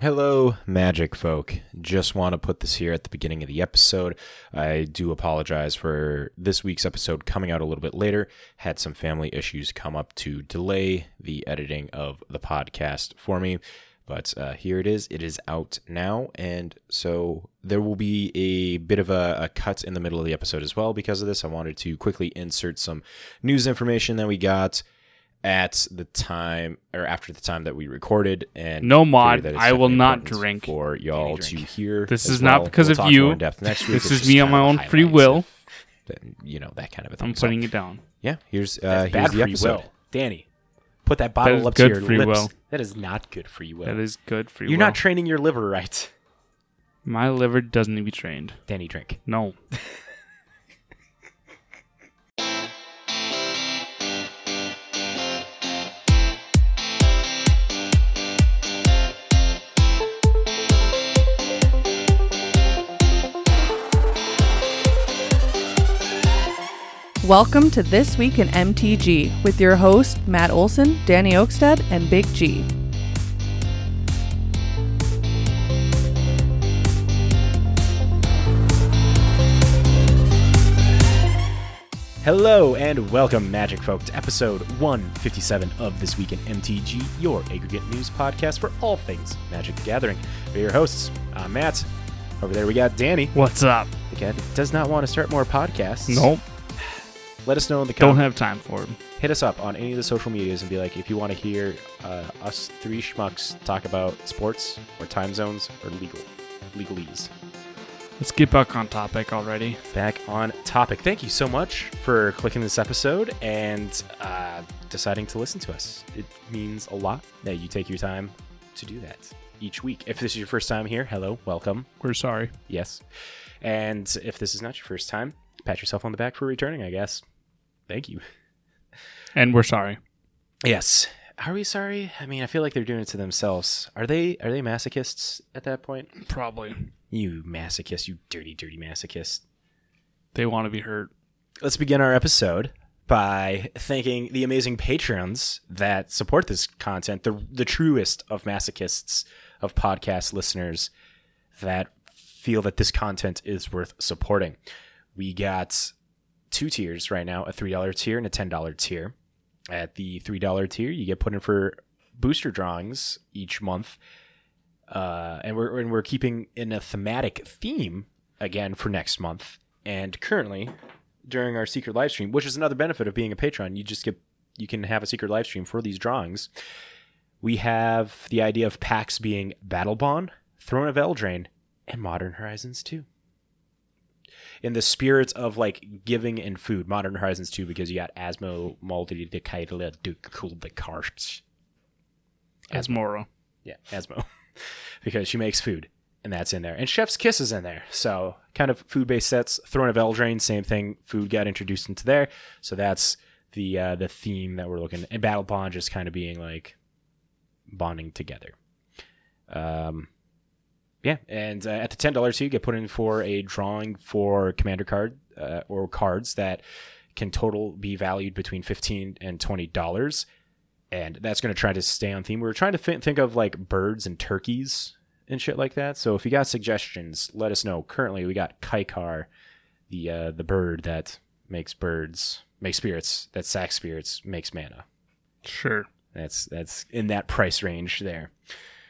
Hello, magic folk. Just want to put this here at the beginning of the episode. I do apologize for this week's episode coming out a little bit later. Had some family issues come up to delay the editing of the podcast for me. But uh, here it is. It is out now. And so there will be a bit of a, a cut in the middle of the episode as well because of this. I wanted to quickly insert some news information that we got at the time or after the time that we recorded and No figured mod. that it's I will not drink for y'all to hear This as is not because We'll of you. in depth next week. This is me on my own free will. of you know that kind of a thing I'm So, putting it down. yeah here's uh That's here's bad the free episode will. Danny, put that bottle is up good to your free lips. will. That is not good free will. That is good for you. You're not training your liver right. my liver doesn't need to be trained. Danny, drink. No. Welcome to This Week in MTG with your host, Matt Olson, Danny Oakstead, and Big G. Hello and welcome, Magic Folk, to episode 157 of This Week in MTG, your aggregate news podcast for all things Magic the Gathering. We're your hosts. I'm Matt. Over there we got Danny. What's up? The guy does not want to start more podcasts. Nope. Let us know in the comments. Don't have time for him. hit us up on any of the social medias and be like, if you want to hear uh, us three schmucks talk about sports or time zones or legal legalese. Let's get back on topic already. Back on topic. Thank you so much for clicking this episode and uh, deciding to listen to us. It means a lot that you take your time to do that each week. If this is your first time here, hello, welcome. We're sorry. Yes. And if this is not your first time, pat yourself on the back for returning, I guess. Thank you. And we're sorry. Yes. Are we sorry? I mean, I feel like they're doing it to themselves. Are they? Are they masochists at that point? Probably. You masochist! You dirty, dirty masochist! They want to be hurt. Let's begin our episode by thanking the amazing patrons that support this content. The the truest of masochists of podcast listeners that feel that this content is worth supporting. We got two tiers right now: a three dollar tier and a ten dollar tier. At the three dollar tier, you get put in for booster drawings each month, uh, and we're and we're keeping in a thematic theme again for next month. And currently, during our secret live stream, which is another benefit of being a patron, you just get you can have a secret live stream for these drawings. We have the idea of packs being Battle Bond, Throne of Eldraine, and Modern Horizons 2 in the spirit of like giving and food. Modern Horizons 2 because you got Asmo, the Kaitla, Duke, cool, the Karst. Asmora. Yeah, Asmo. because she makes food, and that's in there. And Chef's Kiss is in there. So, kind of food based sets. Throne of Eldraine, same thing. Food got introduced into there. So, that's the uh, the theme that we're looking And Battle Bond just kind of being like bonding together. Um, yeah, and uh, at the ten dollars, you get put in for a drawing for commander card uh, or cards that can total be valued between fifteen and twenty dollars, and that's going to try to stay on theme. We were trying to th- think of like birds and turkeys and shit like that. So if you got suggestions, let us know. Currently, we got Kykar, the uh, the bird that makes birds, makes spirits, that sack spirits, makes mana. Sure. That's that's in that price range there.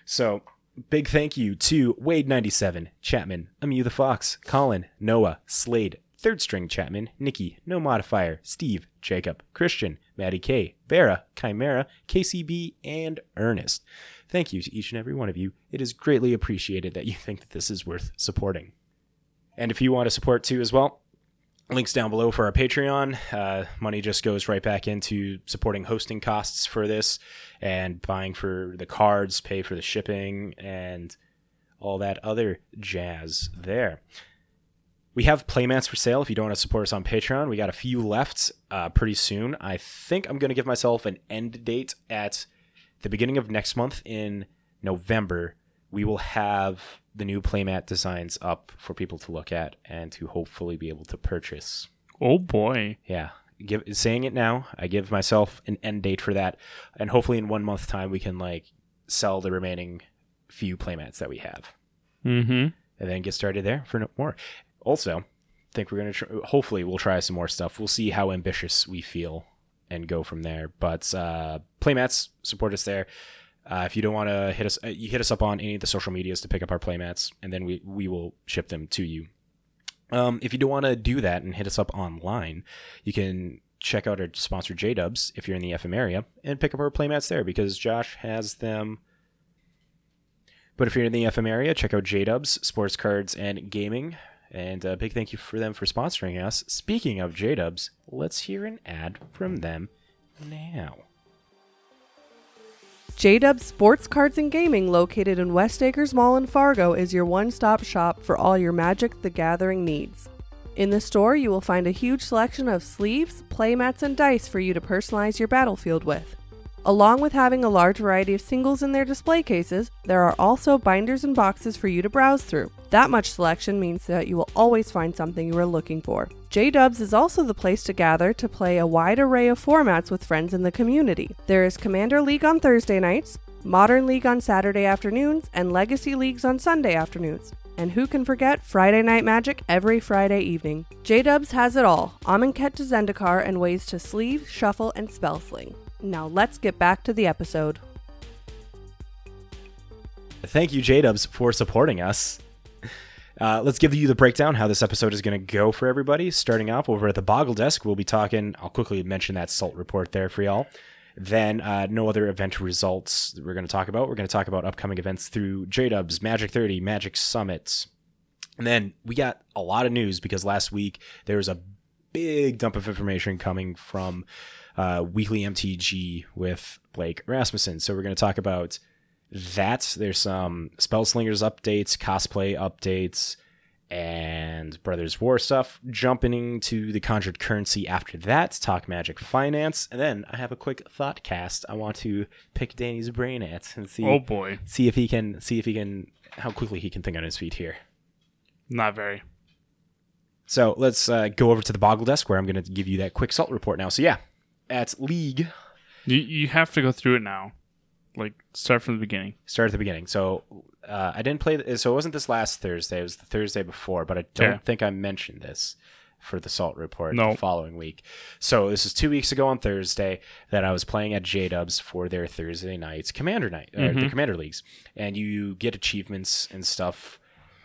So big thank you to Wade97, Chapman, Amu the Fox, Colin, Noah, Slade, Third String Chapman, Nikki, No Modifier, Steve, Jacob, Christian, Maddie K, Vera, Chimera, KCB, and Ernest. Thank you to each and every one of you. It is greatly appreciated that you think that this is worth supporting. And if you want to support too as well, links down below for our Patreon. Uh, money just goes right back into supporting hosting costs for this and buying for the cards, pay for the shipping, and all that other jazz there. We have playmats for sale if you don't want to support us on Patreon. We got a few left uh, pretty soon. I think I'm going to give myself an end date at the beginning of next month in November. We will have the new playmat designs up for people to look at and to hopefully be able to purchase. Oh boy. Yeah, give saying it now. I give myself an end date for that, and hopefully in one month time we can like sell the remaining few playmats that we have, Mm-hmm. and then get started there for no more. Also, I think we're gonna tr- hopefully we'll try some more stuff. We'll see how ambitious we feel and go from there. But uh, playmats support us there. Uh, if you don't want to hit us, uh, you hit us up on any of the social medias to pick up our playmats, and then we we will ship them to you. Um, if you don't want to do that and hit us up online, you can check out our sponsor J Dubs if you're in the FM area and pick up our playmats there because Josh has them. But if you're in the FM area, check out J Dubs Sports Cards and Gaming. And a big thank you for them for sponsoring us. Speaking of J Dubs, let's hear an ad from them now. JDub Sports Cards and Gaming, located in West Acres Mall in Fargo, is your one stop shop for all your Magic the Gathering needs. In the store, you will find a huge selection of sleeves, playmats, and dice for you to personalize your battlefield with. Along with having a large variety of singles in their display cases, there are also binders and boxes for you to browse through. That much selection means that you will always find something you are looking for. J Dubs is also the place to gather to play a wide array of formats with friends in the community. There is Commander League on Thursday nights, Modern League on Saturday afternoons, and Legacy Leagues on Sunday afternoons. And who can forget Friday Night Magic every Friday evening? J Dubs has it all Amonkhet to Zendikar and ways to sleeve, shuffle, and spell sling. Now let's get back to the episode. Thank you, J Dubs, for supporting us. Uh, let's give you the breakdown how this episode is going to go for everybody. Starting off over at the Boggle Desk, we'll be talking. I'll quickly mention that SALT report there for y'all. Then, uh, no other event results we're going to talk about. We're going to talk about upcoming events through J Dubs, Magic 30, Magic Summits. And then we got a lot of news because last week there was a big dump of information coming from uh, Weekly MTG with Blake Rasmussen. So we're going to talk about that. There's some Spellslingers updates, cosplay updates, and Brothers War stuff. Jumping into the Conjured Currency after that, talk Magic Finance, and then I have a quick thought cast. I want to pick Danny's brain at and see Oh boy, see if he can see if he can how quickly he can think on his feet here. not very. So let's uh, go over to the Boggle Desk where I'm going to give you that quick salt report now. So yeah, at League, You you have to go through it now. Like start from the beginning. start at the beginning. So uh, I didn't play. th- So it wasn't this last Thursday. It was the Thursday before. But I don't Okay. think I mentioned this for the salt report No. the following week. So this is two weeks ago on Thursday that I was playing at J Dubs for their Thursday nights Commander night, or the Mhm. Commander leagues, and you get achievements and stuff.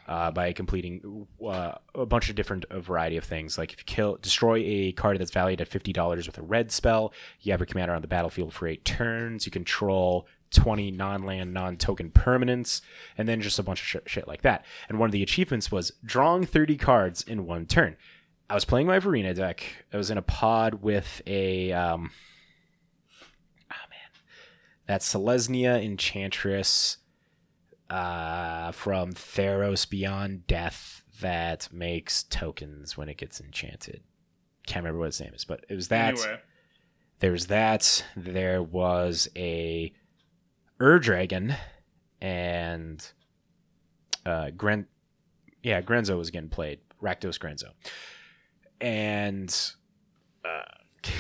Uh, by completing uh, a bunch of different a variety of things, like if you kill, destroy a card that's valued at fifty dollars with a red spell, you have your commander on the battlefield for eight turns. You control 20 non-land non-token permanents and then just a bunch of sh- shit like that. And one of the achievements was drawing 30 cards in one turn. I was playing my Varina deck. I was in a pod with a um oh man that selesnya enchantress uh from theros beyond death that makes tokens when it gets enchanted can't remember what its name is but it was that Anyway, there was that. There was a Ur Dragon and uh Gren yeah, Grenzo was getting played. Rakdos Grenzo. And uh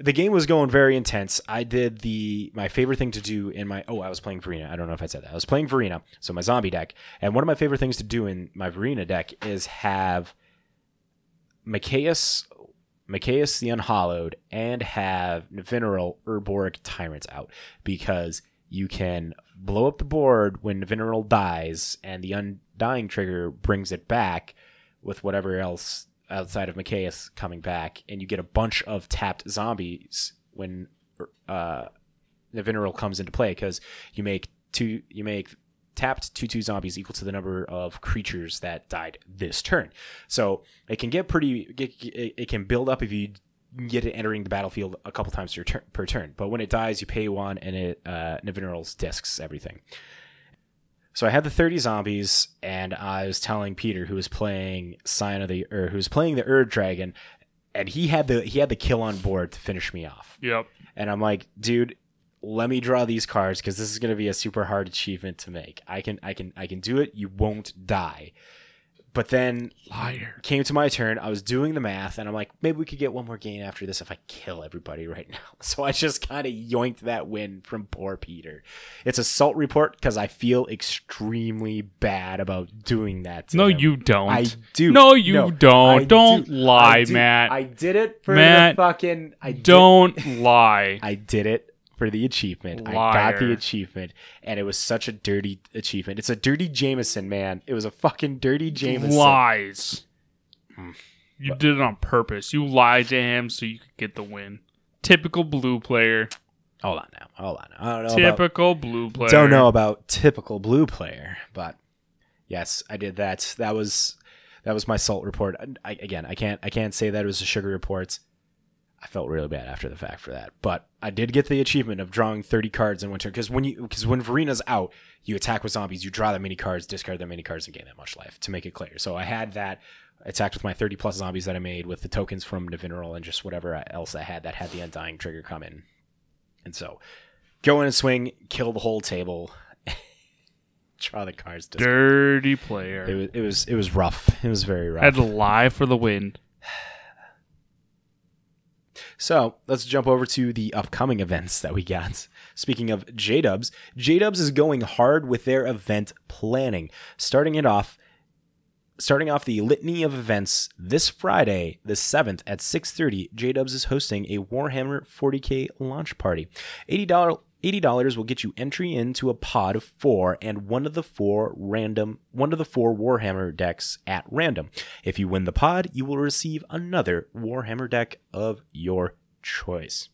the game was going very intense. I did the my favorite thing to do in my oh I was playing Varina. I don't know if I said that. I was playing Varina, so my zombie deck. And one of my favorite things to do in my Varina deck is have Mikaeus Mikaeus the Unhallowed and have Nevinyrral Urborg Tyrants out because you can blow up the board when Nevinyrral dies and the Undying trigger brings it back with whatever else outside of Mikaeus coming back and you get a bunch of tapped zombies when uh, Nevinyrral comes into play because you make two you make tapped 2-2 zombies equal to the number of creatures that died this turn. So it can get pretty. It, it can build up if you get it entering the battlefield a couple times per turn. But when it dies, you pay one, and it uh, Nevinyrral's discs everything. So I had the 30 zombies, and I was telling Peter, who was playing Sign of the or who was playing the Ur Dragon, and he had the he had the kill on board to finish me off. Yep. And I'm like, dude, let me draw these cards because this is going to be a super hard achievement to make. I can, I can, I can do it. You won't die. But then Liar. came to my turn. I was doing the math, and I'm like, maybe we could get one more gain after this if I kill everybody right now. So I just kind of yoinked that win from poor Peter. It's a salt report because I feel extremely bad about doing that. To No, him. you don't. I do. No, you don't. I Don't do. lie, I do. Matt. I did it for Matt, the fucking. I don't lie. I did it for the achievement. I got the achievement, and it was such a dirty achievement. It's a dirty Jameson, man. It was a fucking dirty Jameson. Lies. Hmm. You did it on purpose. You lied to him so you could get the win. Typical blue player. Hold on now. Hold on. Now. I don't know. About, Typical blue player. don't know about typical blue player, but yes, I did that. That was that was my salt report. I, again, I can't I can't say that it was a sugar report. I felt really bad after the fact for that, but I did get the achievement of drawing 30 cards in one turn because when you because when Varina's out, you attack with zombies, you draw that many cards, discard that many cards, and gain that much life to make it clear. So I had that. Attacked with my 30 plus zombies that I made with the tokens from Nevinyrral and just whatever else I had that had the undying trigger come in. And so go in and swing, kill the whole table, draw the cards. discard. Dirty It player. was it was it was rough. It was very rough. I Had to lie for the win. So let's jump over to the upcoming events that we got. Speaking of J Dubs, J Dubs is going hard with their event planning. Starting it off, starting off the litany of events this Friday, the seventh at six thirty. J Dubs is hosting a Warhammer 40k launch party. Eighty dollars. $80 will get you entry into a pod of four and one of the four random one of the four Warhammer decks at random. If you win the pod, you will receive another Warhammer deck of your choice.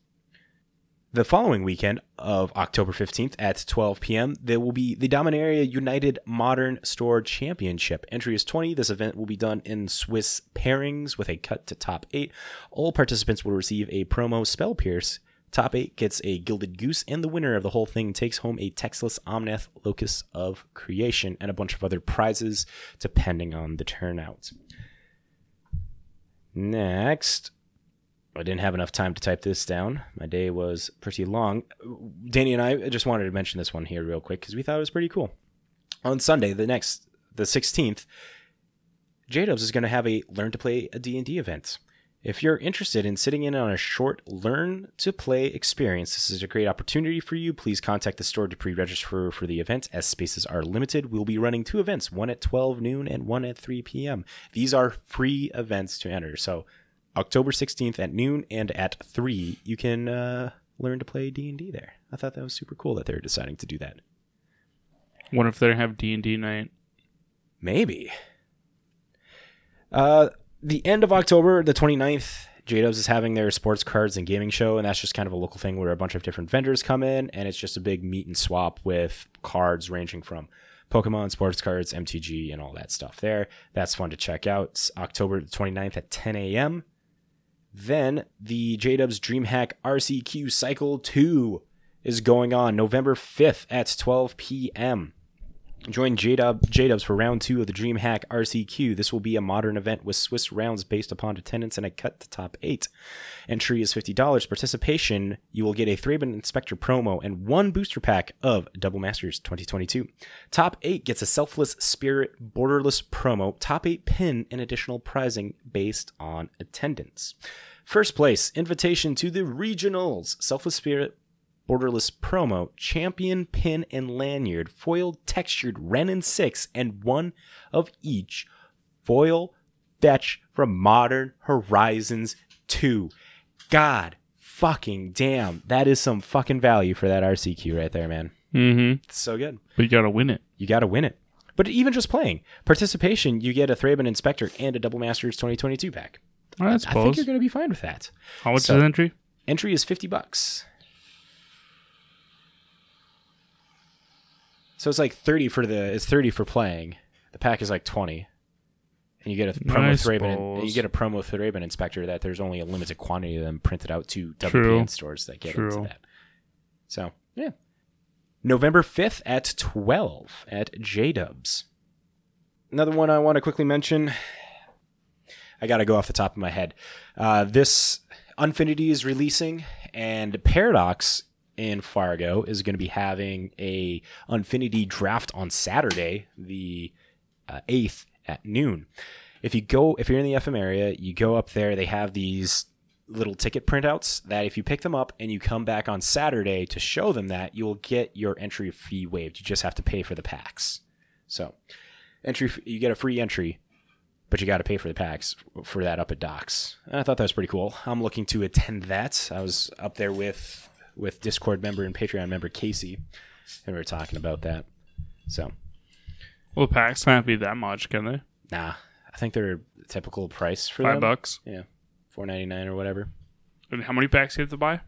The following weekend of October 15th at 12 p.m., there will be the Dominaria United Modern Store Championship. Entry is 20. This event will be done in Swiss pairings with a cut to top 8. All participants will receive a promo Spell Pierce. Top 8 gets a Gilded Goose, and the winner of the whole thing takes home a Textless Omnath Locus of Creation and a bunch of other prizes depending on the turnout. Next, I didn't have enough time to type this down. My day was pretty long. Danny and I just wanted to mention this one here real quick because we thought it was pretty cool. On Sunday, the next, the 16th, J-Dubs is going to have a Learn to Play a D&D event. If you're interested in sitting in on a short learn to play experience, this is a great opportunity for you. Please contact the store to pre-register for the event as spaces are limited. We'll be running two events, one at 12 noon and one at 3 p.m. These are free events to enter. So October 16th at noon and at 3, you can uh, learn to play D&D there. I thought that was super cool that they're deciding to do that. What if they have D and D night? Maybe. Uh, the end of October, the 29th, J-Dubs is having their sports cards and gaming show, and that's just kind of a local thing where a bunch of different vendors come in, and it's just a big meet and swap with cards ranging from Pokemon, sports cards, MTG, and all that stuff there. That's fun to check out. It's October 29th at 10 a.m. Then the J-Dubs DreamHack RCQ Cycle 2 is going on November 5th at 12 p.m. Join J-Dub, J-Dubs for round two of the DreamHack RCQ. This will be a modern event with Swiss rounds based upon attendance and a cut to top eight. Entry is $50. Participation, you will get a Thraben Inspector promo and one booster pack of Double Masters 2022. Top eight gets a Selfless Spirit Borderless promo, top eight pin, and additional prizing based on attendance. First place, invitation to the regionals. Selfless Spirit Borderless promo, champion pin and lanyard, foiled textured Renin 6, and one of each foil fetch from Modern Horizons 2. God fucking damn. That is some fucking value for that RCQ right there, man. Mm-hmm. It's so good. But you gotta win it. You got to win it. But even just playing, participation, you get a Thraben Inspector and a Double Masters 2022 pack. I I think you're going to be fine with that. How much so- is entry? Entry is 50 bucks. So it's like 30 for the it's 30 for playing. The pack is like 20. And you get a promo I Thraben and you get a promo Thraben inspector that there's only a limited quantity of them printed out to True. WPN stores that get True. into that. So, yeah. November 5th at 12 at J Dubs. Another one I want to quickly mention. I got to go off the top of my head. Uh, this Unfinity is releasing, and Paradox in Fargo is going to be having a Unfinity draft on Saturday, the uh, 8th at noon. If you go, if you're in the FM area, you go up there. They have these little ticket printouts that if you pick them up and you come back on Saturday to show them that, you'll get your entry fee waived. You just have to pay for the packs. So, entry, you get a free entry, but you got to pay for the packs for that up at Docks. And I thought that was pretty cool. I'm looking to attend that. I was up there with with Discord member and Patreon member Casey, and we were talking about that. So, Well, packs can't be that much, can they? nah, I think they're typical price for Five them. bucks. Yeah, four ninety nine or whatever. And how many packs do you have to buy?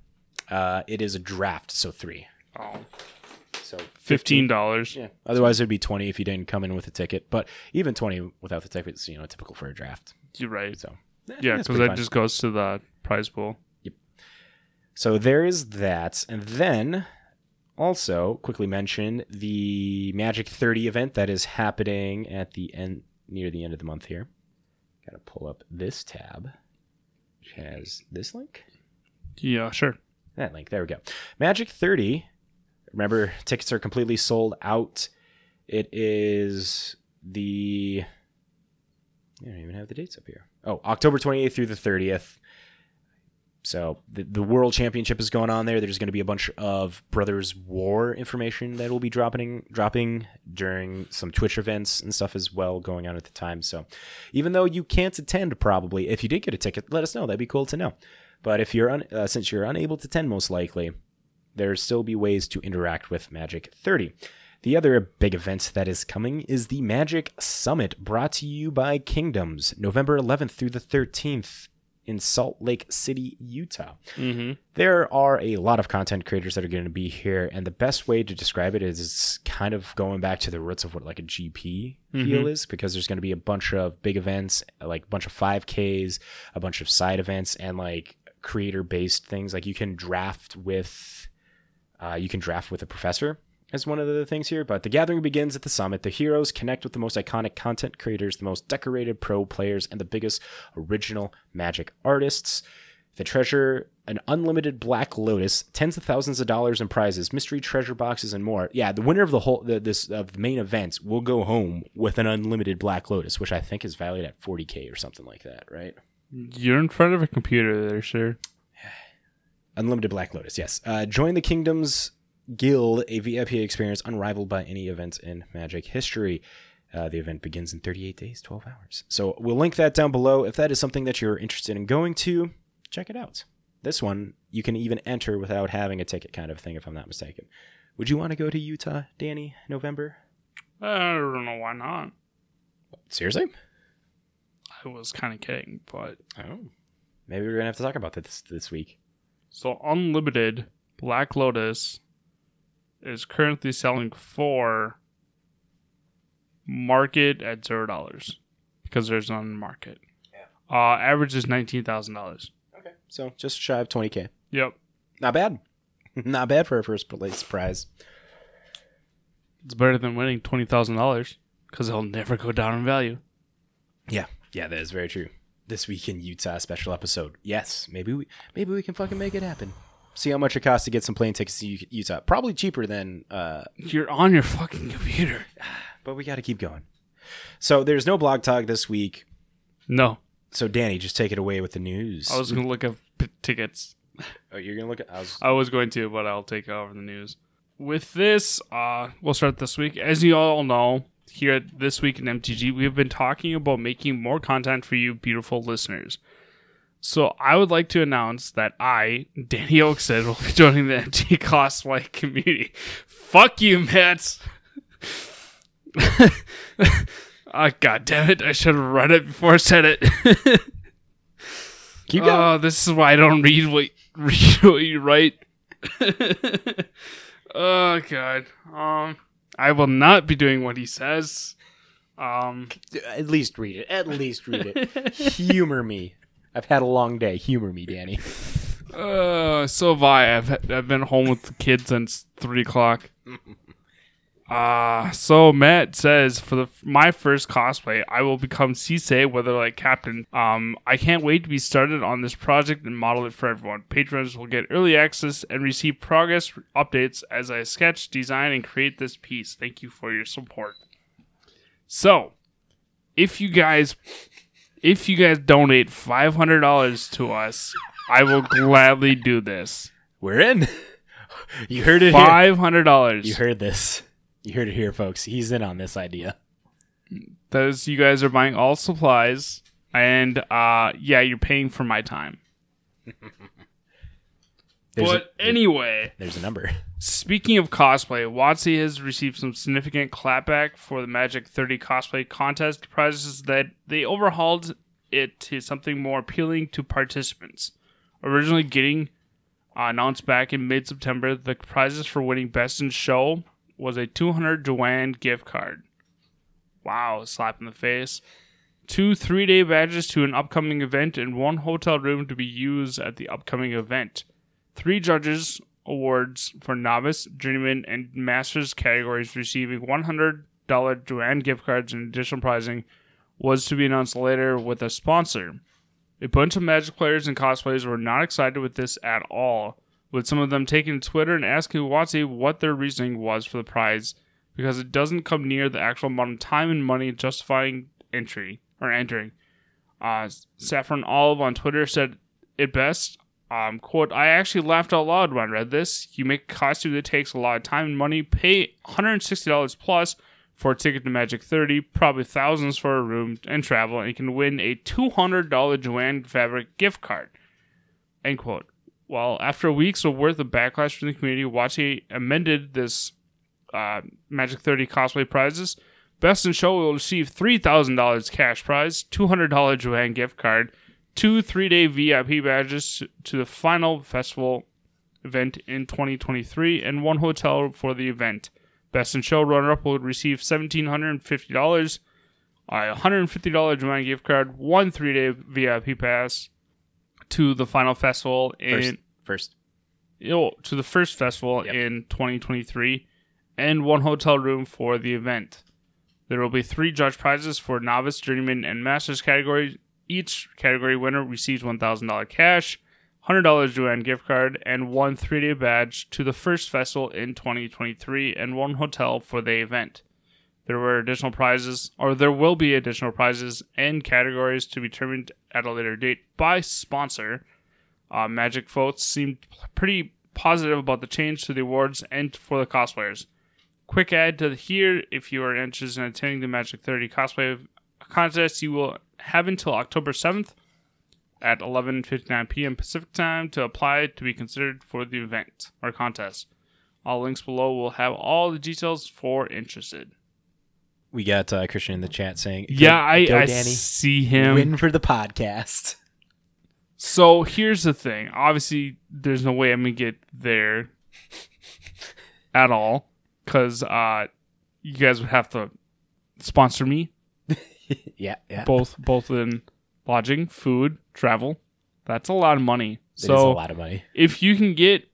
Uh, it is a draft, so three. Oh, So fifteen dollars. Yeah. Otherwise, it'd be twenty if you didn't come in with a ticket. But even twenty without the ticket is you know typical for a draft. You're right. So Yeah, because pretty that fun. just goes to the prize pool. So there is that, and then also quickly mention the Magic 30 event that is happening at the end near the end of the month here. Got to pull up this tab, which has this link. Yeah, sure. That link. There we go. Magic 30. Remember, tickets are completely sold out. It is the. I don't even have the dates up here. Oh, October 28th through the 30th. So the, the World Championship is going on there. There's going to be a bunch of Brothers War information that will be dropping dropping during some Twitch events and stuff as well going on at the time. So even though you can't attend, probably if you did get a ticket, let us know. That'd be cool to know. But if you're un- uh, since you're unable to attend, most likely there still be ways to interact with Magic 30. The other big event that is coming is the Magic Summit, brought to you by Kingdoms, November 11th through the 13th in Salt Lake City, Utah. Mm-hmm. There are a lot of content creators that are going to be here, and the best way to describe it is kind of going back to the roots of what like a GP feel is, because there's going to be a bunch of big events, like a bunch of 5Ks, a bunch of side events, and like creator based things. Like you can draft with, uh, you can draft with a professor as one of the things here. But the gathering begins at the summit. The heroes connect with the most iconic content creators, the most decorated pro players, and the biggest original magic artists. The treasure an unlimited black lotus, tens of thousands of dollars in prizes, mystery treasure boxes, and more. Yeah, the winner of the whole the, this of the main events will go home with an unlimited black lotus, which I think is valued at 40k or something like that, right? You're in front of a computer there, sir. Unlimited Black Lotus, yes. Uh, join the Kingdoms Guild, a VIP experience unrivaled by any events in Magic history. Uh, the event begins in 38 days, 12 hours. So we'll link that down below. If that is something that you're interested in going to, check it out. This one, you can even enter without having a ticket, kind of thing, if I'm not mistaken. Would you want to go to Utah, Danny, November? I don't know why not. Seriously? I was kind of kidding, but Oh. Maybe we're going to have to talk about this this week. so unlimited Black Lotus is currently selling for market at zero dollars because there's none market. Uh, average is nineteen thousand dollars. Okay. So just shy of 20K. Yep, Not bad. not bad for a first place prize. it's better than winning twenty thousand dollars because it'll never go down in value. Yeah, yeah, that is very true. This week in Utah special episode. Yes, maybe we maybe we can fucking make it happen. See how much it costs to get some plane tickets to U- Utah. Probably cheaper than, uh, You're on your fucking computer. but we got to keep going. So there's no blog talk this week. No, So Danny, just take it away with the news. I was gonna look up p- tickets. oh, you're gonna look at. I was. I was going to, but I'll take over the news. With this, uh, we'll start this week. As you all know, here at This Week in MTG, we've been talking about making more content for you, beautiful listeners. So I would like to announce that I, Danny Oakstead, will be joining the MTG Cosplay community. Fuck you, Matt. Ah, God damn it. I should have read it before I said it. Keep going. Oh, this is why I don't read what read what you write. oh god. Um, I will not be doing what he says. Um, at least read it. At least read it. Humor me. I've had a long day. Humor me, Danny. uh, so have I. I've I've been home with the kids since three o'clock. Uh, so Matt says for the my first cosplay, I will become Sisay, whether like Captain. Um, I can't wait to be started on this project and model it for everyone. Patrons will get early access and receive progress updates as I sketch, design, and create this piece. Thank you for your support. So, if you guys, if you guys donate five hundred dollars to us, I will gladly do this. We're in. you heard it. Five hundred dollars. You heard this. You heard it here, folks. He's in on this idea. Those you guys are buying all supplies, and uh, yeah, you're paying for my time. But a, anyway, there's a number. Speaking of cosplay, WotC has received some significant clapback for the Magic 30 cosplay contest prizes that they overhauled it to something more appealing to participants. Originally getting announced back in mid September, the prizes for winning Best in Show was a 200 Joann gift card. Wow, slap in the face. Two three day badges to an upcoming event and one hotel room to be used at the upcoming event. Three judges awards for novice, journeyman, and masters categories receiving $100 Joann gift cards and additional prizing was to be announced later with a sponsor. A bunch of Magic players and cosplayers were not excited with this at all, with some of them taking to Twitter and asking WotC what their reasoning was for the prize, because it doesn't come near the actual amount of time and money justifying entry or entering. Uh, Saffron Olive on Twitter said it best. Um, quote, I actually laughed out loud when I read this. You make a costume that takes a lot of time and money, pay $160 plus for a ticket to Magic 30, probably thousands for a room and travel, and you can win a $200 Joann Fabric gift card. End quote. Well, after weeks of worth of backlash from the community, WotC amended this uh, Magic 30 cosplay prizes. Best in Show will receive $3,000 cash prize, $200 Joann gift card, two three day VIP badges to the final festival event in 2023, and one hotel for the event. Best in Show runner up will receive $1,750, a $150 Joann gift card, one three day VIP pass to the final festival in First, first. you know, to the first festival Yep. in 2023 and one hotel room for the event. There will be three judge prizes for novice, journeyman, and masters categories. Each category winner receives $1,000 cash, $100 Joann gift card, and one three day badge to the first festival in 2023 and one hotel for the event. There were additional prizes, or there will be additional prizes and categories to be determined at a later date by sponsor. Uh, Magic folks seemed pretty positive about the change to the awards and for the cosplayers. Quick add to here if you are interested in attending the Magic 30 cosplay contest, you will have until October 7th at 11:59 p.m. Pacific time to apply to be considered for the event or contest. All links below will have all the details for interested. We got uh, Christian in the chat saying, yeah, I, I see him. win for the podcast." So here's the thing. Obviously, there's no way I'm gonna get there at all because uh, you guys would have to sponsor me yeah, yeah. both both in lodging, food, travel. That's a lot of money. It is a lot of money. if you can get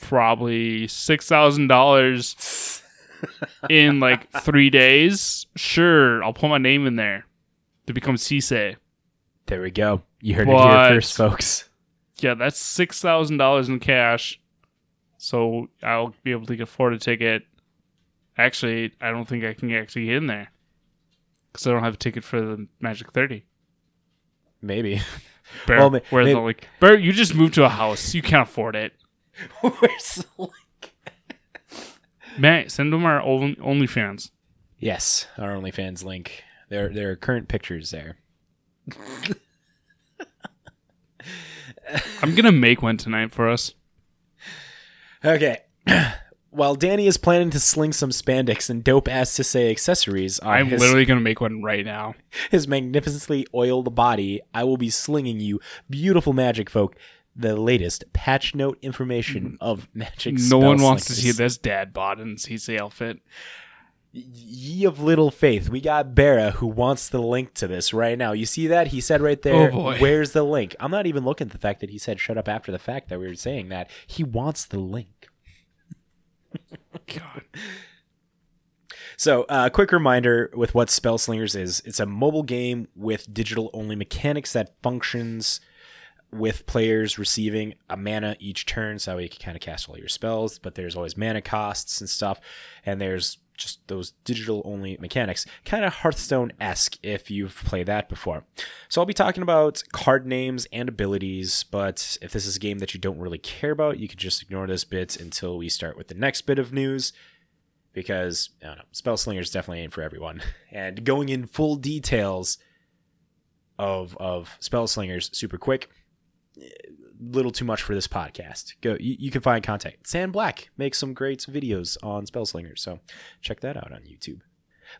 probably six thousand dollars in like three days, sure, I'll put my name in there to become Sisay. There we go. You heard But- it here first, folks. Yeah, that's six thousand dollars in cash. So I'll be able to afford a ticket. Actually, I don't think I can actually get in there because I don't have a ticket for the Magic Thirty. Maybe. Bear, Well, ma- where's the like? Bear, you just moved to a house. You can't afford it. Where's the link? Matt, send them our own OnlyFans. Yes, our OnlyFans link. There, there are current pictures there. I'm gonna make one tonight for us. Okay. While Danny is planning to sling some spandex and dope ass to say accessories on I'm his, literally gonna make one right now. his magnificently oiled body, I will be slinging you, beautiful magic folk, the latest patch note information mm. of magic. no one wants to see this dad bod in CC outfit. Ye of little faith, we got Bera who wants the link to this right now. You see that? He said right there, Oh, where's the link? I'm not even looking at the fact that he said shut up after the fact that we were saying that. He wants the link. God. So, uh, quick reminder with what Spell Slingers is it's a mobile game with digital only mechanics that functions with players receiving a mana each turn, so you can kind of cast all your spells. But there's always mana costs and stuff, and there's just those digital only mechanics, kind of Hearthstone esque if you've played that before. So I'll be talking about card names and abilities, but if this is a game that you don't really care about, you can just ignore this bit until we start with the next bit of news. Because I don't know, Spell Slingers definitely ain't for everyone. And going in full details of of Spell Slingers super quick, little too much for this podcast. Go, you, you can find contact. Sand Black makes some great videos on Spellslingers, so check that out on YouTube.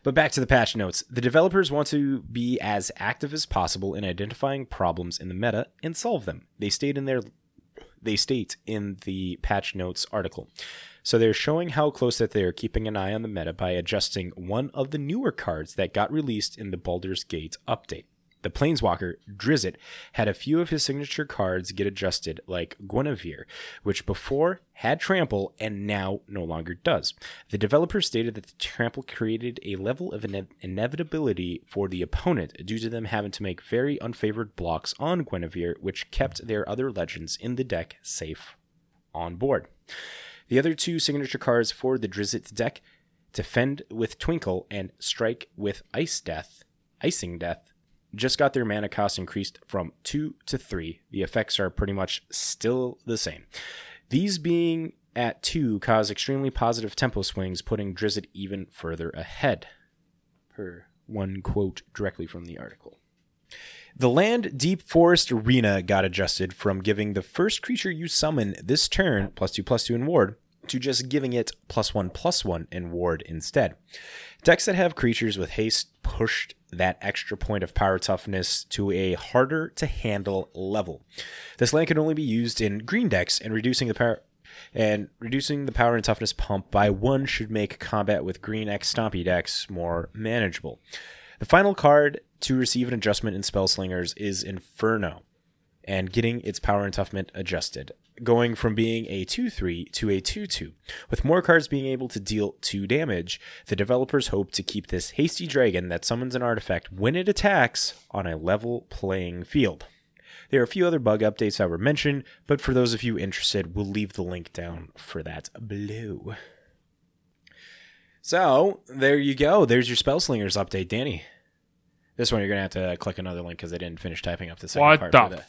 But back to the patch notes. The developers want to be as active as possible in identifying problems in the meta and solve them. They state in their they state in the patch notes article. So they're showing how close that they are keeping an eye on the meta by adjusting one of the newer cards that got released in the Baldur's Gate update. The Planeswalker, Drizzt, had a few of his signature cards get adjusted, like Guinevere, which before had trample and now no longer does. The developer stated that the trample created a level of ine- inevitability for the opponent due to them having to make very unfavored blocks on Guinevere, which kept their other legends in the deck safe on board. The other two signature cards for the Drizzt deck, Defend with Twinkle and Strike with Ice Death, Icing Death, just got their mana cost increased from 2 to 3. The effects are pretty much still the same. These being at 2 cause extremely positive tempo swings, putting Drizzt even further ahead. Per one quote directly from the article. The land Deep Forest Arena got adjusted from giving the first creature you summon this turn plus 2 plus 2 in ward to just giving it plus 1 plus 1 in ward instead. Decks that have creatures with haste pushed that extra point of power toughness to a harder to handle level. This land can only be used in green decks, and reducing the power and reducing the power and toughness pump by one should make combat with green X Stompy decks more manageable. The final card to receive an adjustment in Spell Slingers is Inferno, and getting its power and toughness adjusted going from being a 2 3 to a 2 2. With more cards being able to deal 2 damage, the developers hope to keep this hasty dragon that summons an artifact when it attacks on a level playing field. There are a few other bug updates that were mentioned, but for those of you interested, we'll leave the link down for that below. So, there you go. There's your Spellslingers update, Danny. This one you're gonna have to click another link because I didn't finish typing up the second What part the for the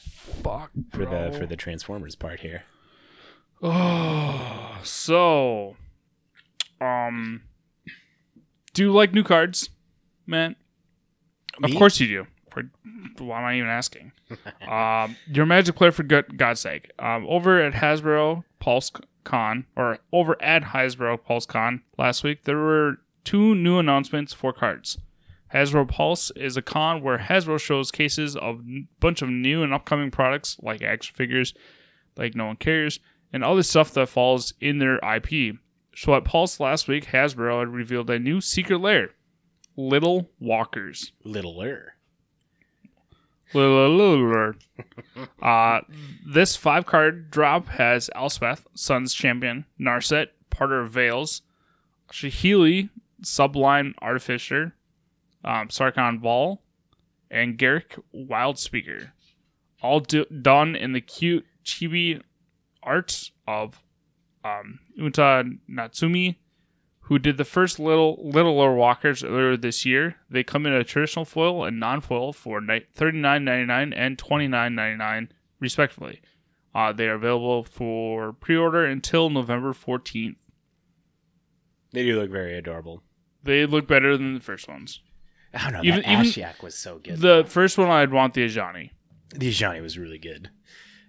fuck? for the for the Transformers part here. Oh, so, um, do you like new cards, man? Of course you do. For, why am I even asking? um, you're a Magic player for good, God's sake. Um, over at Hasbro Pulse Con, or over at Hasbro Pulse Con last week, there were two new announcements for cards. Hasbro Pulse is a con where Hasbro shows cases of a bunch of new and upcoming products like action figures, like no one cares, and other stuff that falls in their IP. So at Pulse last week, Hasbro had revealed a new secret lair, Little Walkers. Littler. Little uh, this five card drop has Elspeth, Sun's Champion, Narset, Parter of Veils, Saheeli, Sublime Artificer, um, Sarkhan Vol, and Garruk Wildspeaker, All do- done in the cute chibi art of um, Uta Natsume, who did the first little littler walkers earlier this year. They come in a traditional foil and non-foil for thirty nine ninety nine and twenty nine ninety nine respectively. Uh, they are available for pre-order until November fourteenth. They do look very adorable. They look better than the first ones. I don't know. Even- that even was so good. The first one I'd want the Ajani. the Ajani was really good.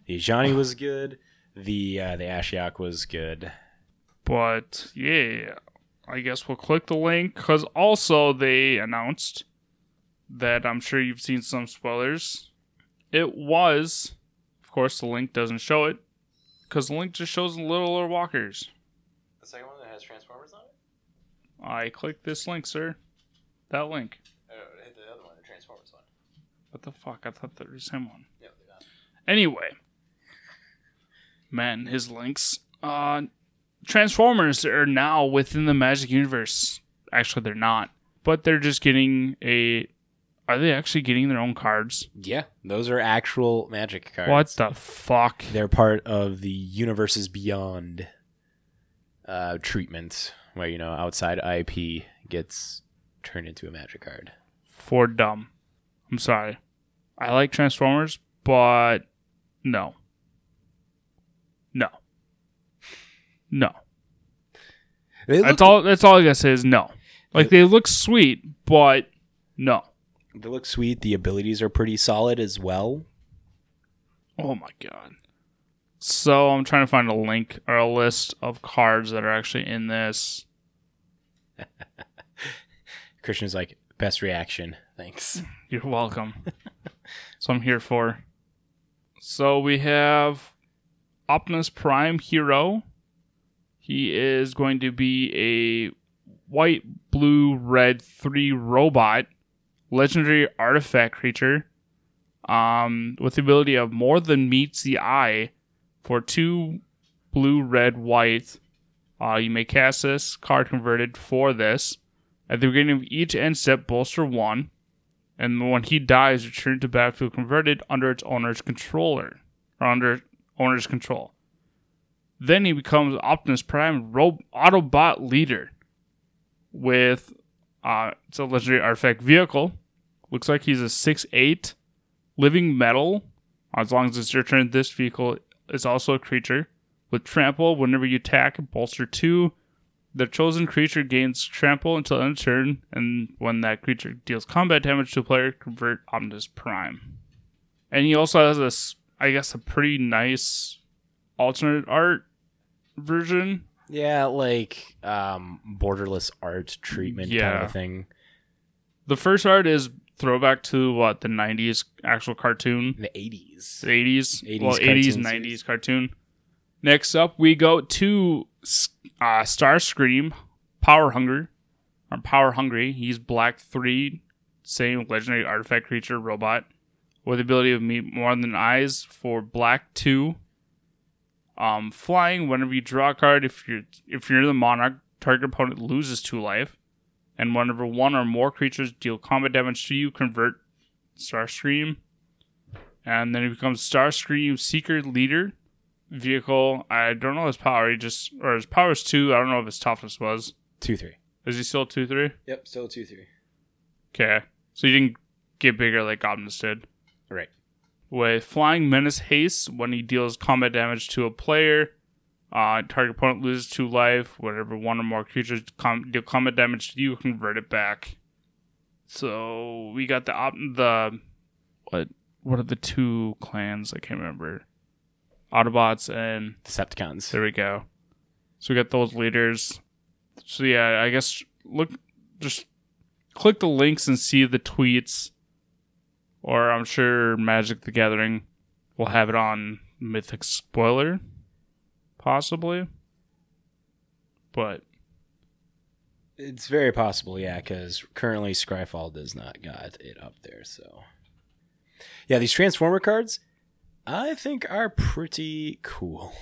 The Ajani was good. The uh, the Ashiok was good. But yeah, I guess we'll click the link because also they announced that I'm sure you've seen some spoilers. It was, of course, the link doesn't show it because the link just shows the littler walkers. The second one that has Transformers on it. I click this link, sir. That link. Oh, hit the other one, the Transformers one. What the fuck? I thought that was the same one. Anyway, man, his links. Uh, Transformers are now within the Magic Universe. Actually, they're not, but they're just getting a Are they actually getting their own cards? Yeah, those are actual magic cards. What the fuck? They're part of the universes beyond uh, treatment, where you know outside IP gets turned into a magic card. For dumb. I'm sorry. I like Transformers, but no. No. No. That's all that's all I gotta say is no. Like they look sweet, but no. they look sweet. The abilities are pretty solid as well. Oh my god. So I'm trying to find a link or a list of cards that are actually in this. Christian's like best reaction. Thanks. You're welcome. so I'm here for. So we have Optimus Prime Hero. He is going to be a white, blue, red three robot, legendary artifact creature, um, with the ability of more than meets the eye for two blue, red, white. Uh, you may cast this card converted for this. At the beginning of each end step, bolster one and when he dies, return to battlefield converted under its owner's controller or under owner's control. Then he becomes Optimus Prime Ro- Autobot leader with uh, it's a legendary artifact vehicle. Looks like he's a six eight living metal. As long as it's your turn, this vehicle is also a creature with trample. Whenever you attack, bolster two. The chosen creature gains trample until end of turn, and when that creature deals combat damage to a player, convert Optimus Prime. And he also has this, I guess, a pretty nice alternate art version. Yeah, like um, borderless art treatment kind of thing. The first art is throwback to what the '90s actual cartoon, the eighties. the '80s, 80s well, '80s, '90s cartoon. Next up, we go to uh, Starscream, Power Hunger, or Power Hungry. He's Black Three, same legendary artifact creature robot with the ability of meet more than eyes for Black Two. Um, flying whenever you draw a card, if you're if you're the monarch, target opponent loses two life, and whenever one or more creatures deal combat damage to you, convert Starscream, and then he becomes Starscream Seeker Leader vehicle. I don't know his power. He just or his power is two. I don't know if his toughness was. Two three. Is he still two three? Yep, still two three. Okay, so you didn't get bigger like Optimus did. Right. With Flying Menace Haste, when he deals combat damage to a player, uh, target opponent loses two life. Whenever one or more creatures com- deal combat damage to you, convert it back. So we got the op- the what what are the two clans? I can't remember. Autobots and Decepticons. there we go. So we got those leaders. So yeah, I guess look just click the links and see the tweets. Or I'm sure Magic the Gathering will have it on Mythic Spoiler. Possibly. But It's very possible, yeah, because currently Scryfall does not got it up there. So, yeah, these Transformer cards, I think, are pretty cool.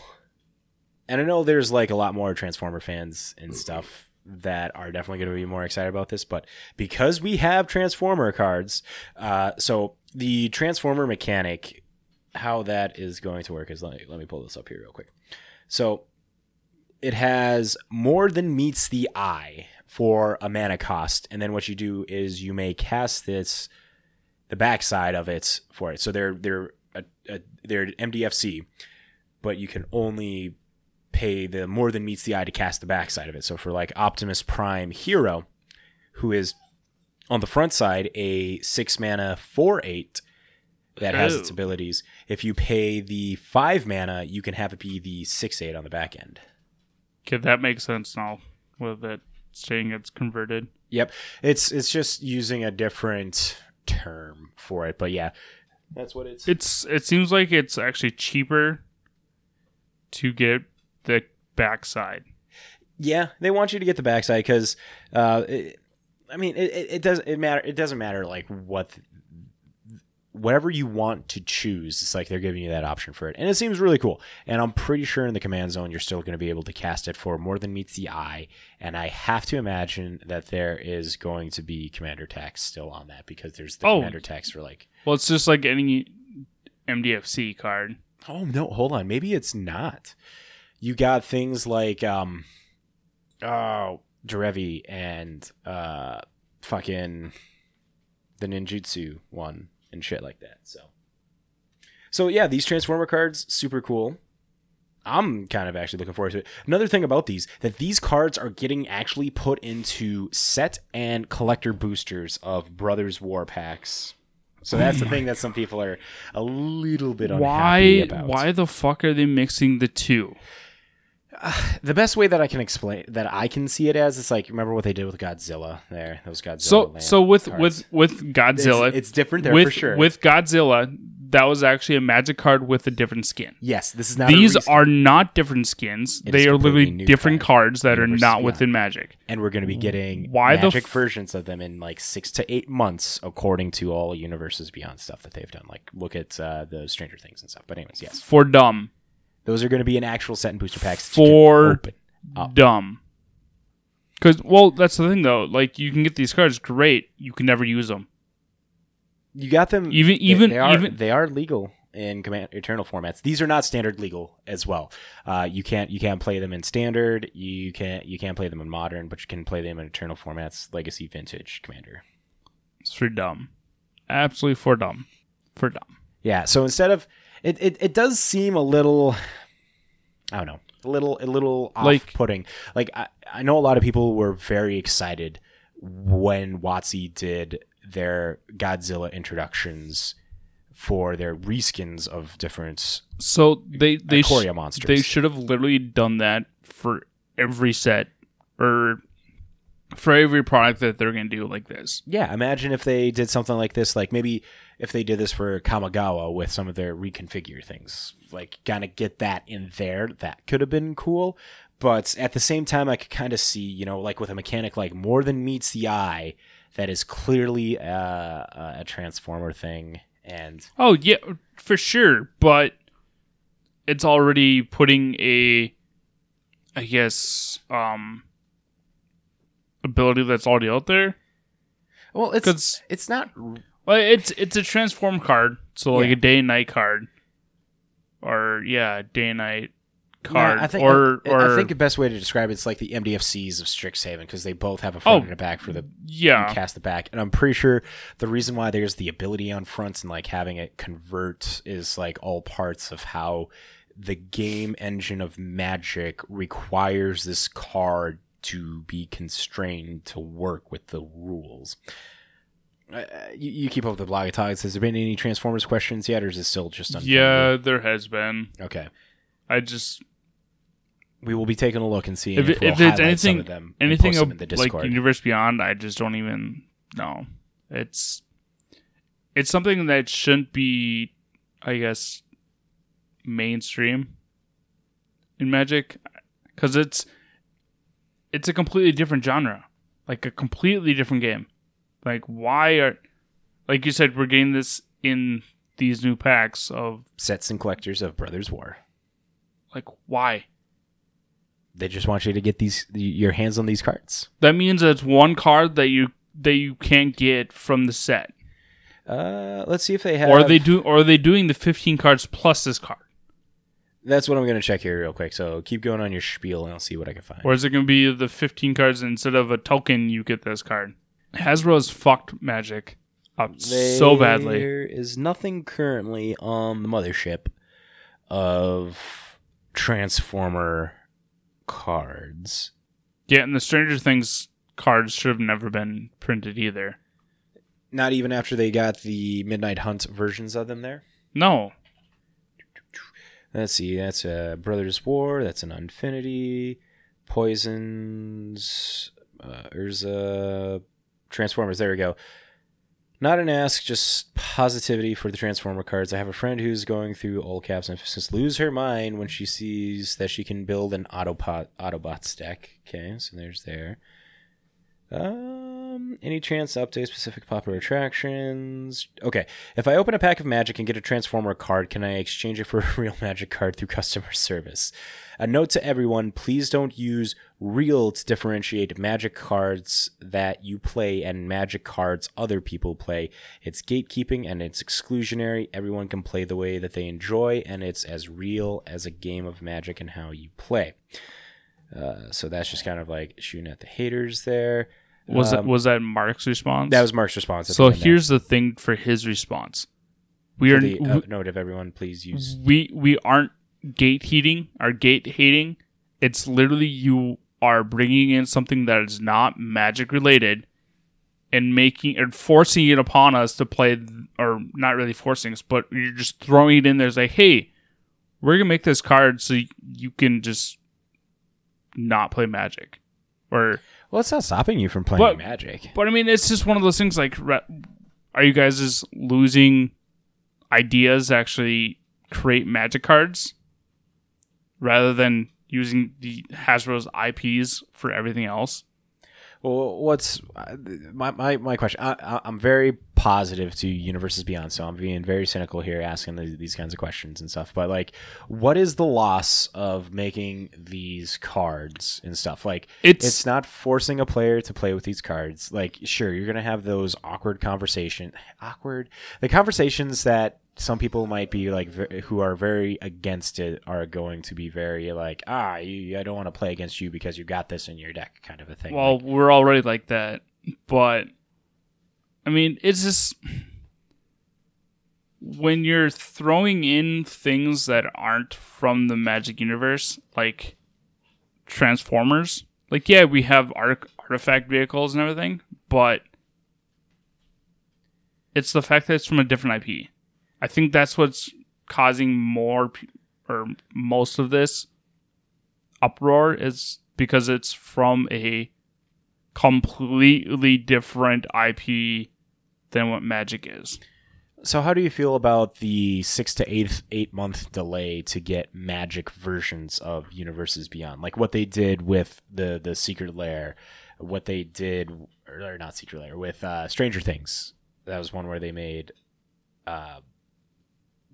And I know there's like a lot more Transformer fans and stuff that are definitely going to be more excited about this, but because we have Transformer cards, uh, so the Transformer mechanic, how that is going to work is let me, let me pull this up here real quick. So it has more than meets the eye for a mana cost, and then what you do is you may cast this the backside of it for it. So they're they're a, a, they're MDFC, but you can only pay the more than meets the eye to cast the backside of it. So for like Optimus Prime Hero, who is on the front side a six mana four eight that has its Oh. abilities. If you pay the five mana, you can have it be the six eight on the back end. okay, that makes sense now with it saying it's converted. Yep. It's it's just using a different term for it, but yeah. That's what it's It's it seems like it's actually cheaper to get the backside. Yeah, they want you to get the backside cuz uh it, I mean, it, it, it doesn't it matter it doesn't matter like what whatever you want to choose, it's like they're giving you that option for it. And it seems really cool. And I'm pretty sure in the command zone, you're still going to be able to cast it for more than meets the eye. And I have to imagine that there is going to be commander tax still on that because there's the Oh. commander tax for like, Well, it's just like any MDFC card. oh no, hold on. Maybe it's not. You got things like, um, oh, Derevi and, uh, fucking the ninjutsu one and shit like that. So, so yeah, these transformer cards super cool. I'm kind of actually looking forward to it. Another thing about these that these cards are getting actually put into set and collector boosters of Brothers War packs. So that's the oh thing that some people are a little bit unhappy Why? about. Why the fuck are they mixing the two? The best way that I can explain that I can see it as is like remember what they did with Godzilla there. Those Godzilla. So so with cards. with with Godzilla, it's, it's different there with for sure. with Godzilla, that was actually a magic card with a different skin. yes, this is not These are not different skins. It they are literally different card. cards that are not Beyond. within Magic. and we're going to be getting Why the magic f- versions of them in like six to eight months, according to all universes beyond stuff that they've done. Like look at uh, the Stranger Things and stuff. But anyways, yes, For dumb, those are going to be an actual set and booster packs that you can For- dumb. Because well, that's the thing though. Like you can get these cards, great. You can never use them. You got them Even- they- even- they are, even- they are legal in command eternal formats. These are not standard legal as well. Uh, you can't you can't play them in standard. You can't you can't play them in modern, but you can play them in eternal formats, legacy, vintage, commander. It's for dumb. Absolutely for dumb. For dumb. Yeah. So instead of it, it, it does seem a little, I don't know, a little a little Like- off-putting. Like I, I know a lot of people were very excited when WotC did their Godzilla introductions for their reskins of different So they they uh, sh- monsters. they should have literally done that for every set or for every product that they're gonna do like this. yeah, imagine if they did something like this. Like maybe if they did this for Kamigawa with some of their reconfigure things, like kind of get that in there. That could have been cool. But at the same time, I could kind of see, you know, like with a mechanic like more than meets the eye, that is clearly uh, a, a transformer thing. And Oh yeah, for sure. But it's already putting a, I guess, um, ability that's already out there. well, it's it's not Well, it's it's a transform card, so like Yeah. a day and night card, or yeah, day and night card, Yeah, I think, or I, or I think the best way to describe it's like the MDFCs of Strixhaven because they both have a front Oh, and a back for the yeah, cast the back. And I'm pretty sure the reason why there's the ability on fronts and like having it convert is like all parts of how the game engine of Magic requires this card to be constrained to work with the rules. Uh, you, you keep up with the Blogatog. Has there been any Transformers questions yet, or is it still just unfiltered? yeah. There has been. Okay. I just We will be taking a look and seeing If if, we'll if it's anything- anything post of, in the like Discord. Universe Beyond, I just don't even know. It's it's something that shouldn't be, I guess, mainstream in Magic because it's it's a completely different genre, like a completely different game. Like why are like you said we're getting this in these new packs of Sets and collectors of Brothers War. like why They just want you to get these your hands on these cards. that means that it's one card that you that you can't get from the set. Uh, let's see if they have. or are they do or are they doing the 15 cards plus this card That's what I'm going to check here real quick. So keep going on your spiel, and I'll see what I can find. or is it going to be the 15 cards instead of a token you get this card hasbro's fucked magic up so badly There is nothing currently on the mothership of Transformer cards. yeah and the stranger things cards should have never been printed either Not even after they got the Midnight Hunt versions of them there. no Let's see. That's a Brothers War. That's an Unfinity. Poisons. Uh, Urza. Transformers. There we go. Not an ask, just positivity for the Transformer cards. I have a friend who's going through all caps and emphasis lose her mind when she sees that she can build an Autobot Autobots deck. Okay, so there's there. Um, any chance to update specific popular attractions? Okay. If I open a pack of magic and get a transformer card, can I exchange it for a real magic card through customer service? A note to everyone please don't use real to differentiate magic cards that you play and magic cards other people play. It's gatekeeping and it's exclusionary. Everyone can play the way that they enjoy, and it's as real as a game of magic and how you play. Uh, so that's just kind of like shooting at the haters there. Was that Um, was that Mark's response? That was Mark's response. so the there. here's the thing for his response. We For are the uh, note of everyone, please use. we we aren't gate heating or gate hating. It's literally you are bringing in something that is not magic related and making and forcing it upon us to play, or not really forcing us, but you're just throwing it in there. It's like, hey, we're gonna make this card so you can just not play magic, or Well, it's not stopping you from playing But- magic. but I mean, it's just one of those things. Like, ra- are you guys just losing ideas to actually create magic cards rather than using the Hasbro's IPs for everything else? Well, what's uh, my, my, my question? I, I, I'm very positive to Universes Beyond, so I'm being very cynical here, asking the, these kinds of questions and stuff. But like, what is the loss of making these cards and stuff? Like, It's, it's not forcing a player to play with these cards. Like, sure, you're gonna have those awkward conversation, awkward, the conversations that some people might be like, who are very against it, are going to be very like, ah, you, I don't want to play against you because you got this in your deck, kind of a thing. well, we're already like that, but I mean, it's just when you're throwing in things that aren't from the Magic universe, like Transformers. Like, yeah, we have art- artifact vehicles and everything, but it's the fact that it's from a different IP. I think that's what's causing more or most of this uproar is because it's from a completely different IP than what Magic is. So, how do you feel about the six to eight eight month delay to get Magic versions of Universes Beyond, like what they did with the the Secret Lair, what they did, or not Secret Lair, with uh, Stranger Things? That was one where they made uh,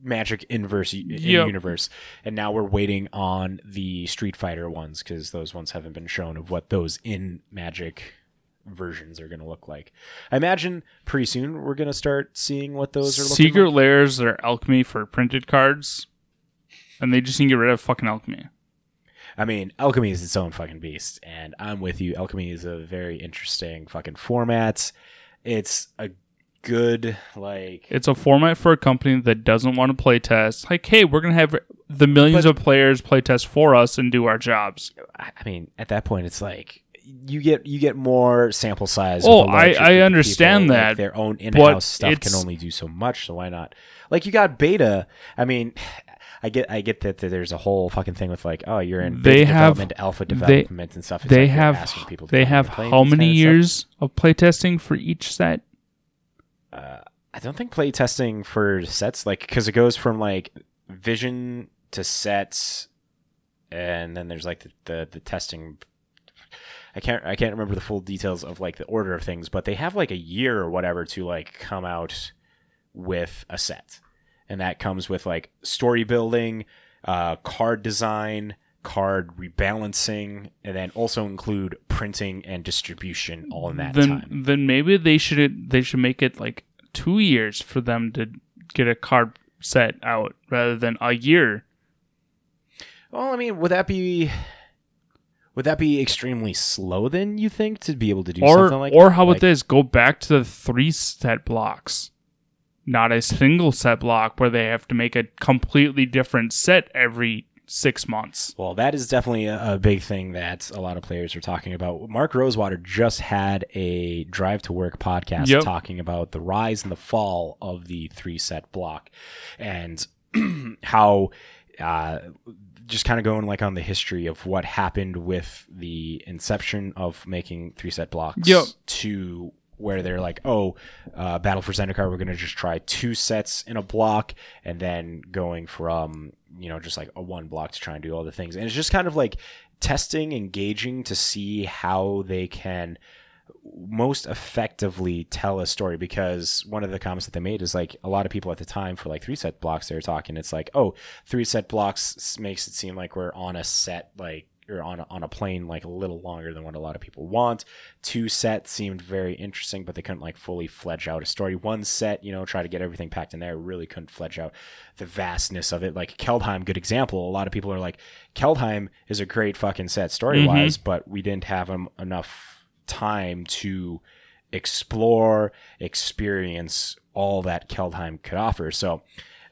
Magic inverse in Yep. universe, and now we're waiting on the Street Fighter ones because those ones haven't been shown of what those in Magic versions are going to look like. I imagine pretty soon we're going to start seeing what those are looking Secret like. Lairs are alchemy for printed cards, and they just need to get rid of fucking alchemy. I mean, alchemy is its own fucking beast, and I'm with you. Alchemy is a very interesting fucking format. It's a good like It's a format for a company that doesn't want to play test. Like, hey, we're gonna have the millions But- of players play test for us and do our jobs. I mean, at that point, it's like you get you get more sample size. Oh, with a larger I- I understand people, like, that, their own in-house stuff can only do so much. So why not? Like you got beta. I mean, I get I get that, that there's a whole fucking thing with like, oh, you're in They have- development, alpha they- development, and stuff. It's they like have people to they have how many kind of years of playtesting for each set? I don't think play testing for sets like because it goes from like vision to sets, and then there's like the, the the testing. I can't I can't remember the full details of like the order of things, but they have like a year or whatever to like come out with a set, and that comes with like story building, uh, card design, card rebalancing, and then also include printing and distribution all in that then time. then maybe they should they should make it like two years for them to get a card set out rather than a year. Well, I mean, would that be would that be extremely slow then? You think to be able to do or something like or that? how about Like, this? Go back to the three set blocks, not a single set block where they have to make a completely different set every six months. Well, that is definitely a, a big thing that a lot of players are talking about. Mark Rosewater just had a Drive to Work podcast Yep. talking about the rise and the fall of the three set block and how uh, just kind of going like on the history of what happened with the inception of making three set blocks Yep. to where they're like, oh, uh, Battle for Zendikar, we're going to just try two sets in a block, and then going from you know just like a one block to try and do all the things, and it's just kind of like testing, engaging to see how they can most effectively tell a story because one of the comments that they made is like a lot of people at the time for like three set blocks they were talking it's like oh three set blocks makes it seem like we're on a set like or on a, on a plane like a little longer than what a lot of people want. Two sets seemed very interesting but they couldn't like fully fledge out a story. One set you know try to get everything packed in there really couldn't fledge out the vastness of it. Like Kaldheim good example. A lot of people are like Kaldheim is a great fucking set story wise mm-hmm. but we didn't have em- enough time to explore experience all that Kaldheim could offer. So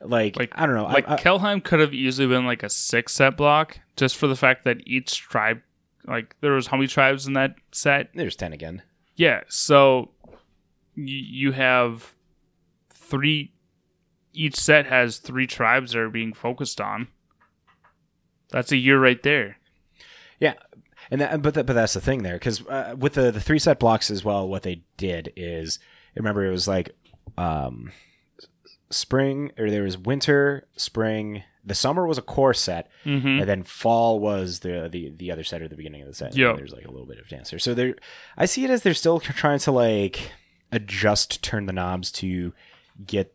like, Like- i don't know Like I, I, Kaldheim could have easily been like a six set block, just for the fact that each tribe, like there was how many tribes in that set? there's 10 again Yeah, so you you have three. Each set has three tribes that are being focused on. That's a year right there. Yeah, and that, but that, but that's the thing there because uh, with the the three set blocks as well, what they did is remember it was like um, spring or there was winter, spring. The summer was a core set, Mm-hmm. and then fall was the the the other set or the beginning of the set. Yeah, there's like a little bit of dancer. So they're I see it as they're still trying to like adjust, turn the knobs to get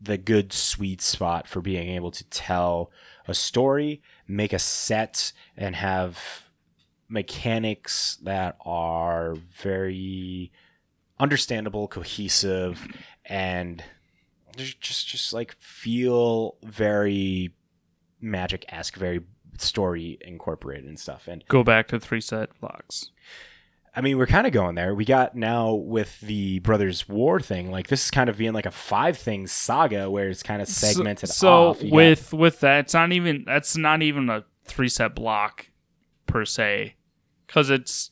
the good sweet spot for being able to tell a story, make a set, and have mechanics that are very understandable, cohesive, and just just, like feel very magic esque, very story incorporated and stuff. And Go back to three set blocks. I mean, we're kind of going there. We got now with the Brothers War thing, like this is kind of being like a five thing saga where it's kind of segmented So, off. You got- with with that, it's not even that's not even a three set block per se, because it's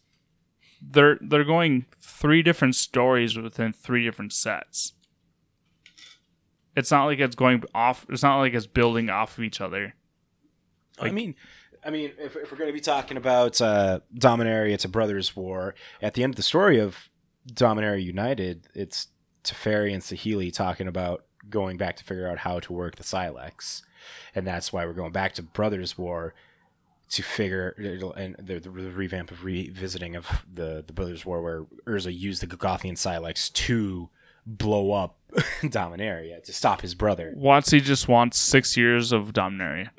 they're they're going three different stories within three different sets. It's not like it's going off. It's not like it's building off of each other. I mean, I mean, if, if we're going to be talking about uh, Dominaria, it's a brothers' war. At the end of the story of Dominaria United, it's Teferi and Saheeli talking about going back to figure out how to work the Sylex, and that's why we're going back to brothers' war to figure and the, the revamp of revisiting of the the brothers' war where Urza used the Golgothian Sylex to blow up Dominaria to stop his brother. WotC just wants six years of Dominaria.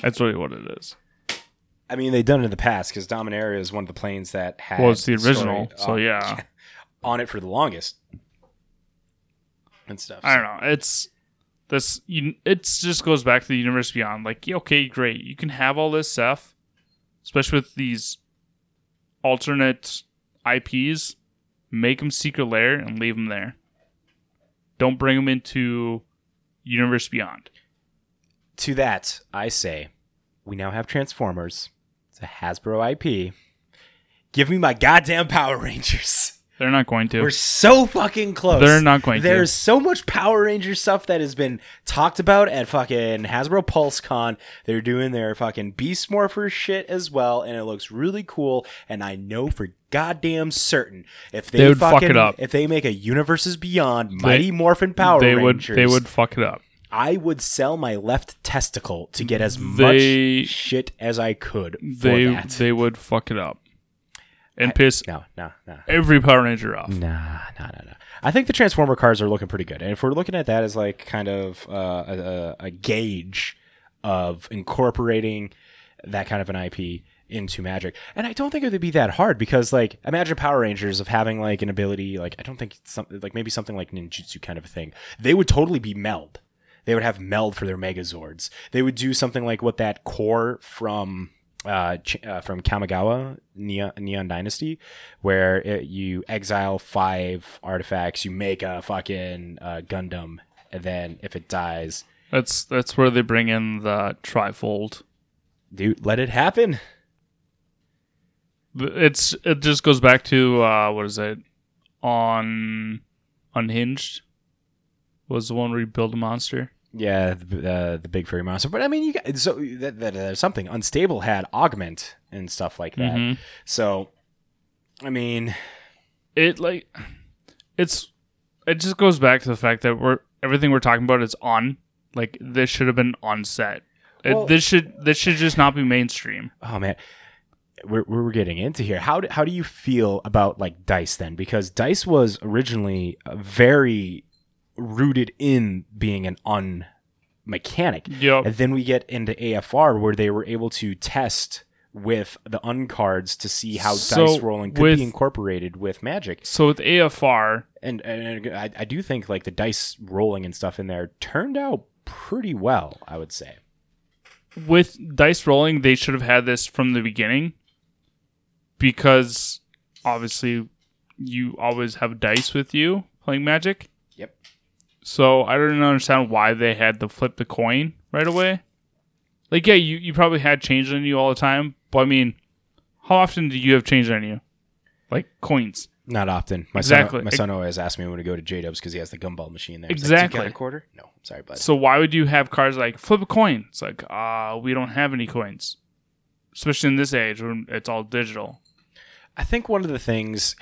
That's really what it is. I mean, they've done it in the past because Dominaria is one of the planes that had Well, it's the original, so on- yeah. on it for the longest and stuff. I don't know. It's this. You, it just goes back to the universe beyond. Like, okay, great. You can have all this stuff, especially with these alternate IPs. Make them secret lair and leave them there. Don't bring them into universe beyond. To that, I say, we now have Transformers. It's a Hasbro IP. Give me my goddamn Power Rangers. They're not going to. We're so fucking close. They're not going to. There's so much Power Ranger stuff that has been talked about at fucking Hasbro PulseCon. They're doing their fucking Beast Morpher shit as well, and it looks really cool. And I know for goddamn certain if they, They would fuck it up. if they make a Universes Beyond Mighty Morphin Power they would. They would fuck it up. I would sell my left testicle to get as They- much shit as I could for They that. they would fuck it up and piss no, no, no. every Power Ranger off. Nah, nah, nah, nah. I think the Transformer cars are looking pretty good, and if we're looking at that as like kind of uh, a, a, a gauge of incorporating that kind of an IP into Magic, and I don't think it would be that hard because like imagine Power Rangers of having like an ability like I don't think it's something like maybe something like ninjutsu kind of a thing. They would totally be meld. They would have meld for their Megazords. They would do something like what that core from uh, uh, from Kamigawa Neon, Neon Dynasty, where it, you exile five artifacts, you make a fucking uh, Gundam, and then if it dies, That's that's where they bring in the trifold. dude, let it happen. It's it just goes back to uh, what is it on Unhinged was the one where you build a monster. Yeah, the, uh, the big furry monster. But I mean, you got so that, that uh, something unstable had augment and stuff like that. Mhm. So, I mean, It like it's it just goes back to the fact that we're everything we're talking about is on like this should have been on set. It- this should this should just not be mainstream. oh man, we're, we're getting into here. How do, how do you feel about like dice then? Because dice was originally very rooted in being an un mechanic, Yep. and then we get into AFR where they were able to test with the uncards to see how So, dice rolling could with- be incorporated with Magic. So with AFR, And, and I, I do think like the dice rolling and stuff in there turned out pretty well. I would say. with dice rolling, they should have had this from the beginning because obviously you always have dice with you playing Magic. So I don't understand why they had to flip the coin right away. Like, yeah, you, you probably had change on you all the time, but I mean, how often do you have change on you? Like coins. Not often. My Exactly. son, my son always asks me when to go to J Dubs because he has the gumball machine there. He's like, Exactly. got a quarter? No, sorry, bud. So why would you have cards like flip a coin? It's like, uh, we don't have any coins. Especially in this age when it's all digital. I think one of the things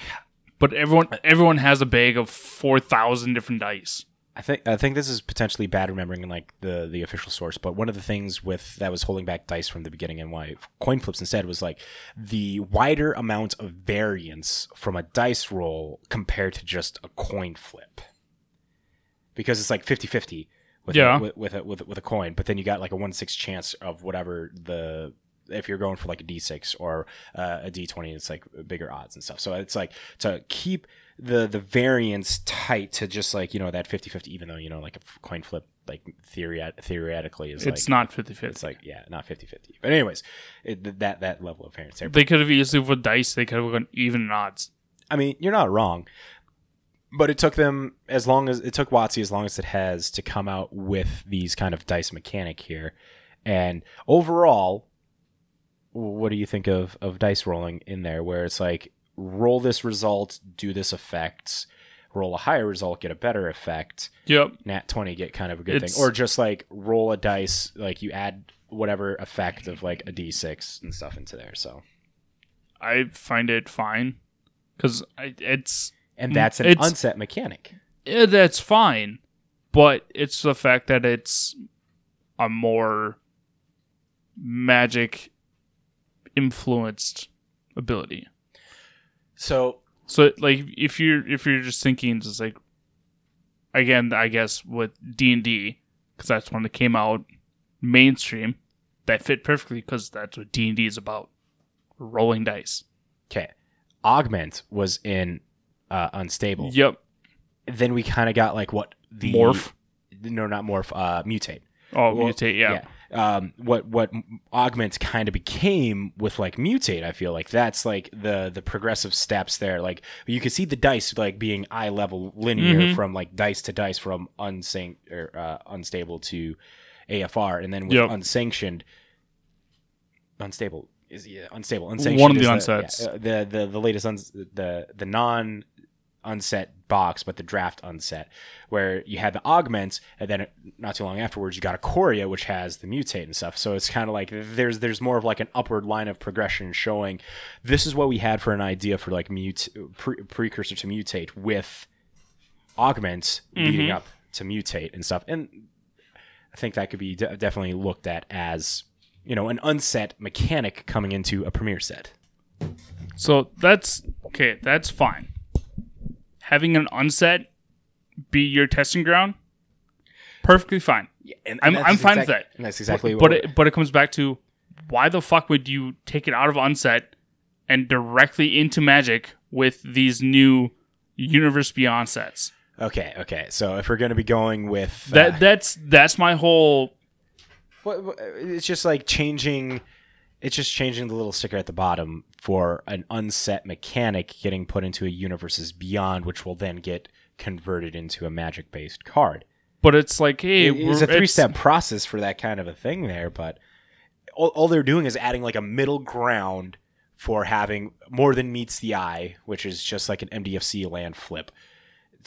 But everyone everyone has a bag of four thousand different dice. I think I think this is potentially bad remembering like the the official source, but one of the things with that was holding back dice from the beginning and why coin flips instead was like the wider amount of variance from a dice roll compared to just a coin flip. Because it's like 50-50 with Yeah. a, with, with a with, with a coin, but then you got like a 1 6 chance of whatever the if you're going for like a d6 or uh, a d20 it's like bigger odds and stuff so it's like to keep the the variance tight to just like you know that 50-50 even though you know like a coin flip like theory theoretically is It's like not 50-50 it's like yeah not 50-50 but anyways it, that that level of variance there They could have easily, with dice, they could have gone even odds. I mean, you're not wrong. But it took them as long as it took WotC as long as it has to come out with these kind of dice mechanic here. And overall, what do you think of of dice rolling in there where it's like roll this result, do this effect, roll a higher result, get a better effect, Yep. nat 20 get kind of a good It's- thing or just like roll a dice like you add whatever effect of like a d6 and stuff into there. So, I find it fine because it's and that's an It's- unset mechanic. yeah, that's fine, but it's the fact that it's a more magic influenced ability. So, So like if you're if you're just thinking just like again I guess with D and D because that's when it came out mainstream that fit perfectly because that's what D and D is about rolling dice. Okay. Augment was in uh, Unstable. Yep. Then we kind of got like what the Morph. No, not morph. Uh, mutate. Oh, Well, mutate. Yeah. Um, what what augment kind of became with like mutate. I feel like that's like the the progressive steps there. Like you can see the dice like being eye level linear Mhm. from like dice to dice from unsanct or uh, unstable to AFR, and then with Yep. unsanctioned, unstable is yeah, unstable. Unsanctioned One of the unsets. yeah, uh, the the the latest uns, the the non unset box, but the draft unset, where you had the augment, and then not too long afterwards you got Ikoria, which has the mutate and stuff. So it's kind of like there's there's more of like an upward line of progression showing this is what we had for an idea for like mute pre- precursor to mutate with augments mm-hmm. leading up to mutate and stuff, and I think that could be de- definitely looked at as you know an unset mechanic coming into a premiere set. So that's okay. That's fine. Having an unset be your testing ground, perfectly fine. Yeah, And, I'm- I'm fine with that. And that's exactly but what. but it, but it comes back to why the fuck would you take it out of unset and directly into magic with these new universe beyond sets okay, okay. So if we're gonna be going with that uh, that's that's my whole it's just like changing. It's just changing the little sticker at the bottom for an unset mechanic getting put into a universes beyond, which will then get converted into a magic based card. but it's like hey It- it's a three step process for that kind of a thing there, but all, all they're doing is adding like a middle ground for having more than meets the eye, which is just like an MDFC land flip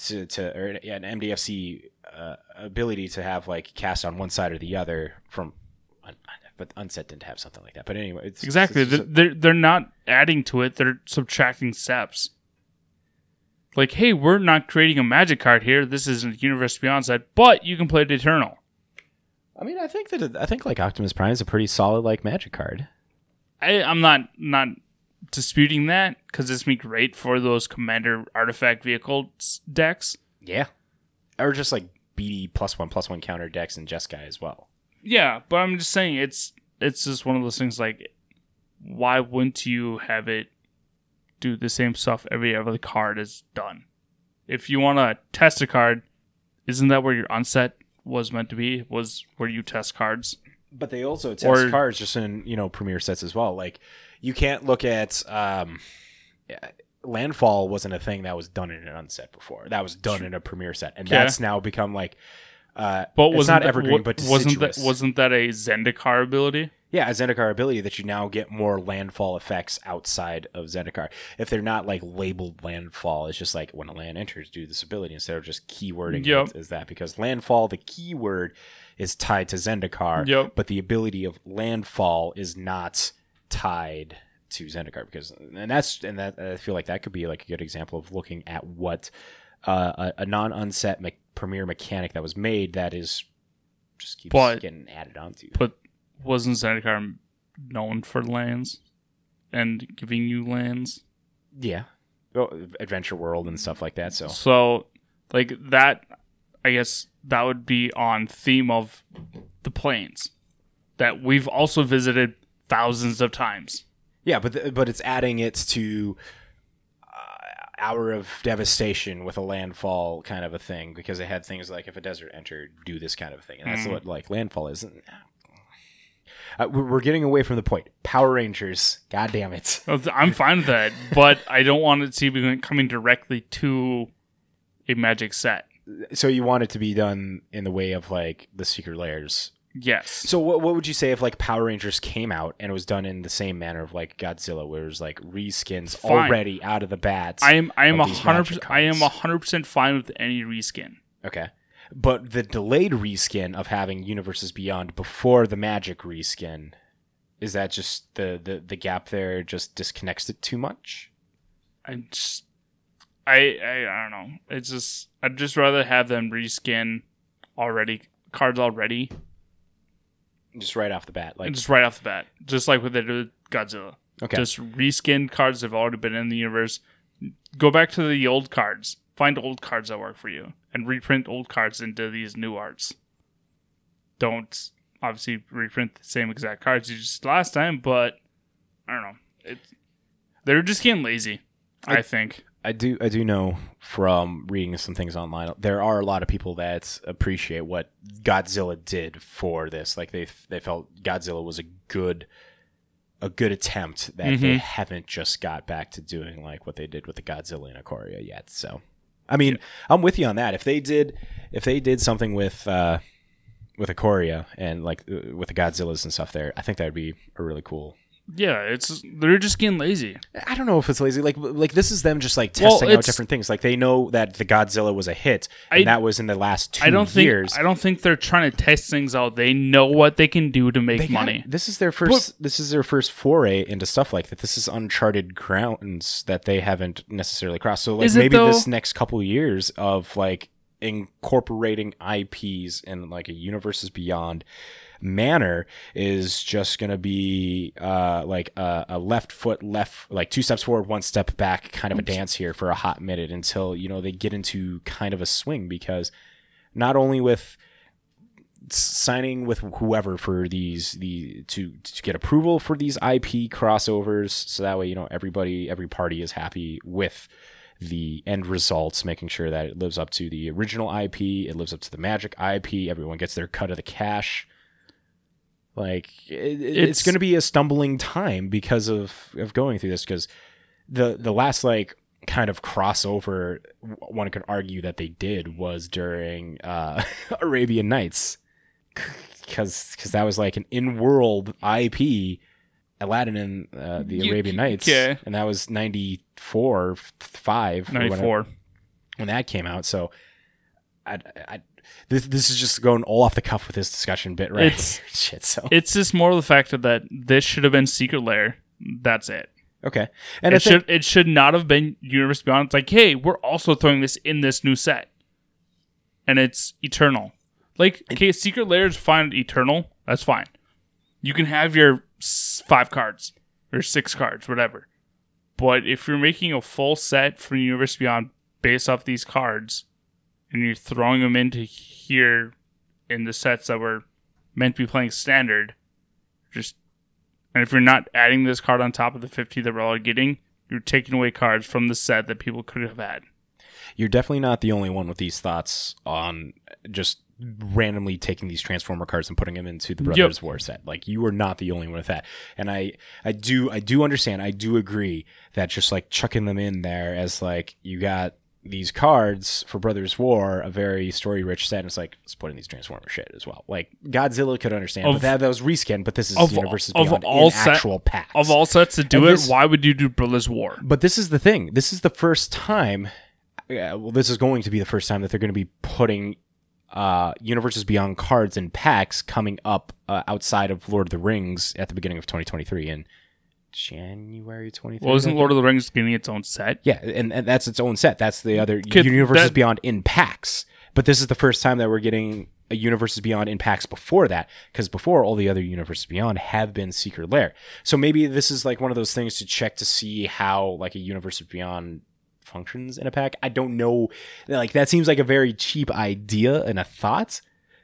to, to or an MDFC uh, ability to have like cast on one side or the other from. But Unset didn't have something like that. But anyway, it's exactly it's they're, they're they're not adding to it they're subtracting steps like hey we're not creating a magic card here this is a universe beyond set but you can play it eternal I mean, I think that I think like Optimus Prime is a pretty solid like magic card. I, I'm not not disputing that because it's be great for those commander artifact vehicle decks. Yeah. Or just like BD plus one plus one counter decks and Jeskai as well. Yeah, but I'm just saying it's it's just one of those things like why wouldn't you have it do the same stuff every other card is done? If you want to test a card, isn't that where your unset was meant to be? Was where you test cards? But they also test Or- cards just in, you know, premier sets as well. Like you can't look at um landfall wasn't a thing that was done in an unset before. That was done in a premier set. And Yeah. that's now become like uh But it's wasn't that, evergreen, but wasn't that wasn't that a Zendikar ability? Yeah, a Zendikar ability that you now get more landfall effects outside of Zendikar. If they're not like labeled landfall, it's just like when a land enters, do this ability instead of just keywording Yep. it is that because landfall, the keyword is tied to Zendikar, Yep. but the ability of landfall is not tied to Zendikar because and that's and that I feel like that could be like a good example of looking at what uh, a, a non-unset me- premier mechanic that was made that is just keeps But- getting added onto. But wasn't Zendikar known for lands and giving you lands? Yeah. Well, Adventure World and stuff like that. So So, like that, I guess that would be on theme of the planes that we've also visited thousands of times. yeah, but but it's adding it to Hour of Devastation with a landfall kind of a thing because they had things like if a desert entered, do this kind of thing, and that's Mhm. what like landfall is. Uh, we're we're getting away from the point. Power Rangers, god damn it! I'm fine with that, but I don't want it to be coming directly to a magic set. So you want it to be done in the way of like the secret lairs. Yes. So what what would you say if like Power Rangers came out and it was done in the same manner of like Godzilla, where it was like reskins Fine. already out of the bats? I am I am a of these hundred I am a hundred percent fine with any reskin. Okay. But the delayed reskin of having Universes Beyond before the Magic reskin, is that just the, the, the gap there just disconnects it too much? I just I, I I don't know. It's just I'd just rather have them reskin already cards already, Just right off the bat. Like just right off the bat, just like with the Godzilla. okay. Just reskin cards that have already been in the universe. Go back to the old cards. Find old cards that work for you, and reprint old cards into these new arts. Don't obviously reprint the same exact cards you just last time, but I don't know. It's they're just getting lazy. I, I- think. I do I do know from reading some things online there are a lot of people that appreciate what Godzilla did for this. Like they they felt Godzilla was a good a good attempt that they Mhm. haven't just got back to doing like what they did with the Godzilla and Ikoria yet. So I mean, I'm with you on that. If they did if they did something with uh with Ikoria and like uh, with the Godzillas and stuff there, I think that would be a really cool Yeah, it's they're just getting lazy. I don't know if it's lazy. Like like this is them just like Well, testing out different things. Like they know that the Godzilla was a hit, and I- that was in the last two I don't think years. I don't think they're trying to test things out. They know what they can do to make They got- money. This is their first. this is their first foray into stuff like that. This is uncharted grounds that they haven't necessarily crossed. So like maybe this next couple years of like incorporating IPs and like a universes beyond manner is just gonna be uh like a, a left foot left like two steps forward one step back kind of a dance here for a hot minute until you know they get into kind of a swing because not only with signing with whoever for these the to to get approval for these IP crossovers so that way you know everybody every party is happy with the end results making sure that it lives up to the original IP it lives up to the magic IP everyone gets their cut of the cash like it, it- it's, It's- going to be a stumbling time because of of going through this because the the last like kind of crossover one could argue that they did was during uh Arabian Nights. Because because that was like an in-world IP Aladdin and uh, the You- Arabian Nights. okay. and that was 94 5 or Ninety whenever- when that came out. So I, I this, this is just going all off the cuff with this discussion bit right It's- shit so It's just more of the fact that this should have been Secret Lair. That's it. okay and it think, should it should not have been Universe Beyond. It's like, hey, we're also throwing this in this new set, and it's Eternal. Like, okay, Secret Lair is fine. Eternal, that's fine. You can have your five cards. or six cards, whatever. But if you're making a full set from Universe Beyond based off these cards, and you're throwing them into here in the sets that were meant to be playing standard, just and if you're not adding this card on top of the 50 that we're all getting, you're taking away cards from the set that people could have had. You're definitely not the only one with these thoughts on just randomly taking these transformer cards and putting them into the brothers war set. Like you are not the only one with that. And i i do i do understand i do agree that just like chucking them in there as like you got these cards for brothers war a very story rich set and it's like let's put in these transformer shit as well like godzilla could understand Of- but that, that was reskin but this is of- universes of beyond all in set- actual packs Of all sets to do And it, this- why would you do Brothers War? but this is the thing. This is the first time. Yeah, well, this is going to be the first time that they're going to be putting uh, Universes Beyond cards and packs coming up uh, outside of Lord of the Rings at the beginning of 2023 in January 23. Well, isn't Lord of the Rings getting its own set? Yeah, and, and that's its own set. That's the other Kid, Universes that- Beyond in packs. But this is the first time that we're getting a Universes Beyond in packs before that, because before all the other Universes Beyond have been Secret Lair. So maybe this is like one of those things to check to see how like a Universes Beyond functions in a pack. I don't know. Like that seems like a very cheap idea and a thought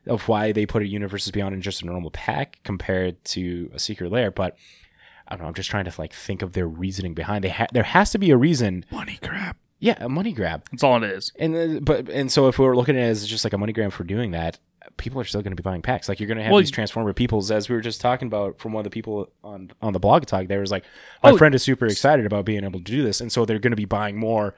of why they put a Universes Beyond in just a normal pack compared to a Secret Lair, but. I don't know. I'm just trying to like think of their reasoning behind. They ha- there has to be a reason Money grab. yeah, a money grab. That's all it is. And uh, but and so if we're looking at it as just like a money grab for doing that, people are still going to be buying packs. Like you're going to have Well, these transformer peoples, as we were just talking about from one of the people on on the blog talk. There was like, my Oh. friend is super excited about being able to do this, and so they're going to be buying more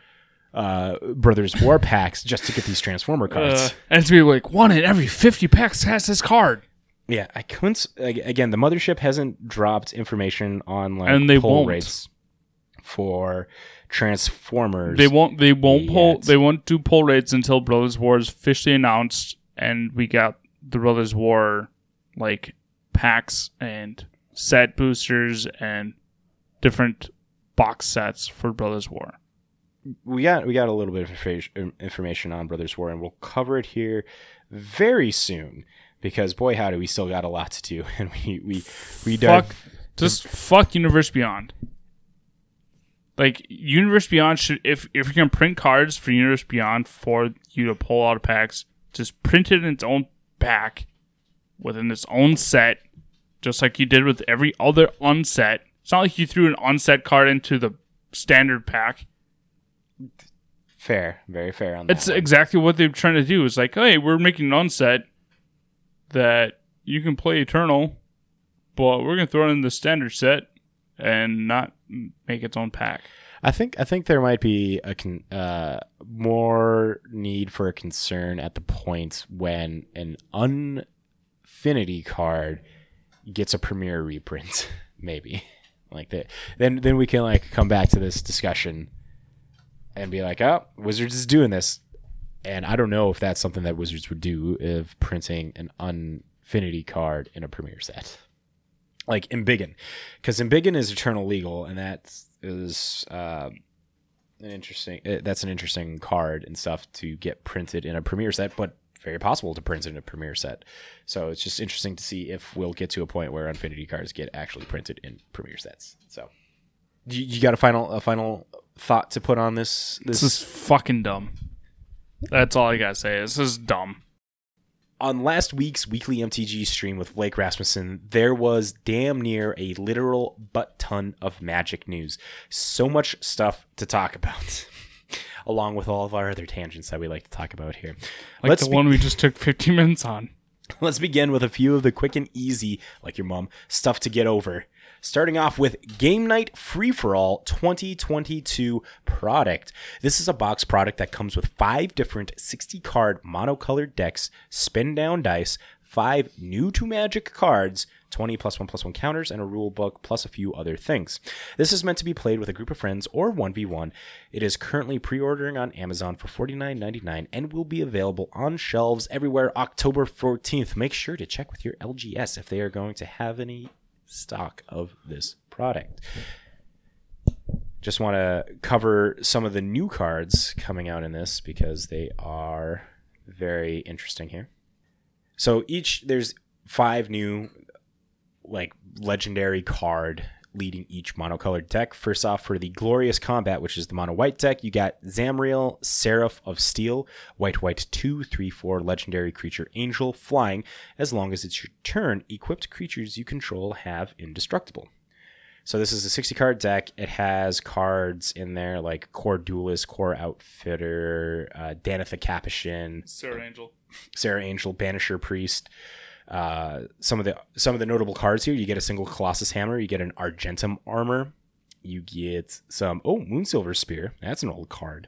uh Brothers War packs just to get these transformer cards. Uh, and it's be like one in every 50 packs has this card. Yeah, I couldn't. Again, the mothership hasn't dropped information on like And they pull won't. rates for transformers. They won't. They won't pull. Yet. They won't do pull rates until Brothers War is officially announced, and we got the Brothers War like packs and set boosters and different box sets for Brothers War. we got we got a little bit of information on Brothers War, and we'll cover it here very soon because boy howdy, we still got a lot to do, and we we we Fuck, dive. just fuck Universe Beyond. Like Universe Beyond should if if you can print cards for Universe Beyond for you to pull out of packs, just print it in its own pack within its own set, just like you did with every other unset. It's not like you threw an unset card into the standard pack. Fair, very fair on that. It's one. exactly what they're trying to do. It's like, hey, we're making an unset that you can play Eternal, but we're gonna throw it in the standard set and not make its own pack. I think I think there might be a con- uh, more need for a concern at the point when an Unfinity card gets a premiere reprint, maybe like that. Then then we can like come back to this discussion and be like, oh, Wizards is doing this, and I don't know if that's something that Wizards would do if printing an Unfinity card in a premiere set like Embiggen, because Embiggen is eternal legal, and that is uh, an interesting. uh, That's an interesting card and stuff to get printed in a premiere set, but very possible to print in a premiere set. So it's just interesting to see if we'll get to a point where Unfinity cards get actually printed in premiere sets. So, you, you got a final a final thought to put on this? This This is fucking dumb. That's all I gotta say. This is dumb. on last week's weekly MTG stream with Blake Rasmussen, there was damn near a literal butt ton of magic news. So much stuff to talk about, along with all of our other tangents that we like to talk about here. Like let's the be- one we just took 15 minutes on. Let's begin with a few of the quick and easy, like your mom, stuff to get over. Starting off with Game Night Free for All 2022 product. This is a box product that comes with five different 60 card monocolored decks, spin down dice, five new to Magic cards, 20 plus 1 plus 1 counters, and a rule book, plus a few other things. This is meant to be played with a group of friends or 1v1. It is currently pre ordering on Amazon for $49.99 and will be available on shelves everywhere October 14th. Make sure to check with your LGS if they are going to have any stock of this product. Just want to cover some of the new cards coming out in this because they are very interesting here. So each there's five new like legendary card leading each monocolored deck. First off, for the Glorious Combat, which is the mono white deck, you got Zamriel, Seraph of Steel, white white 2, 3 4 legendary creature angel, flying. As long as it's your turn, equipped creatures you control have indestructible. So this is a 60 card deck. It has cards in there like Kor Duelist, Kor Outfitter, uh, Danitha Capashen, Serra Angel. Serra Angel, Banisher Priest. Uh, some of the some of the notable cards here: you get a single Colossus Hammer, you get an Argentum Armor, you get some oh Moonsilver Spear. That's an old card.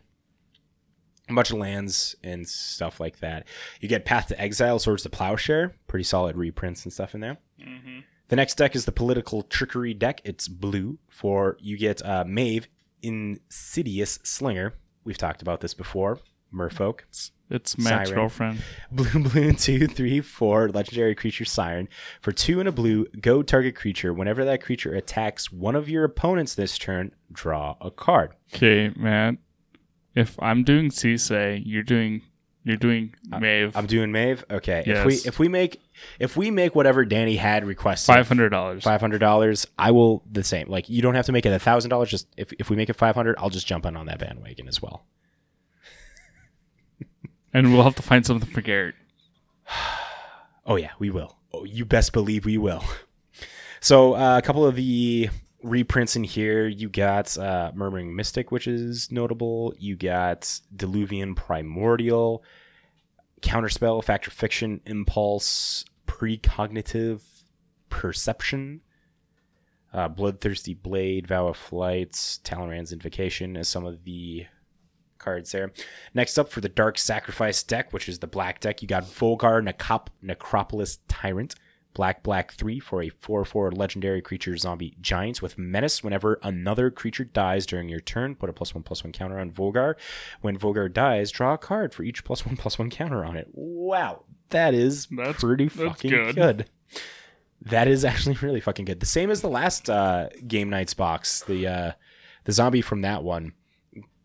A bunch of lands and stuff like that. You get Path to Exile, Swords to Plowshare, pretty solid reprints and stuff in there. Mm-hmm. The next deck is the Political Trickery deck. It's blue for you get uh, Maeve, Insidious Slinger. We've talked about this before. Merfolk. It's Matt's Siren. girlfriend. Blue, blue, two, three, four, legendary creature siren. For two and a blue, go target creature. Whenever that creature attacks one of your opponents this turn, draw a card. Okay, Matt. If I'm doing Sisay, you're doing you're doing Maeve. I'm doing Maeve. Okay. Yes. If we if we make if we make whatever Danny had requested Five hundred dollars. five hundred dollars, I will the same. Like you don't have to make it a thousand dollars. Just if if we make it five hundred, I'll just jump in on that bandwagon as well. And we'll have to find something for Garrett. Oh yeah, we will. Oh, you best believe we will. So uh, a couple of the reprints in here, you got uh, Murmuring Mystic, which is notable. You got Diluvian Primordial, Counterspell, Fact or Fiction, Impulse, Precognitive Perception, uh, Bloodthirsty Blade, Vow of Flight, Talrand's Invocation as some of the cards there. Next up for the Dark Sacrifice deck, which is the black deck, you got Volgar Necrop- Necropolis Tyrant. Black, black, three for a 4 4 legendary creature zombie giants with menace. Whenever another creature dies during your turn, put a plus one plus one counter on Volgar. When Volgar dies, draw a card for each plus one plus one counter on it. Wow, that is That's- pretty that's fucking good. good. That is actually really fucking good. The same as the last uh, Game Nights box. The uh, the zombie from that one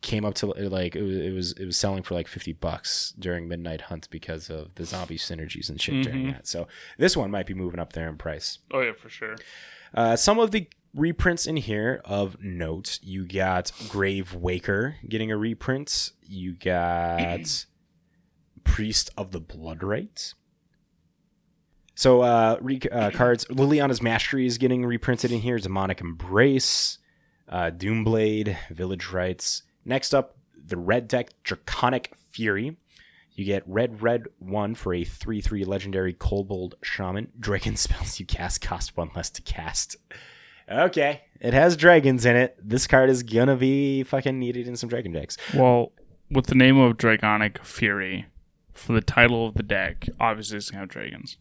came up to like it was it was, it was selling for like 50 bucks during midnight hunt because of the zombie synergies and shit during that. So this one might be moving up there in price. Oh yeah, for sure. uh, some of the reprints in here of note you got grave waker getting a reprint. You got priest of the blood rite. So uh, re- uh cards liliana's mastery is getting reprinted in here demonic embrace uh, doomblade village rites next up the red deck draconic fury you get red, red one for a three three legendary kobold shaman. Dragon spells you cast cost one less to cast. Okay, it has dragons in it. This card is gonna be fucking needed in some dragon decks. Well, with the name of Dragonic Fury, for the title of the deck, obviously it's gonna have dragons.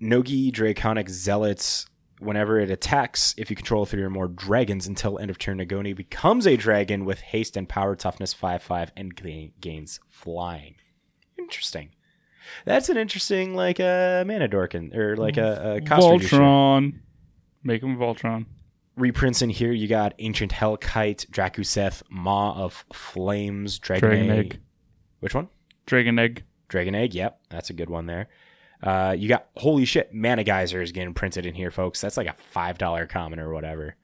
Nogi Draconic Zealots. Whenever it attacks, if you control three or more dragons until end of turn, Nagoni becomes a dragon with haste and power, toughness five five, and ga- gains flying. Interesting. That's an interesting like a uh, mana dorkin or like a, a cost. Voltron. Make him Voltron. reprints in here. You got Ancient Hellkite, Drakuseth, Maw of Flames, Dragon, Dragon Egg. Egg. Which one? Dragon Egg. Dragon Egg. Yep, that's a good one there. Uh, you got holy shit, Mana Geyser is getting printed in here, folks. That's like a five dollar common or whatever.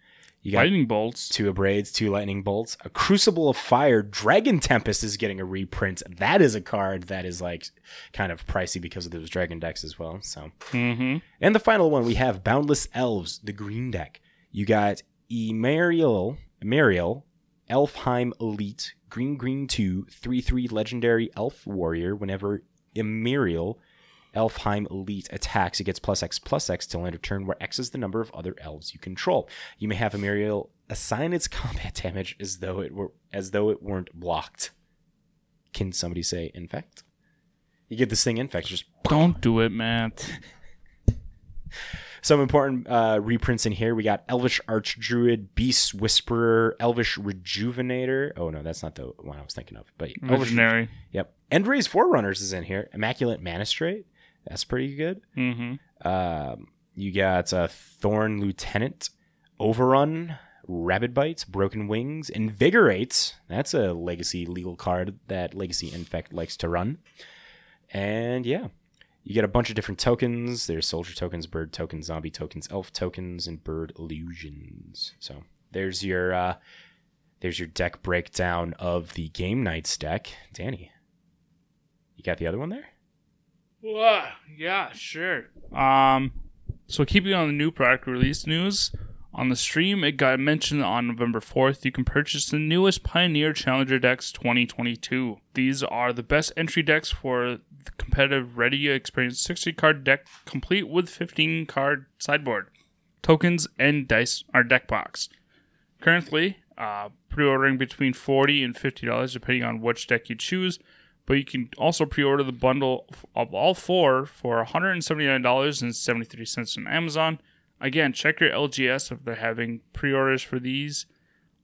You got Lightning bolts. two abrades, two lightning bolts, a Crucible of Fire. Dragon Tempest is getting a reprint. That is a card that is like kind of pricey because of those dragon decks as well. So Mm-hmm. and the final one, we have Boundless Elves, the green deck. You got Emariel, Emariel, Elfheim Elite, green, green 2, 3 3 legendary elf warrior. Whenever Emariel, Elfheim Elite attacks, it gets plus X plus X till end of turn, where X is the number of other elves you control. You may have Emariel assign its combat damage as though it were as though it weren't blocked. Can somebody say infect? You get this thing infect, just Don't do it, Matt. Some important uh, reprints in here. We got Elvish Archdruid, Beast Whisperer, Elvish Rejuvenator. Oh no, that's not the one I was thinking of. But Elvish, Visionary. yep. Endray's Forerunners is in here. Immaculate Magistrate. That's pretty good. Mm-hmm. Um, you got uh, Thorn Lieutenant, Overrun, Rabid Bites, Broken Wings, Invigorate. That's a legacy legal card that Legacy Infect likes to run. And yeah, You get a bunch of different tokens. There's soldier tokens, bird tokens, zombie tokens, elf tokens, and bird illusions. So there's your uh, there's your deck breakdown of the game nights deck. Danny, you got the other one there? Whoa, yeah, sure. Um, so keeping on the new product release news, on the stream, it got mentioned on November 4th. You can purchase the newest Pioneer Challenger decks 2022. These are the best entry decks for the competitive ready experience 60 card deck complete with 15 card sideboard, tokens, and dice are deck box. Currently, uh, pre ordering between 40 and $50 depending on which deck you choose. But you can also pre order the bundle of all four for $179.73 on Amazon again, check your LGS if they're having pre-orders for these,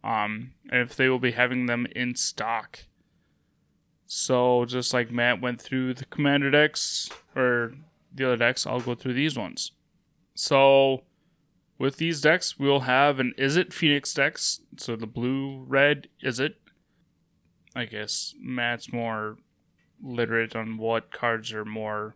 um, and if they will be having them in stock. So just like Matt went through the Commander decks or the other decks, I'll go through these ones. So with these decks, we'll have an Izzet Phoenix decks. So the blue red Izzet. I guess Matt's more literate on what cards are more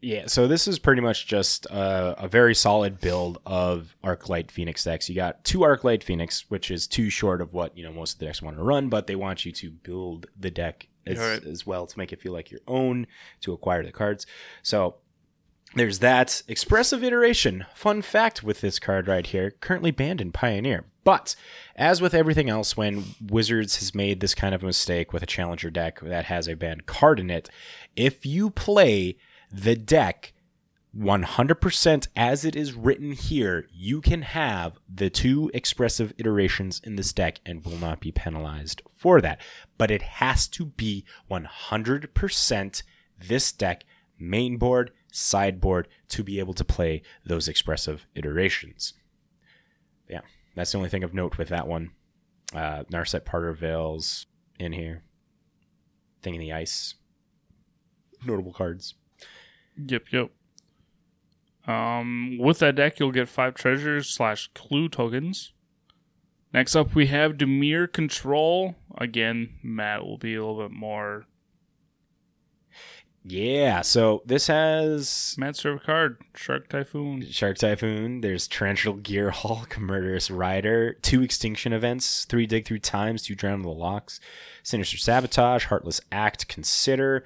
Yeah, so this is pretty much just a, a very solid build of Arclight Phoenix decks. You got two Arclight Phoenix, which is too short of what you know most of the decks want to run, but they want you to build the deck as, Right. as well to make it feel like your own to acquire the cards. So there's that expressive iteration. Fun fact with this card right here, currently banned in Pioneer. But as with everything else, when Wizards has made this kind of a mistake with a challenger deck that has a banned card in it, if you play the deck 100% as it is written here, you can have the two expressive iterations in this deck and will not be penalized for that. But it has to be 100% this deck, main board, sideboard, to be able to play those expressive iterations. Yeah, that's the only thing of note with that one. Uh, Narset Parter Veils in here. Thing in the Ice. Notable cards. Yep, yep. Um, with that deck, you'll get five treasures slash clue tokens. Next up, we have Dimir Control. Again, Matt will be a little bit more Yeah, so this has Matt's favorite card, Shark Typhoon. Shark Typhoon, there's Torrential Gear Hulk, Murderous Rider, two Extinction Events, three Dig Through Times, two Drown in the Lochs, Sinister Sabotage, Heartless Act, Consider,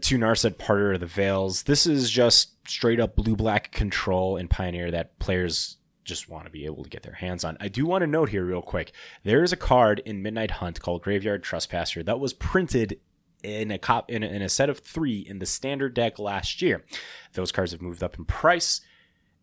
two Narset Parter of the Veils. This is just straight up blue black control in Pioneer that players just want to be able to get their hands on. I do want to note here, real quick there is a card in Midnight Hunt called Graveyard Trespasser that was printed in a cop in a, in a set of three in the standard deck last year. Those cards have moved up in price.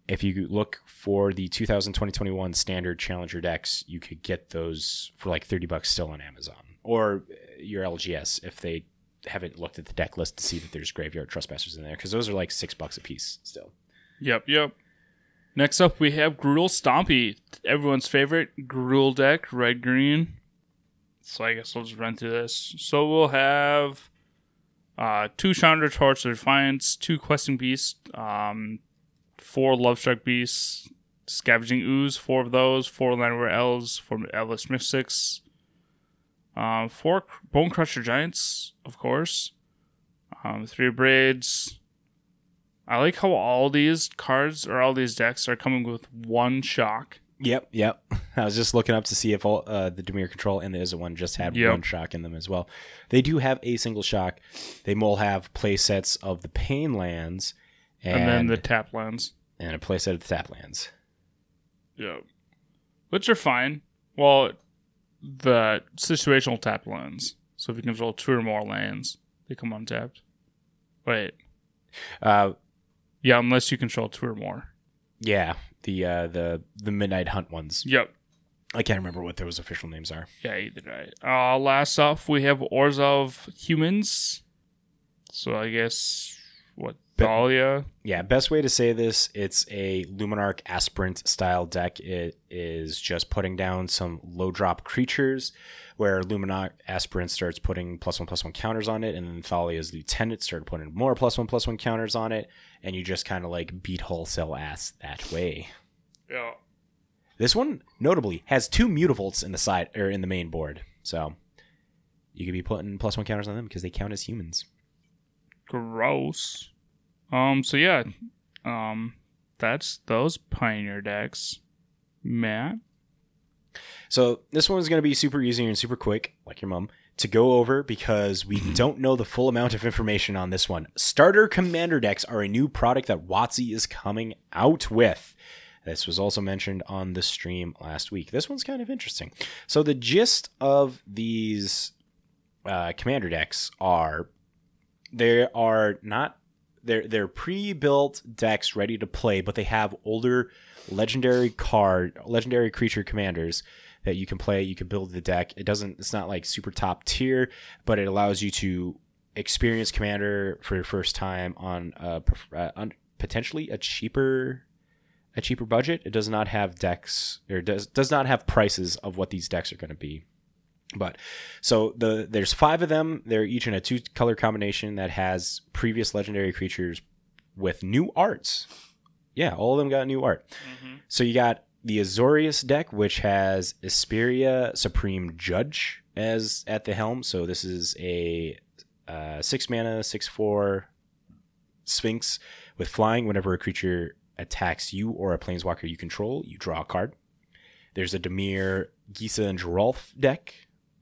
If you look for the 2020-21 standard challenger decks, you could get those for like 30 bucks still on Amazon or your LGS if they haven't looked at the deck list to see that there's graveyard trespassers in there because those are like six bucks a piece still. Yep, yep. Next up, we have Gruul Stompy, everyone's favorite Gruul deck, red green. So I guess we'll just run through this. So we'll have uh, two Chandra Torch Defiance, two Questing Beasts, um, four Lovestruck Beasts, Scavenging Ooze, four of those, four Llanowar Elves, four Elvish Mystics, um, four Bone Crusher Giants, of course, um, three Braids, I like how all these cards or all these decks are coming with one shock. Yep, yep. I was just looking up to see if all uh, the Dimir Control and the Izzet one just had Yep. one shock in them as well. They do have a single shock. They will have play sets of the Pain lands and, And, then the tap lands. and a play set of the Tap lands. Yeah. Which are fine. Well, the situational tap lands. So if you control two or more lands, they come untapped. Wait. Uh, Yeah, unless you control two or more. yeah, the uh, the the Midnight Hunt ones. Yep. I can't remember what those official names are. Yeah, either right. Uh, last off, we have Orzhov humans. So I guess what Thalia? Yeah, best way to say this, it's a Luminarch Aspirant style deck. It is just putting down some low drop creatures where Luminarch Aspirant starts putting plus one plus one counters on it, and then Thalia's Lieutenant started putting more plus one plus one counters on it, and you just kind of like beat wholesale ass that way. Yeah. This one notably has two mutavaults in the side or in the main board. So you could be putting plus one counters on them because they count as humans. Gross. Um. So yeah. Um. That's those Pioneer decks. Matt. So this one's going to be super easy and super quick, like your mom, to go over because we don't know the full amount of information on this one. Starter Commander decks are a new product that WotC is coming out with. This was also mentioned on the stream last week. This one's kind of interesting. So the gist of these uh, commander decks are there are not they're they're pre-built decks ready to play, but they have older legendary card legendary creature commanders that you can play. You can build the deck. It doesn't. It's not like super top tier, but it allows you to experience commander for your first time on a, uh, potentially a cheaper a cheaper budget. It does not have decks or does does not have prices of what these decks are going to be. But so the there's five of them. They're each in a two color combination that has previous legendary creatures with new arts. Yeah, all of them got new art. So you got the Azorius deck, which has Isperia Supreme Judge as at the helm. So this is a uh, six mana, six four Sphinx with flying. Whenever a creature attacks you or a planeswalker you control, you draw a card. There's a Dimir, Gisa, and Geralf deck.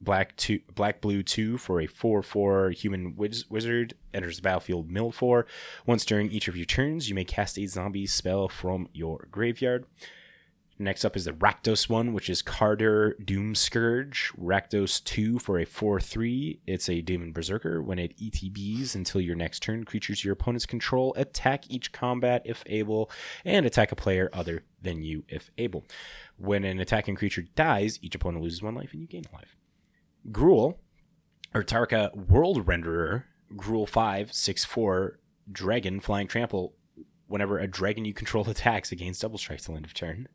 Black two, black blue two for a four four human wiz- wizard enters the battlefield mill four. Once during each of your turns, you may cast a zombie spell from your graveyard. Next up is the Rakdos one, which is Kardur Doom Scourge. Rakdos 2 for a 4 3. It's a Demon Berserker. When it ETBs until your next turn, creatures your opponents control attack each combat if able, and attack a player other than you if able. When an attacking creature dies, each opponent loses one life and you gain a life. Gruul, Atarka World Renderer, Gruul 5, 6 4, Dragon, Flying Trample. Whenever a dragon you control attacks, against double strike till end of turn.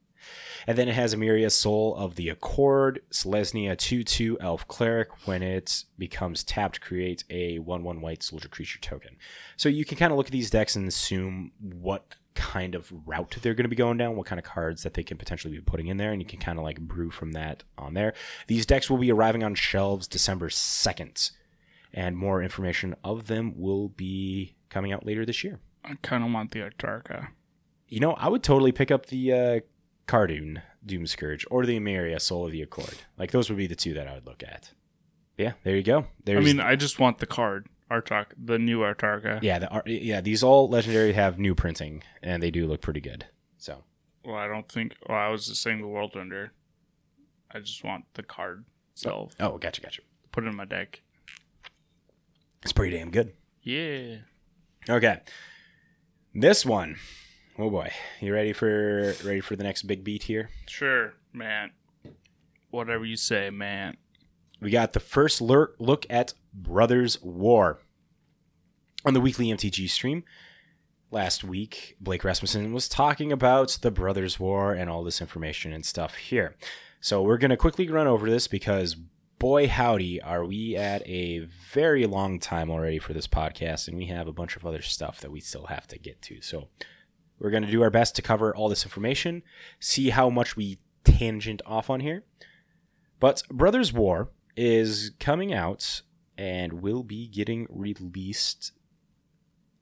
And then it has Emmara Soul of the Accord, Selesnya 2 2 Elf Cleric. When it becomes tapped, create a 1 1 white soldier creature token. So you can kind of look at these decks and assume what kind of route they're going to be going down, what kind of cards that they can potentially be putting in there, and you can kind of like brew from that on there. These decks will be arriving on shelves December 2nd, and more information of them will be coming out later this year. I kind of want the Atarka. You know, I would totally pick up the uh, Kardur Doom Scourge or the Emmara Soul of the Accord. Like those would be the two that I would look at. Yeah, there you go. There's, I mean, I just want the card Artark, the new Atarka. yeah, the art, yeah, these all legendary have new printing and they do look pretty good. So Well, I don't think. Well, I was just saying the World Render. I just want the card itself. Oh, oh, gotcha, gotcha. Put it in my deck. It's pretty damn good. Yeah. Okay, this one. Oh boy, you ready for ready for the next big beat here? Sure, man. Whatever you say, man. We got the first lur- look at Brothers War on the weekly MTG stream. Last week, Blake Rasmussen was talking about the Brothers War and all this information and stuff here. So we're going to quickly run over this because, boy, howdy, are we at a very long time already for this podcast, and we have a bunch of other stuff that we still have to get to. So we're going to do our best to cover all this information, see how much we tangent off on here. But Brothers War is coming out and will be getting released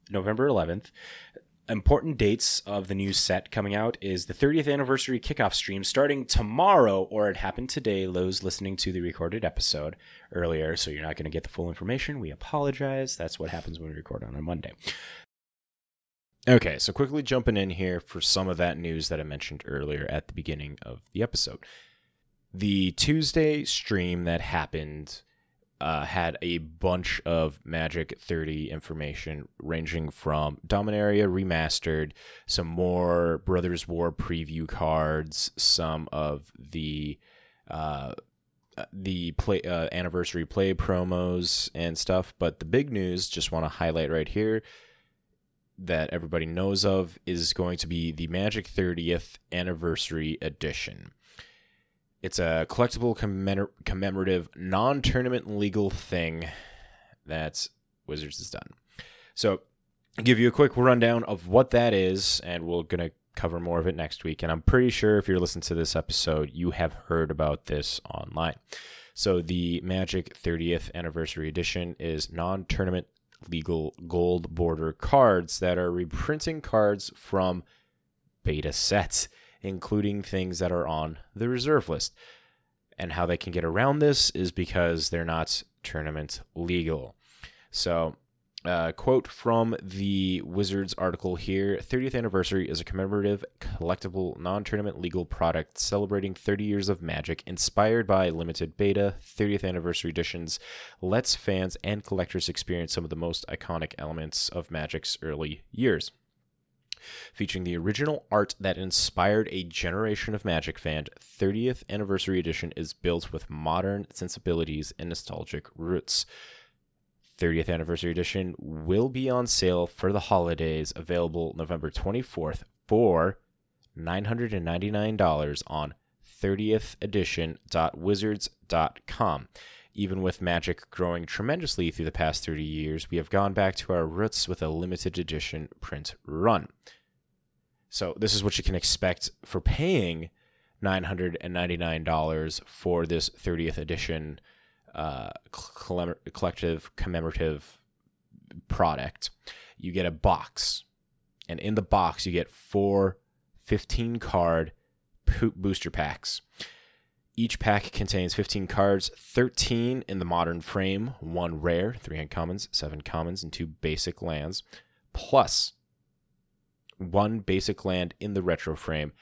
November 11th. Important dates of the new set coming out is the 30th anniversary kickoff stream starting tomorrow, or it happened today. Lowe's listening to the recorded episode earlier, so you're not going to get the full information. We apologize. That's what happens when we record on a Monday. Okay, so quickly jumping in here for some of that news that I mentioned earlier at the beginning of the episode. The Tuesday stream that happened uh, had a bunch of Magic 30 information ranging from Dominaria Remastered, some more Brothers War preview cards, some of the uh, the play uh, anniversary play promos and stuff. But the big news, just want to highlight right here, that everybody knows of is going to be the Magic 30th Anniversary Edition. It's a collectible commemor- commemorative non tournament legal thing that Wizards has done. So, I'll give you a quick rundown of what that is, and we're going to cover more of it next week. And I'm pretty sure if you're listening to this episode, you have heard about this online. So, the Magic 30th Anniversary Edition is non tournament legal gold border cards that are reprinting cards from beta sets, including things that are on the reserve list. And how they can get around this is because they're not tournament legal. So uh, quote from the Wizards article here 30th anniversary is a commemorative, collectible, non tournament legal product celebrating 30 years of magic, inspired by limited beta. 30th anniversary editions lets fans and collectors experience some of the most iconic elements of Magic's early years. Featuring the original art that inspired a generation of Magic fans, 30th Anniversary Edition is built with modern sensibilities and nostalgic roots. 30th Anniversary Edition will be on sale for the holidays, available November 24th for $999 on 30thedition.wizards.com. Even with Magic growing tremendously through the past 30 years, we have gone back to our roots with a limited edition print run. So, this is what you can expect for paying $999 for this 30th edition uh, collective commemorative product. You get a box, and in the box, you get four 15 card booster packs. Each pack contains 15 cards, 13 in the modern frame, one rare, three uncommons, seven commons, and two basic lands, plus one basic land in the retro frame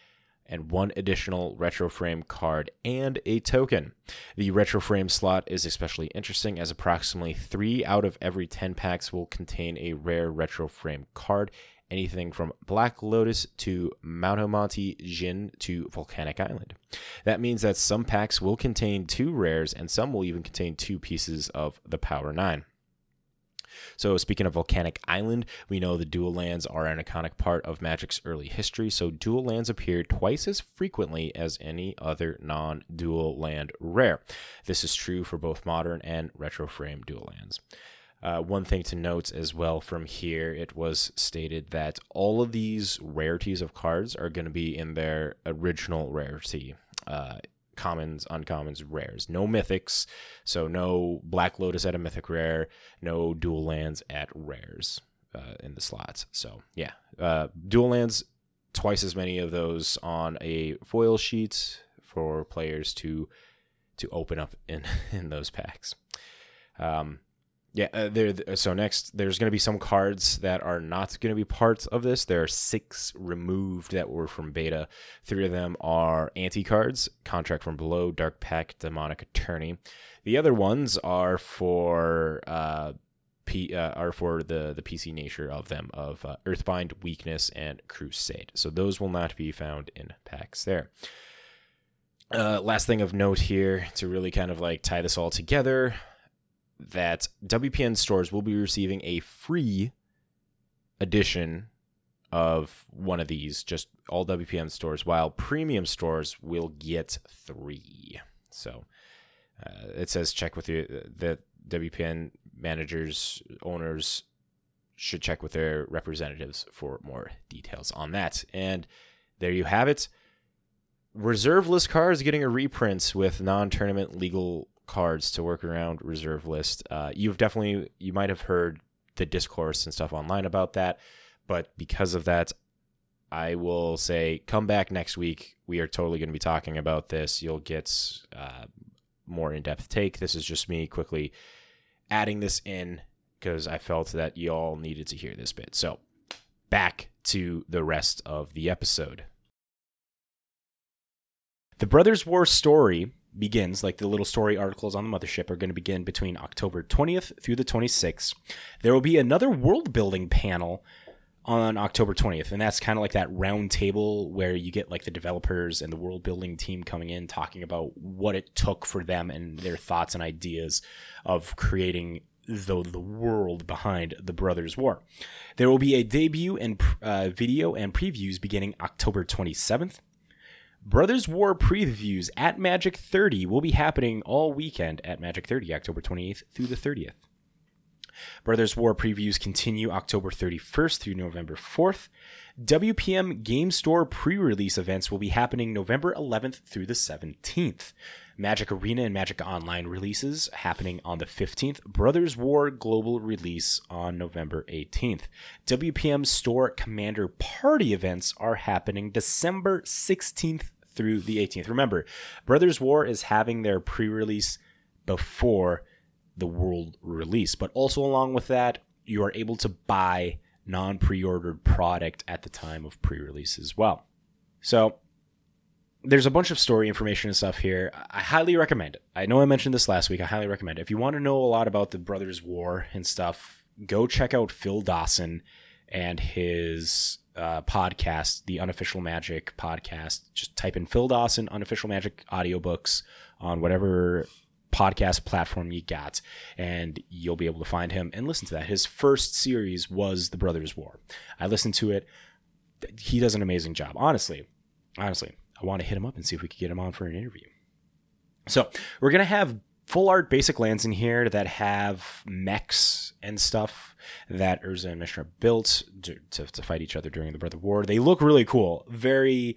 and one additional retro frame card and a token. The retro frame slot is especially interesting as approximately 3 out of every 10 packs will contain a rare retro frame card anything from Black Lotus to Mahamoti Djinn to Volcanic Island. That means that some packs will contain two rares and some will even contain two pieces of the Power 9. So, speaking of Volcanic Island, we know the dual lands are an iconic part of Magic's early history, so dual lands appear twice as frequently as any other non dual land rare. This is true for both modern and retro frame dual lands. Uh, one thing to note as well from here, it was stated that all of these rarities of cards are going to be in their original rarity. Uh, commons, uncommons, rares. No mythics, so no Black Lotus at a mythic rare, no dual lands at rares uh, in the slots. So yeah, uh, dual lands, twice as many of those on a foil sheet for players to to open up in in those packs. Um, yeah, uh, there. So next, there's going to be some cards that are not going to be parts of this. There are six removed that were from beta. Three of them are anti cards: Contract from Below, Dark Pact, Demonic Attorney. The other ones are for uh, P, uh, are for the the PC nature of them of uh, Earthbind, Weakness, and Crusade. So those will not be found in packs there. Uh, last thing of note here to really kind of like tie this all together that WPN stores will be receiving a free edition of one of these, just all WPN stores, while premium stores will get three. So uh, it says check with the WPN managers, owners should check with their representatives for more details on that. And there you have it. Reserve list cards getting a reprint with non tournament legal cards to work around reserve list. Uh, you've definitely you might have heard the discourse and stuff online about that, but because of that, I will say come back next week. We are totally going to be talking about this. You'll get uh, more in depth take. This is just me quickly adding this in because I felt that y'all needed to hear this bit. So back to the rest of the episode. The Brothers War story begins, like the little story articles on the mothership are going to begin between October 20th through the 26th. There will be another world building panel on October 20th, and that's kind of like that round table where you get like the developers and the world building team coming in talking about what it took for them and their thoughts and ideas of creating the the world behind the Brothers War. There will be a debut and uh, video and previews beginning October 27th. Brothers War previews at Magic 30 will be happening all weekend at Magic 30, October 28th through the 30th. Brothers War previews continue October 31st through November 4th. WPN Game Store pre release events will be happening November 11th through the 17th. Magic Arena and Magic Online releases happening on the 15th. Brothers War global release on November 18th. WPN Store Commander Party events are happening December 16th through the 18th. Remember, Brothers War is having their pre release before the world release, but also along with that, you are able to buy non pre ordered product at the time of pre release as well. So, there's a bunch of story information and stuff here. I highly recommend it. I know I mentioned this last week. I highly recommend it. If you want to know a lot about the Brothers War and stuff, go check out Phil Dawson and his uh, podcast, the Unofficial Magic podcast. Just type in Phil Dawson, Unofficial Magic audiobooks on whatever podcast platform you got, and you'll be able to find him and listen to that. His first series was The Brothers War. I listened to it. He does an amazing job. Honestly, honestly, I want to hit him up and see if we could get him on for an interview. So we're gonna have full art basic lands in here that have mechs and stuff that Urza and Mishra built to, to, to fight each other during the Brother War. They look really cool. Very,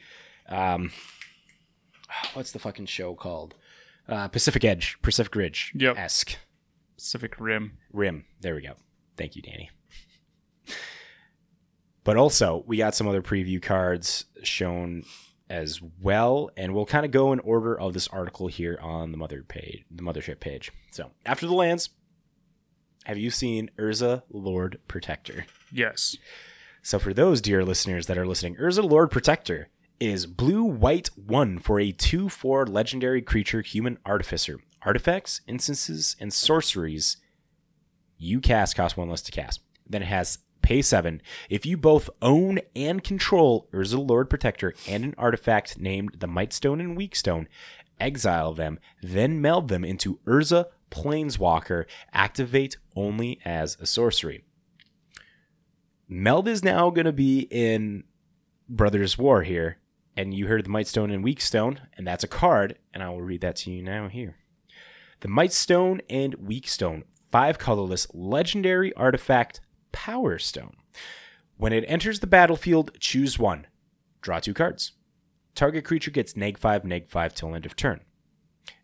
um, what's the fucking show called? Uh, Pacific Edge, Pacific Ridge Yep. esque. Pacific Rim. Rim. There we go. Thank you, Danny. But also, we got some other preview cards shown as well, and we'll kind of go in order of this article here on the mother page, the mothership page. So, after the lands, have you seen Urza Lord Protector? Yes. So, for those dear listeners that are listening, Urza Lord Protector is blue white one for a 2 4 legendary creature human artificer. Artifacts, instances, and sorceries you cast cost one less to cast. Then it has pay 7. If you both own and control Urza Lord Protector and an artifact named the Mightstone and Weakstone, exile them, then meld them into Urza Planeswalker, activate only as a sorcery. Meld is now going to be in Brothers War here, and you heard the Mightstone and Weakstone, and that's a card, and I will read that to you now here. The Mightstone and Weakstone, five colorless legendary artifact Power Stone. When it enters the battlefield, choose one. Draw two cards. Target creature gets neg 5, neg 5 till end of turn.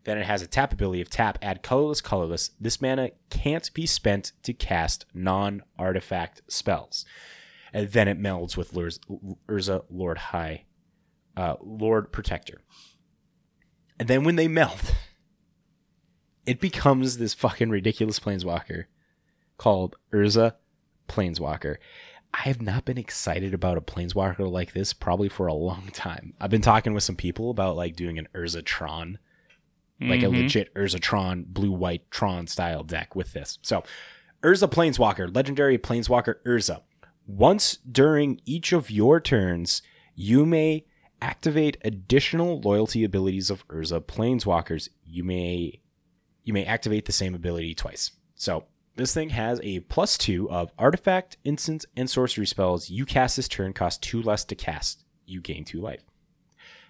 Then it has a tap ability of tap, add colorless, colorless. This mana can't be spent to cast non artifact spells. And then it melds with Urza Lord High, uh, Lord Protector. And then when they meld, it becomes this fucking ridiculous planeswalker called Urza Planeswalker. I have not been excited about a planeswalker like this probably for a long time. I've been talking with some people about like doing an Urza Tron, like a Mhm. legit Urza Tron, blue white Tron style deck with this. So, Urza Planeswalker, legendary Planeswalker Urza. Once during each of your turns, you may activate additional loyalty abilities of Urza Planeswalkers. You may you may activate the same ability twice. So this thing has a plus two of artifact, instant, and sorcery spells you cast this turn cost two less to cast. You gain two life.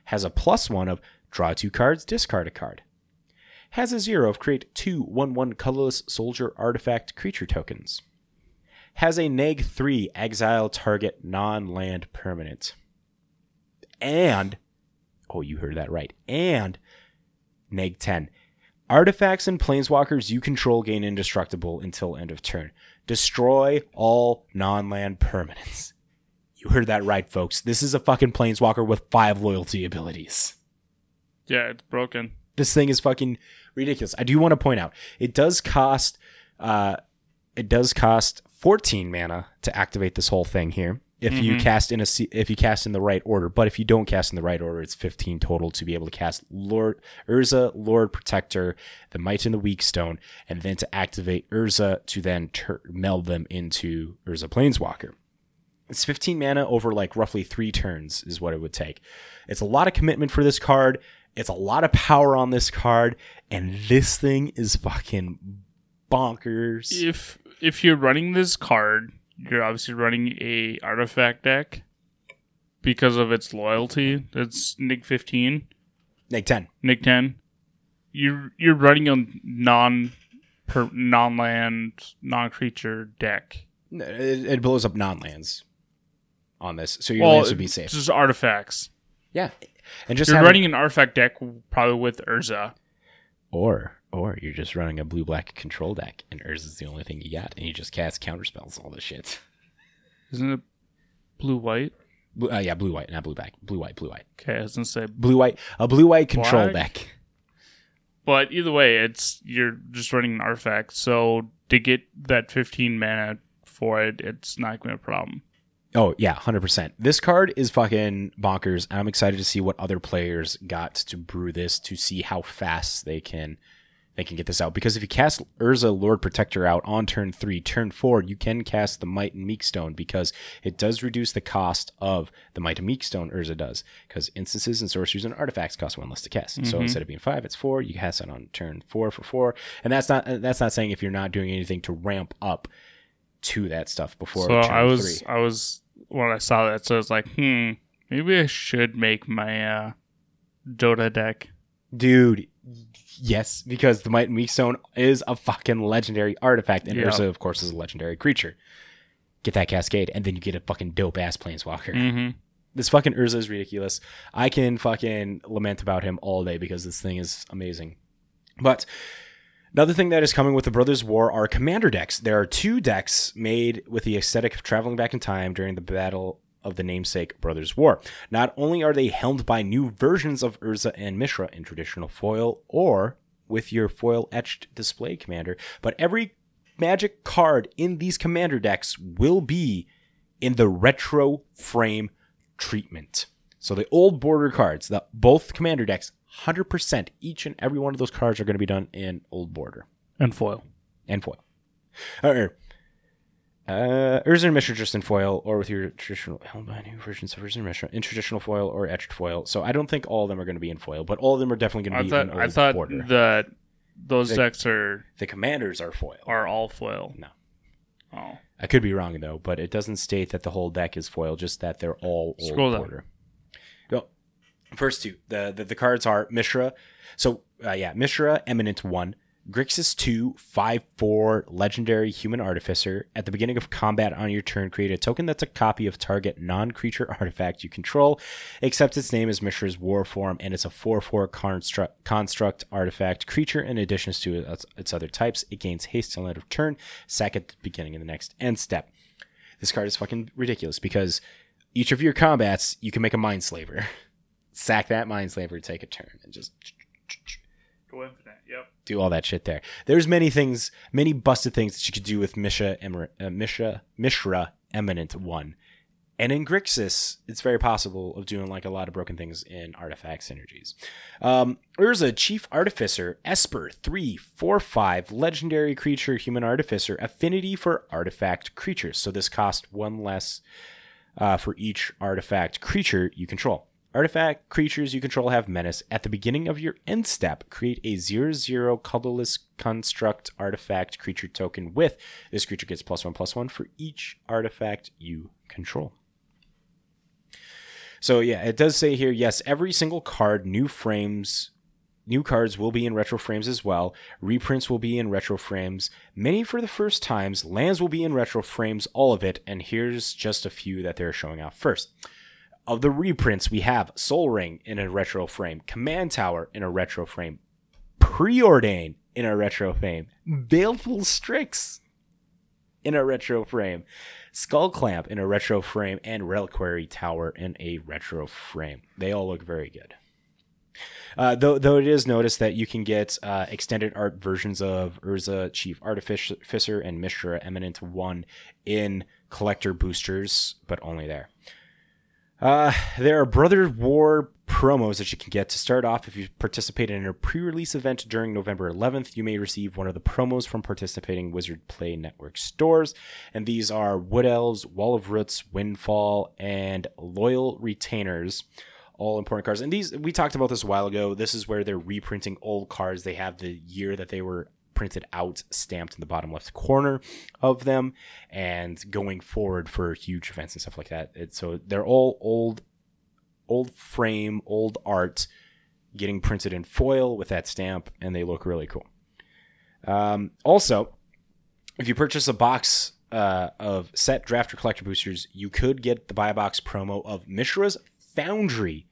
Has a plus one of draw two cards, discard a card. Has a zero of create two 1 1 colorless soldier artifact creature tokens. Has a neg 3 exile target non land permanent. And, oh, you heard that right. And neg 10 Artifacts and planeswalkers you control gain indestructible until end of turn. Destroy all non land permanents. You heard that right, folks. This is a fucking planeswalker with five loyalty abilities. Yeah, it's broken. This thing is fucking ridiculous. I do want to point out it does cost uh it does cost 14 mana to activate this whole thing here. If you Mhm. cast in a if you cast in the right order, but if you don't cast in the right order, it's 15 total to be able to cast Lord Urza, Lord Protector, the Might and the Weak Stone, and then to activate Urza to then tur- meld them into Urza Planeswalker. It's 15 mana over like roughly three turns is what it would take. It's a lot of commitment for this card. It's a lot of power on this card, and this thing is fucking bonkers. If if you're running this card, you're obviously running a artifact deck because of its loyalty. That's Nick 15, Nick 10. Nick 10. You're you're running a non per non-land, non-creature deck. It, it blows up non-lands on this, so your well, lands would be safe. Just artifacts. Yeah, and just You're having- running an artifact deck probably with Urza. or or you're just running a blue black control deck, and Urza is the only thing you got, and you just cast counter spells, all this shit. Isn't it blue white? Blue, uh, yeah, blue white, not blue black, blue white, blue white, Okay, I was gonna say, blue white, a blue white control Black? deck. but either way, it's you're just running an artifact. So to get that 15 mana for it, it's not gonna be a problem. Oh yeah, hundred percent. This card is fucking bonkers. and I'm excited to see what other players got to brew this to see how fast they can they can get this out. Because if you cast Urza Lord Protector out on turn three, turn four, you can cast the Might and Meek Stone because it does reduce the cost of the Might and Meek Stone. Urza does because instances and sorceries and artifacts cost one less to cast. So instead of being five, it's four. You cast it on turn four for four, and that's not that's not saying if you're not doing anything to ramp up to that stuff before. so I was, three. I was when I saw that, so I was like, hmm, maybe I should make my uh, Dota deck. Dude, yes, because the Might and Weak Stone is a fucking legendary artifact, and Yeah. Urza, of course, is a legendary creature. Get that Cascade, and then you get a fucking dope ass Planeswalker. Mm-hmm. This fucking Urza is ridiculous. I can fucking lament about him all day because this thing is amazing. But another thing that is coming with the Brothers War are commander decks. There are two decks made with the aesthetic of traveling back in time during the battle of the namesake Brothers War. Not only are they helmed by new versions of Urza and Mishra in traditional foil or with your foil etched display commander, but every magic card in these commander decks will be in the retro frame treatment. So the old border cards, the both commander decks, 100% each and every one of those cards are going to be done in old border And foil. and foil. Or, uh, Urza and Mishra just in foil, or with your traditional held new versions of Urza and Mishra in traditional foil or etched foil. So I don't think all of them are going to be in foil, but all of them are definitely going to be thought in old I thought border. that those The- decks are the commanders are foil. are all foil. No. Oh, I could be wrong though, but it doesn't state that the whole deck is foil, just that they're all old Scroll down. border. Well, first two, the, the the cards are Mishra. So uh, yeah, Mishra, Eminent one, Grixis two, five four, legendary human artificer. At the beginning of combat on your turn, create a token that's a copy of target non-creature artifact you control, except its name is Mishra's war form, and it's a four four construct construct artifact creature. In addition to its, its other types, it gains haste till end of turn. Sack at the beginning of the next end step. This card is fucking ridiculous because each of your combats you can make a Mindslaver. Sack that Mindslaver, take a turn, and just go infinite. Do all that shit there. There's many things, many busted things that you could do with Misha, Emer- uh, Misha, Mishra, Eminent One, and in Grixis, it's very possible of doing like a lot of broken things in artifact synergies. Um, Urza, Chief Artificer, Esper, three, four, five, legendary creature, human artificer, affinity for artifact creatures. So this cost one less uh, for each artifact creature you control. Artifact creatures you control have menace. At the beginning of your end step, create a 0 0 colorless construct artifact creature token with this creature gets plus 1 plus 1 for each artifact you control. So, yeah, it does say here yes, every single card, new frames, new cards will be in retro frames as well. Reprints will be in retro frames. Many for the first times. Lands will be in retro frames, all of it. And here's just a few that they're showing off first. Of the reprints, we have Sol Ring in a retro frame, Command Tower in a retro frame, Preordain in a retro frame, Baleful Strix in a retro frame, Skullclamp in a retro frame, and Reliquary Tower in a retro frame. They all look very good. Uh, though, though it is noticed that you can get uh, extended art versions of Urza, Chief Artificer, and Mishra Eminent One in collector boosters, but only there. Uh, there are Brother War promos that you can get to start off if you participate in a pre-release event during November 11th. You may receive one of the promos from participating Wizard Play Network stores, and these are Wood Elves, Wall of Roots, Windfall, and Loyal Retainers. All important cards, and these we talked about this a while ago. This is where they're reprinting old cards. They have the year that they were printed out stamped in the bottom left corner of them and going forward for huge events and stuff like that. It, so they're all old old frame old art getting printed in foil with that stamp and they look really cool. Um, also, if you purchase a box uh, of set draft or collector boosters, you could get the buy box promo of Mishra's Foundry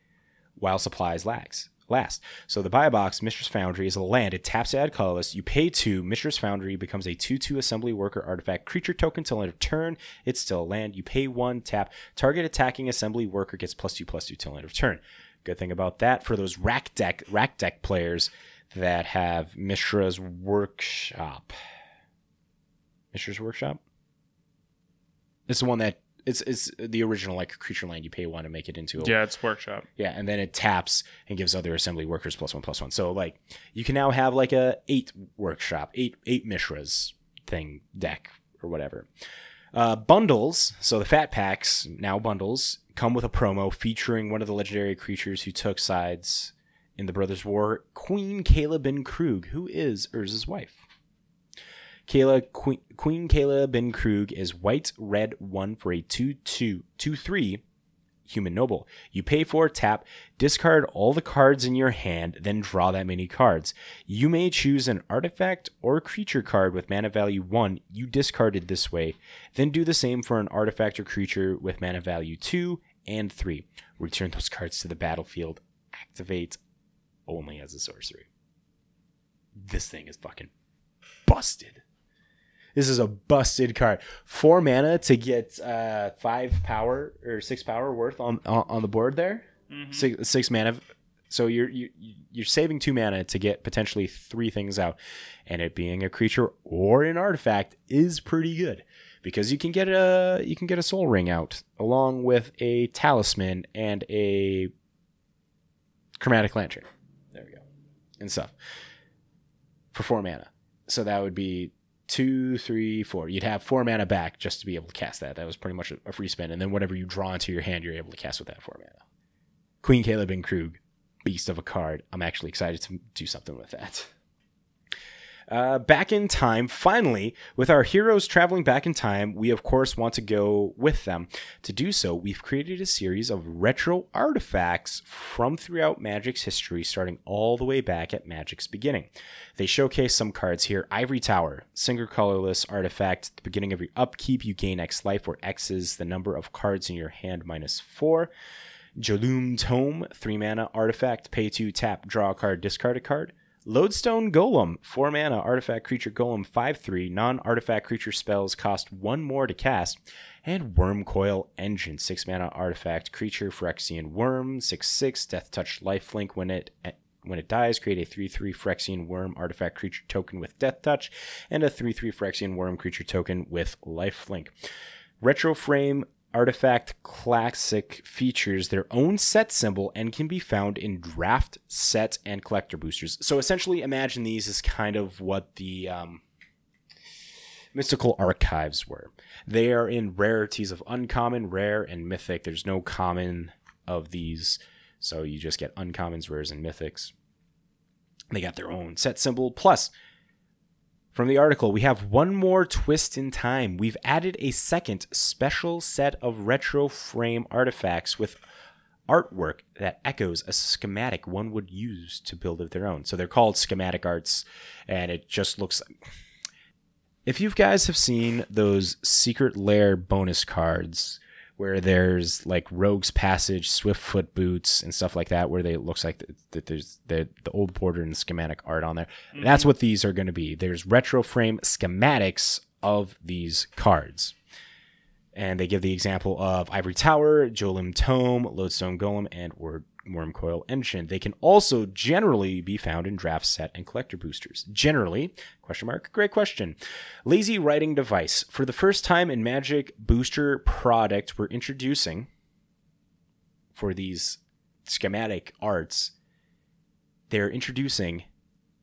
while supplies lags last. So the buy box, Mishra's Foundry is a land. It taps to add colorless. You pay two. Mishra's Foundry becomes a 2 2 assembly worker artifact creature token till end of turn. It's still a land. You pay one, tap. Target attacking assembly worker gets plus two plus two till end of turn. Good thing about that for those rack deck rack deck players that have Mishra's Workshop. Mishra's Workshop? It's the one that it's it's the original like creature land you pay one to make it into a Yeah, it's workshop. yeah, and then it taps and gives other assembly workers plus one plus one. So like you can now have like a eight workshop, eight eight Mishras thing deck or whatever. Uh, bundles, so the fat packs now bundles come with a promo featuring one of the legendary creatures who took sides in the Brothers' War, Queen Kayla bin-Kroog, who is Urza's wife. Kayla Queen, Queen Kayla bin-Kroog is white red one for a 2 2 2 3 human noble. You pay for tap, discard all the cards in your hand, then draw that many cards. You may choose an artifact or creature card with mana value 1 you discarded this way, then do the same for an artifact or creature with mana value 2 and 3. Return those cards to the battlefield. Activate only as a sorcery. This thing is fucking busted. This is a busted card. Four mana to get uh, five power or six power worth on on, on the board there. Six, six mana. So you're you, you're saving two mana to get potentially three things out, and it being a creature or an artifact is pretty good because you can get a you can get a Sol Ring out along with a talisman and a chromatic lantern. There we go, and stuff for four mana. So that would be two, three, four. You'd have four mana back just to be able to cast that. That was pretty much a free spin. And then whatever you draw into your hand, you're able to cast with that four mana. Queen Kayla bin-Kroog, beast of a card. I'm actually excited to do something with that. Uh, back in time, finally, with our heroes traveling back in time, we of course want to go with them. To do so, we've created a series of retro artifacts from throughout Magic's history, starting all the way back at Magic's beginning. They showcase some cards here Ivory Tower, single colorless artifact. At the beginning of your upkeep, you gain X life, where X is the number of cards in your hand minus four. Jalum Tome, 3 mana artifact, pay 2, tap, draw a card, discard a card. Lodestone Golem, 4 mana artifact creature golem, 5 3, non artifact creature spells cost 1 more to cast. And Wurmcoil Engine, 6 mana artifact creature Phyrexian Wurm, 6 6, Death Touch Lifelink when it. When it dies, create a 3 3 Phyrexian Wurm artifact creature token with Death Touch, and a 3 3 Phyrexian Wurm creature token with Lifelink. Retro Frame Artifact Classic features their own set symbol and can be found in draft, set, and collector boosters. So essentially, imagine these as kind of what the um, mystical archives were. They are in rarities of uncommon, rare, and mythic. There's no common of these, so you just get uncommons, rares, and mythics. They got their own set symbol. Plus, from the article, we have one more twist in time. We've added a second special set of retro frame artifacts with artwork that echoes a schematic one would use to build of their own. So they're called schematic arts, and it just looks. If you guys have seen those secret lair bonus cards where there's like Rogue's Passage, Swiftfoot boots, and stuff like that, where they it looks like that there's the the old border and schematic art on there. That's mm-hmm. what these are going to be. There's retro frame schematics of these cards. And they give the example of Ivory Tower, Jalum Tome, Lodestone Golem, and Word Wurmcoil Engine. They can also generally be found in draft set and collector boosters. Generally, question mark, great question. Lazy writing device. For the first time in Magic booster product, we're introducing for these schematic arts, they're introducing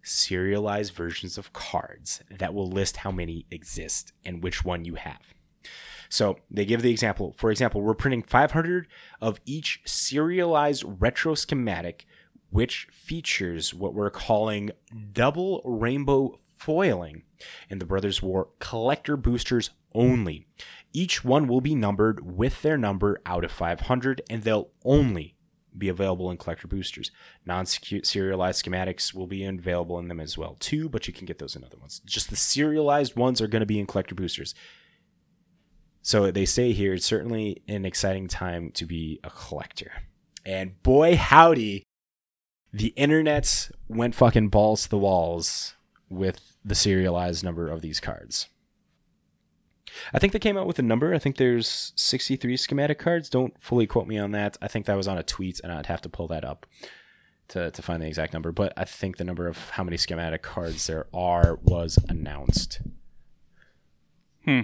serialized versions of cards that will list how many exist and which one you have. So they give the example. For example, we're printing 500 of each serialized retro schematic, which features what we're calling double rainbow foiling in the Brothers War collector boosters only. Each one will be numbered with their number out of 500, and they'll only be available in collector boosters. Non-serialized schematics will be available in them as well too, but you can get those in other ones. Just the serialized ones are going to be in collector boosters. So they say here, it's certainly an exciting time to be a collector. And boy, howdy, the internet went fucking balls to the walls with the serialized number of these cards. I think they came out with a number. I think there's 63 schematic cards. Don't fully quote me on that. I think that was on a tweet, and I'd have to pull that up to, to find the exact number. But I think the number of how many schematic cards there are was announced. Hmm.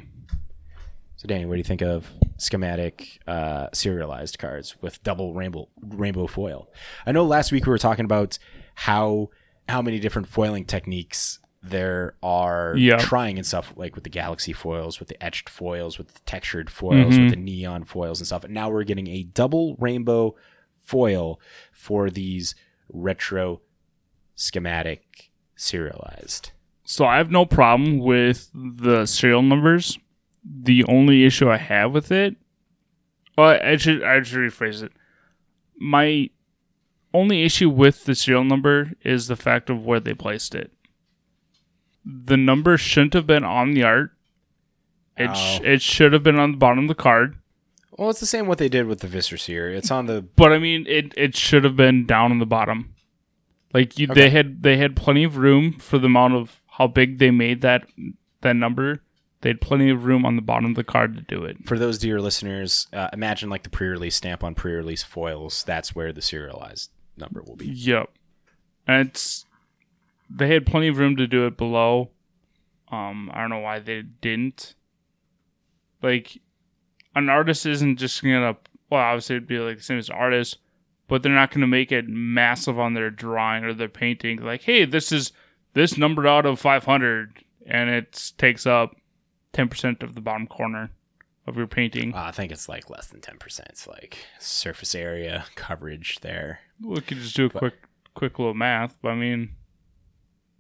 So, Danny, what do you think of schematic uh, serialized cards with double rainbow rainbow foil? I know last week we were talking about how how many different foiling techniques there are trying and stuff like with the galaxy foils, with the etched foils, with the textured foils, with the neon foils and stuff. And now we're getting a double rainbow foil for these retro schematic serialized. So I have no problem with the serial numbers. The only issue I have with it, well, I should I should rephrase it. My only issue with the serial number is the fact of where they placed it. The number shouldn't have been on the art. It sh- Oh. it should have been on the bottom of the card. Well, it's the same what they did with the Viscera Seer. It's on the But I mean, it it should have been down on the bottom. Like you, Okay. they had they had plenty of room for the amount of how big they made that that number. They had plenty of room on the bottom of the card to do it. for those dear listeners, uh, imagine like the pre-release stamp on pre-release foils. That's where the serialized number will be. Yep, and it's they had plenty of room to do it below. Um, I don't know why they didn't. Like, an artist isn't just gonna. Well, obviously it'd be like the same as an artist, but they're not gonna make it massive on their drawing or their painting. Like, hey, this is this numbered out of 500, and it takes up 10% of the bottom corner of your painting. Uh, I think it's like less than ten percent. It's like surface area coverage there. We could just do a quick, quick little math. But I mean,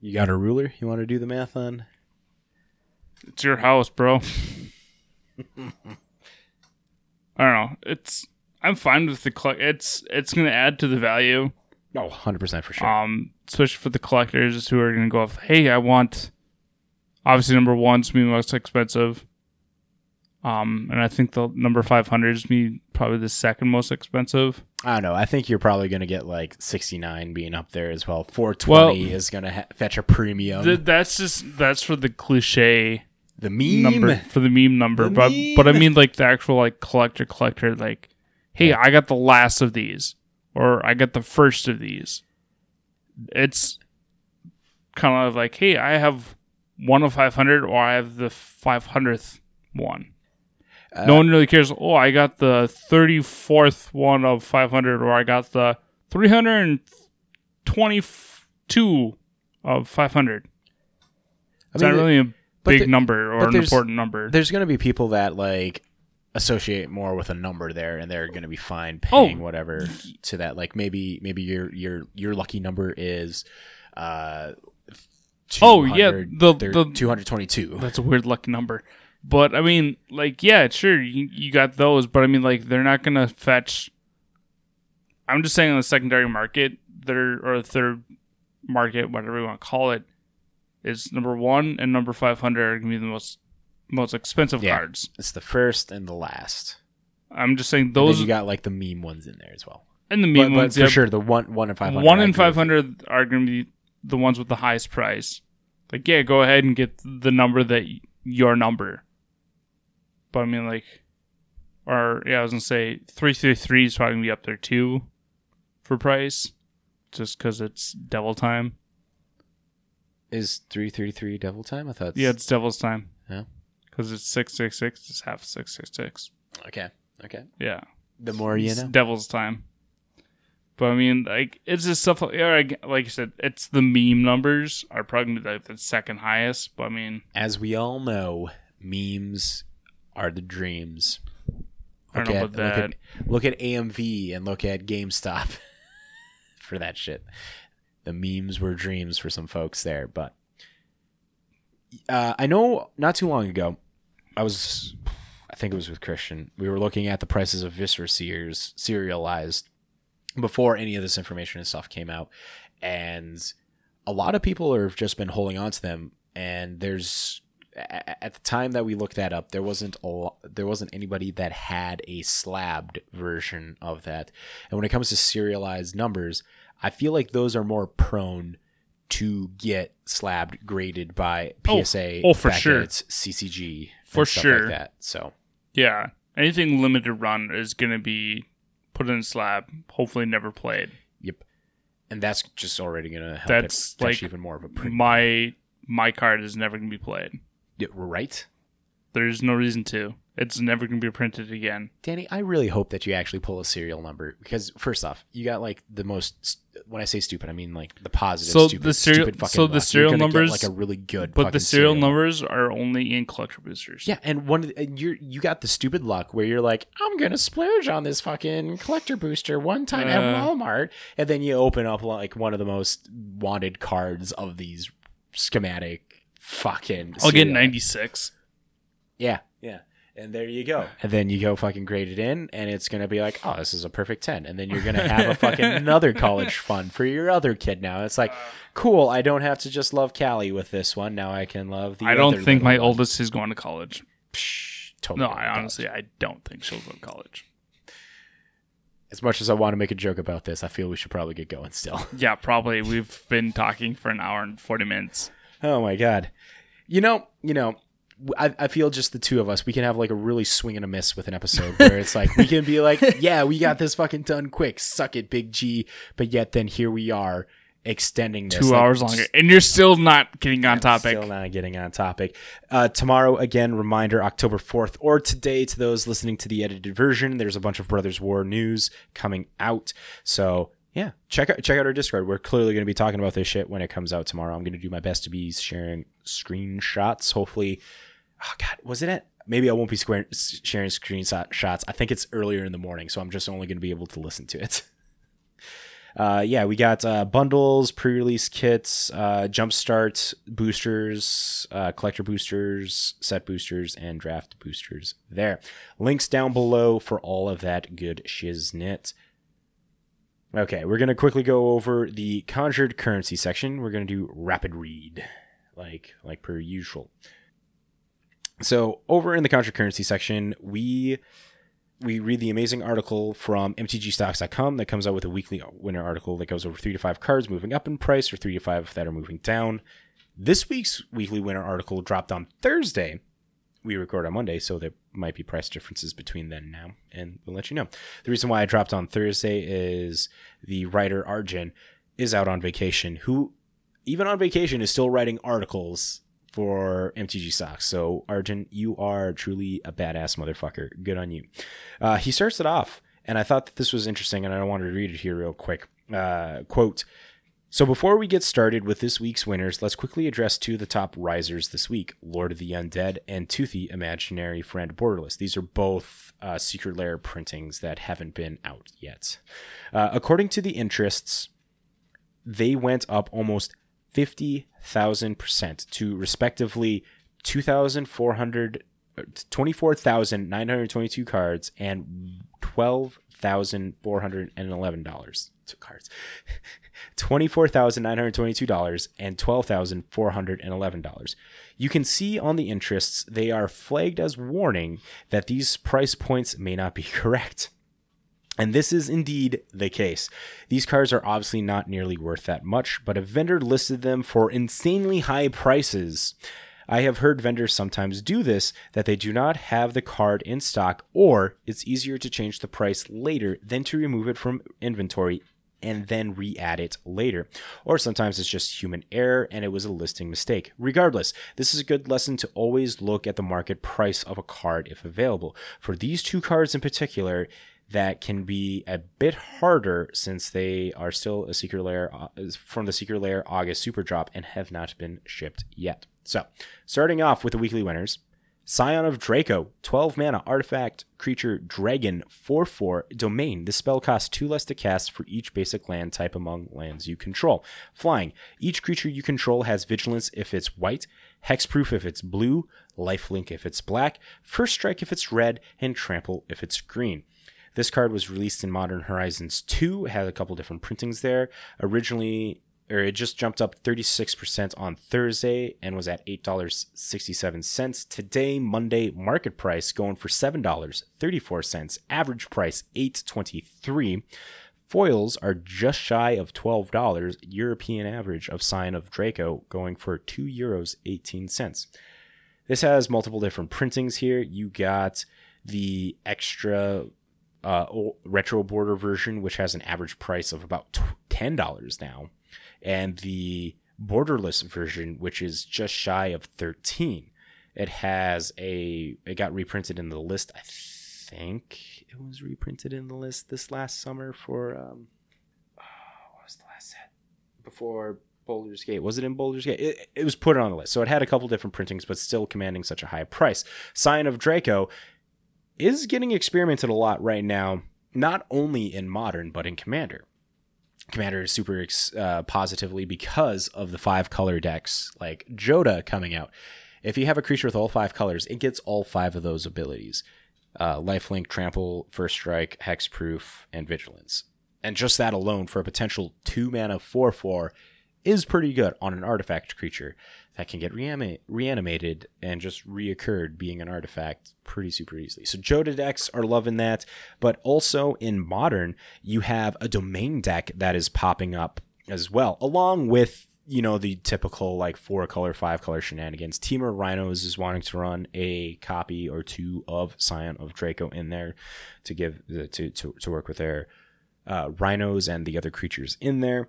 You got a ruler? You want to do the math on? It's your house, bro. I don't know. It's I'm fine with the collect. It's it's gonna add to the value. No, 100 percent for sure. Um, especially for the collectors who are gonna go off. Hey, I want. Obviously, number one's me most expensive. Um, and I think the number five hundred is me probably the second most expensive. I don't know. I think you're probably going to get like 69 being up there as well. 420 Well- is going to ha- fetch a premium. Th- that's just that's for the cliche the meme. number for the meme number, The but but I mean like the actual like collector collector like, hey, I got the last of these, or I got the first of these. It's kind of like, hey, I have one of five hundred, or I have the five hundredth one. Uh, no one really cares. Oh, I got the thirty fourth one of five hundred, or I got the three hundred and twenty two of five hundred. It's mean, not really a big the- number or an important number. There's going to be people that like associate more with a number there, and they're going to be fine Oh. paying whatever to that. Like maybe maybe your your your lucky number is. uh Oh, yeah, the- the- 222. That's a weird lucky number. But I mean, like, yeah, sure, you, you got those, but I mean, like, they're not gonna fetch. I'm just saying on the secondary market, they're or third market, whatever you want to call it, is number one and number five hundred are gonna be the most most expensive Yeah. cards. It's the first and the last. I'm just saying And those you got like the meme ones in there as well. and the meme but ones, for yeah, sure, the one one in five hundred. one in five hundred are gonna be the ones with the highest price. Like, yeah, go ahead and get the number that y- your number. But I mean, like, or yeah, I was gonna say three three three is probably gonna be up there too, for price, just because it's devil time. Is three thirty three Devil Time? I thought. Yeah, it's devil's time. Yeah. because it's six six six. It's half six six six. Okay. Okay. Yeah, The more you it's know. devil's time. But I mean, like, it's just stuff like, like- you said, it's the meme numbers are probably like the second highest. But I mean, As we all know, memes are the dreams. I don't Look know at, about look that. at look at AMC and look at GameStop for that shit. The memes were dreams for some folks there, but uh, I know not too long ago, I was, I think it was with Christian. We were looking at the prices of Viscera Seers serialized, before any of this information and stuff came out, and a lot of people have just been holding on to them. And there's at the time that we looked that up, there wasn't a lo- there wasn't anybody that had a slabbed version of that. And when it comes to serialized numbers, I feel like those are more prone to get slabbed graded by Oh, PSA. oh, for back sure. its CCG For sure. like that. So Yeah, anything limited run is gonna be put in a slab. Hopefully, never played. Yep. And that's just already going to help That's it like even more of a premium. My my card is never gonna be played. Yeah, right? There's no reason to. It's never gonna be printed again. Danny, I really hope that you actually pull a serial number because first off, you got like the most when I say stupid, I mean like the positive So stupid, the serial- stupid fucking so the luck. Serial numbers- like a really good But the serial number. numbers are only in collector boosters. Yeah, and one the, and you're you got the stupid luck where you're like, I'm gonna splurge on this fucking collector booster one time at Uh. Walmart, and then you open up like one of the most wanted cards of these schematic fucking. I'll get 96. Yeah, yeah. And there you go. And then you go fucking grade it in, and it's gonna be like, oh, this is a perfect ten. And then you're gonna have a fucking another college fund for your other kid. Now it's like, uh, cool. I don't have to just love Callie with this one. Now I can love the. I don't other think my one. oldest is going to college. Psh, totally. No, I honestly, I don't think she'll go to college. As much as I want to make a joke about this, I feel we should probably get going still. Yeah, probably. We've been talking for an hour and 40 minutes. Oh my god. You know, you know, I, I feel just the two of us, we can have like a really swing and a miss with an episode where it's like we can be like, yeah, we got this fucking done quick, suck it, Big G. But yet then here we are extending this Two like, hours longer. And you're still not getting on topic. Still not getting on topic. Uh, tomorrow, again, reminder October 4th, or today to those listening to the edited version, there's a bunch of Brothers War news coming out. So, yeah, check out check out our Discord. We're clearly going to be talking about this shit when it comes out tomorrow. I'm going to do my best to be sharing screenshots. Hopefully, oh God, was it at? Maybe I won't be square, sharing screenshot shots. I think it's earlier in the morning, so I'm just only going to be able to listen to it. Uh, yeah, we got uh, bundles, pre-release kits, uh, jumpstart boosters, uh, collector boosters, set boosters, and draft boosters. There, links down below for all of that good shiznit. Okay, we're gonna quickly go over the conjured currency section. We're gonna do rapid read, like like per usual. So over in the conjured currency section, we we read the amazing article from mtgstocks.com that comes out with a weekly winner article that goes over three to five cards moving up in price or three to five that are moving down. This week's weekly winner article dropped on Thursday. We record on Monday, so there might be price differences between then and now, and we'll let you know. The reason why I dropped on Thursday is the writer Arjun is out on vacation, who, even on vacation, is still writing articles for MTG Stocks. So, Arjun, you are truly a badass motherfucker. Good on you. Uh, he starts it off, and I thought that this was interesting, and I wanted to read it here real quick. Uh, quote So, before we get started with this week's winners, let's quickly address two of the top risers this week Lord of the Undead and Toothy Imaginary Friend Borderless. These are both uh, Secret Lair printings that haven't been out yet. Uh, according to the interests, they went up almost 50,000% to respectively 2,400 uh, 24,922 cards and $12,411 to cards. $24,922 and $12,411. You can see on the interests they are flagged as warning that these price points may not be correct. And this is indeed the case. These cards are obviously not nearly worth that much, but a vendor listed them for insanely high prices. I have heard vendors sometimes do this that they do not have the card in stock, or it's easier to change the price later than to remove it from inventory and then re add it later. Or sometimes it's just human error and it was a listing mistake. Regardless, this is a good lesson to always look at the market price of a card if available. For these two cards in particular, that can be a bit harder since they are still a Secret Lair uh, from the Secret Lair August super drop and have not been shipped yet. So, starting off with the weekly winners. Scion of Draco, 12 mana artifact creature dragon 4 4 domain. This spell costs 2 less to cast for each basic land type among lands you control. Flying. Each creature you control has vigilance if it's white, hexproof if it's blue, lifelink if it's black, first strike if it's red, and trample if it's green. This card was released in Modern Horizons 2, it had a couple different printings there. Originally, or it just jumped up 36% on Thursday and was at $8.67. Today, Monday, market price going for $7.34. Average price $8.23. Foils are just shy of $12. European average of Scion of Draco going for 2 euros 18 cents. This has multiple different printings here. You got the extra uh, retro border version, which has an average price of about $10 now, and the borderless version, which is just shy of 13 It has a, it got reprinted in the list, I think it was reprinted in the list this last summer for, um, oh, what was the last set? Before Baldur's Gate. Was it in Baldur's Gate? It, it was put on the list. So it had a couple different printings, but still commanding such a high price. Scion of Draco is getting experimented a lot right now, not only in modern, but in Commander. Commander is super uh, positively because of the five color decks like Jodah coming out. If you have a creature with all five colors, it gets all five of those abilities uh, lifelink, trample, first strike, hexproof, and vigilance. And just that alone for a potential two mana 4 4 is pretty good on an artifact creature that can get reanima- reanimated and just reoccurred being an artifact pretty super easily. So Jodah decks are loving that, but also in modern, you have a domain deck that is popping up as well, along with you know the typical like four color, five color shenanigans. Temur Rhinos is wanting to run a copy or two of Scion of Draco in there to give to to, to work with their uh, rhinos and the other creatures in there.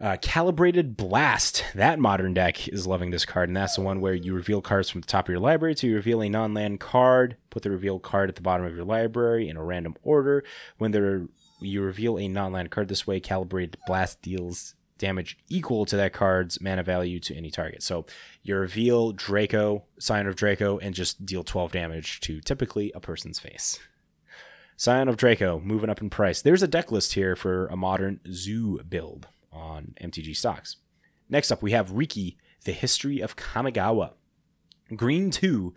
Uh, Calibrated Blast. That modern deck is loving this card, and that's the one where you reveal cards from the top of your library to reveal a non land card. Put the revealed card at the bottom of your library in a random order. When there, you reveal a non land card this way, Calibrated Blast deals damage equal to that card's mana value to any target. So you reveal Draco, Scion of Draco, and just deal 12 damage to typically a person's face. Scion of Draco moving up in price. There's a deck list here for a modern zoo build on MTG stocks. Next up, we have Reki, the history of Kamigawa. Green 2,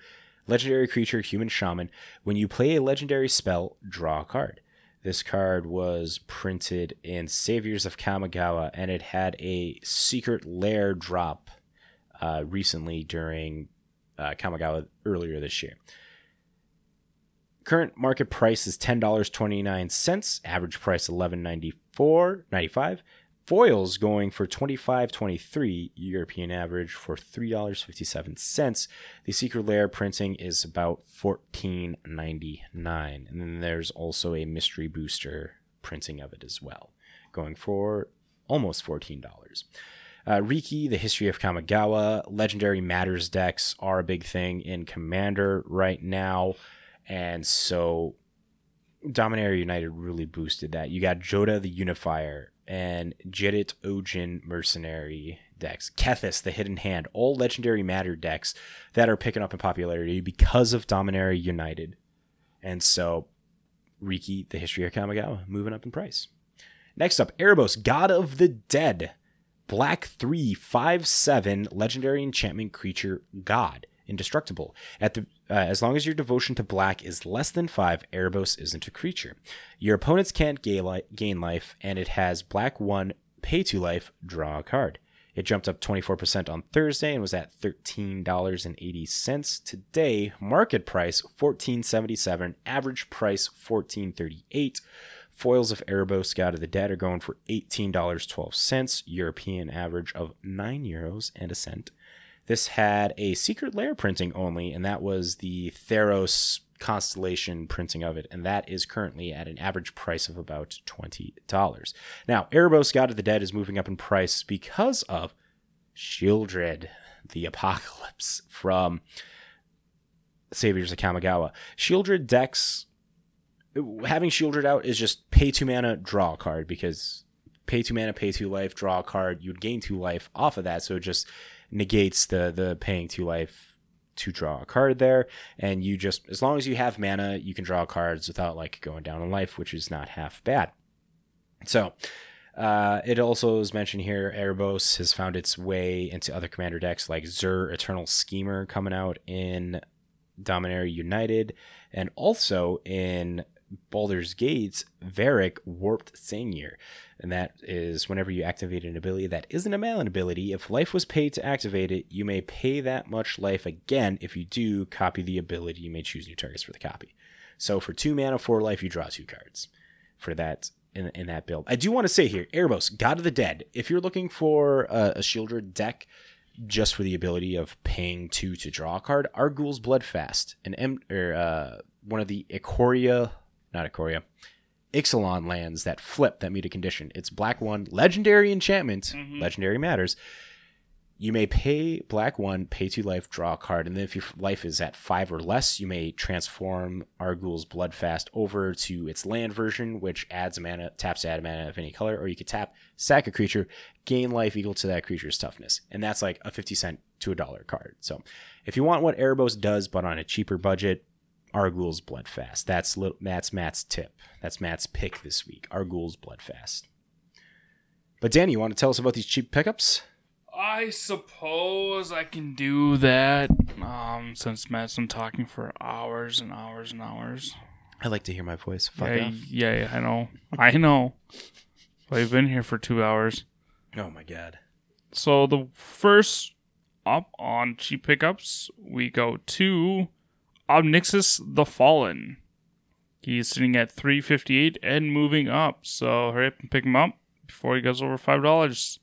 legendary creature, human shaman. When you play a legendary spell, draw a card. This card was printed in Saviors of Kamigawa, and it had a secret lair drop uh, recently during uh, Kamigawa earlier this year. Current market price is ten dollars twenty nine cents. Average price eleven ninety four ninety five. Foils going for 25.23 European average for $3.57. The Secret Lair printing is about 14.99 and then there's also a mystery booster printing of it as well, going for almost $14. Uh, Reki, the history of Kamigawa, legendary matters decks are a big thing in Commander right now. And so Dominaria United really boosted that. You got Jodah the Unifier, and Jedit Ojanen Mercenary decks, Kethis, the Hidden Hand, all legendary matter decks that are picking up in popularity because of Dominaria United. And so, Reki, the History of Kamigawa, moving up in price. Next up, Erebos, God of the Dead. Black 3 5 7 legendary enchantment creature God indestructible. At the uh, as long as your devotion to black is less than five, Erebos isn't a creature. Your opponents can't gain life, and it has black one, pay two life, draw a card. It jumped up 24% on Thursday and was at $13.80 today. Market price 14.77, average price 14.38. Foils of Erebos God of the Dead are going for $18.12, European average of 9 euros and a cent. This had a Secret Lair printing only, and that was the Theros constellation printing of it, and that is currently at an average price of about $20. Now, Erebos God of the Dead is moving up in price because of Sheoldred, the Apocalypse from Saviors of Kamigawa. Sheoldred decks, having Sheoldred out is just pay two mana, draw a card, because pay two mana, pay two life, draw a card, you'd gain two life off of that, so it just negates the the paying two life to draw a card there. And you just as long as you have mana you can draw cards without like going down in life which is not half bad. So uh, it also is mentioned here Erebos has found its way into other commander decks like Zur Eternal Schemer coming out in Dominaria United and also in Baldur's Gate's Varric Warped Sengir. And that is whenever you activate an ability that isn't a mana ability, if life was paid to activate it, you may pay that much life again. If you do, copy the ability. You may choose new targets for the copy. So for two mana, four life, you draw two cards for that in, in that build. I do want to say here, Erebos, God of the Dead. If you're looking for a, a Sheoldred deck just for the ability of paying two to draw a card, Arguel's Blood Fast, an M or uh, one of the Ikoria, not Ikoria, Ixalan lands that flip that meet a condition. It's black one, legendary enchantment, mm-hmm. legendary matters. You may pay black one, pay two life, draw a card, and then if your life is at five or less, you may transform Arguel's Blood Fast over to its land version, which adds a mana, taps to add a mana of any color, or you could tap, sack a creature, gain life equal to that creature's toughness, and that's like a fifty cent to a dollar card. So, if you want what Erebos does, but on a cheaper budget, Arguel's Blood Fast. That's li- that's Matt's tip. That's Matt's pick this week. Arguel's Blood Fast. But Danny, you want to tell us about these cheap pickups? I suppose I can do that. Um, since Matt's been talking for hours and hours and hours. I like to hear my voice. Fuck yeah, off. yeah, yeah, I know. I know. We've been here for two hours. Oh my god. So the first up on cheap pickups, we go to Ob Nixilis the Fallen. He's sitting at 358 and moving up. So hurry up and pick him up before he goes over five dollars.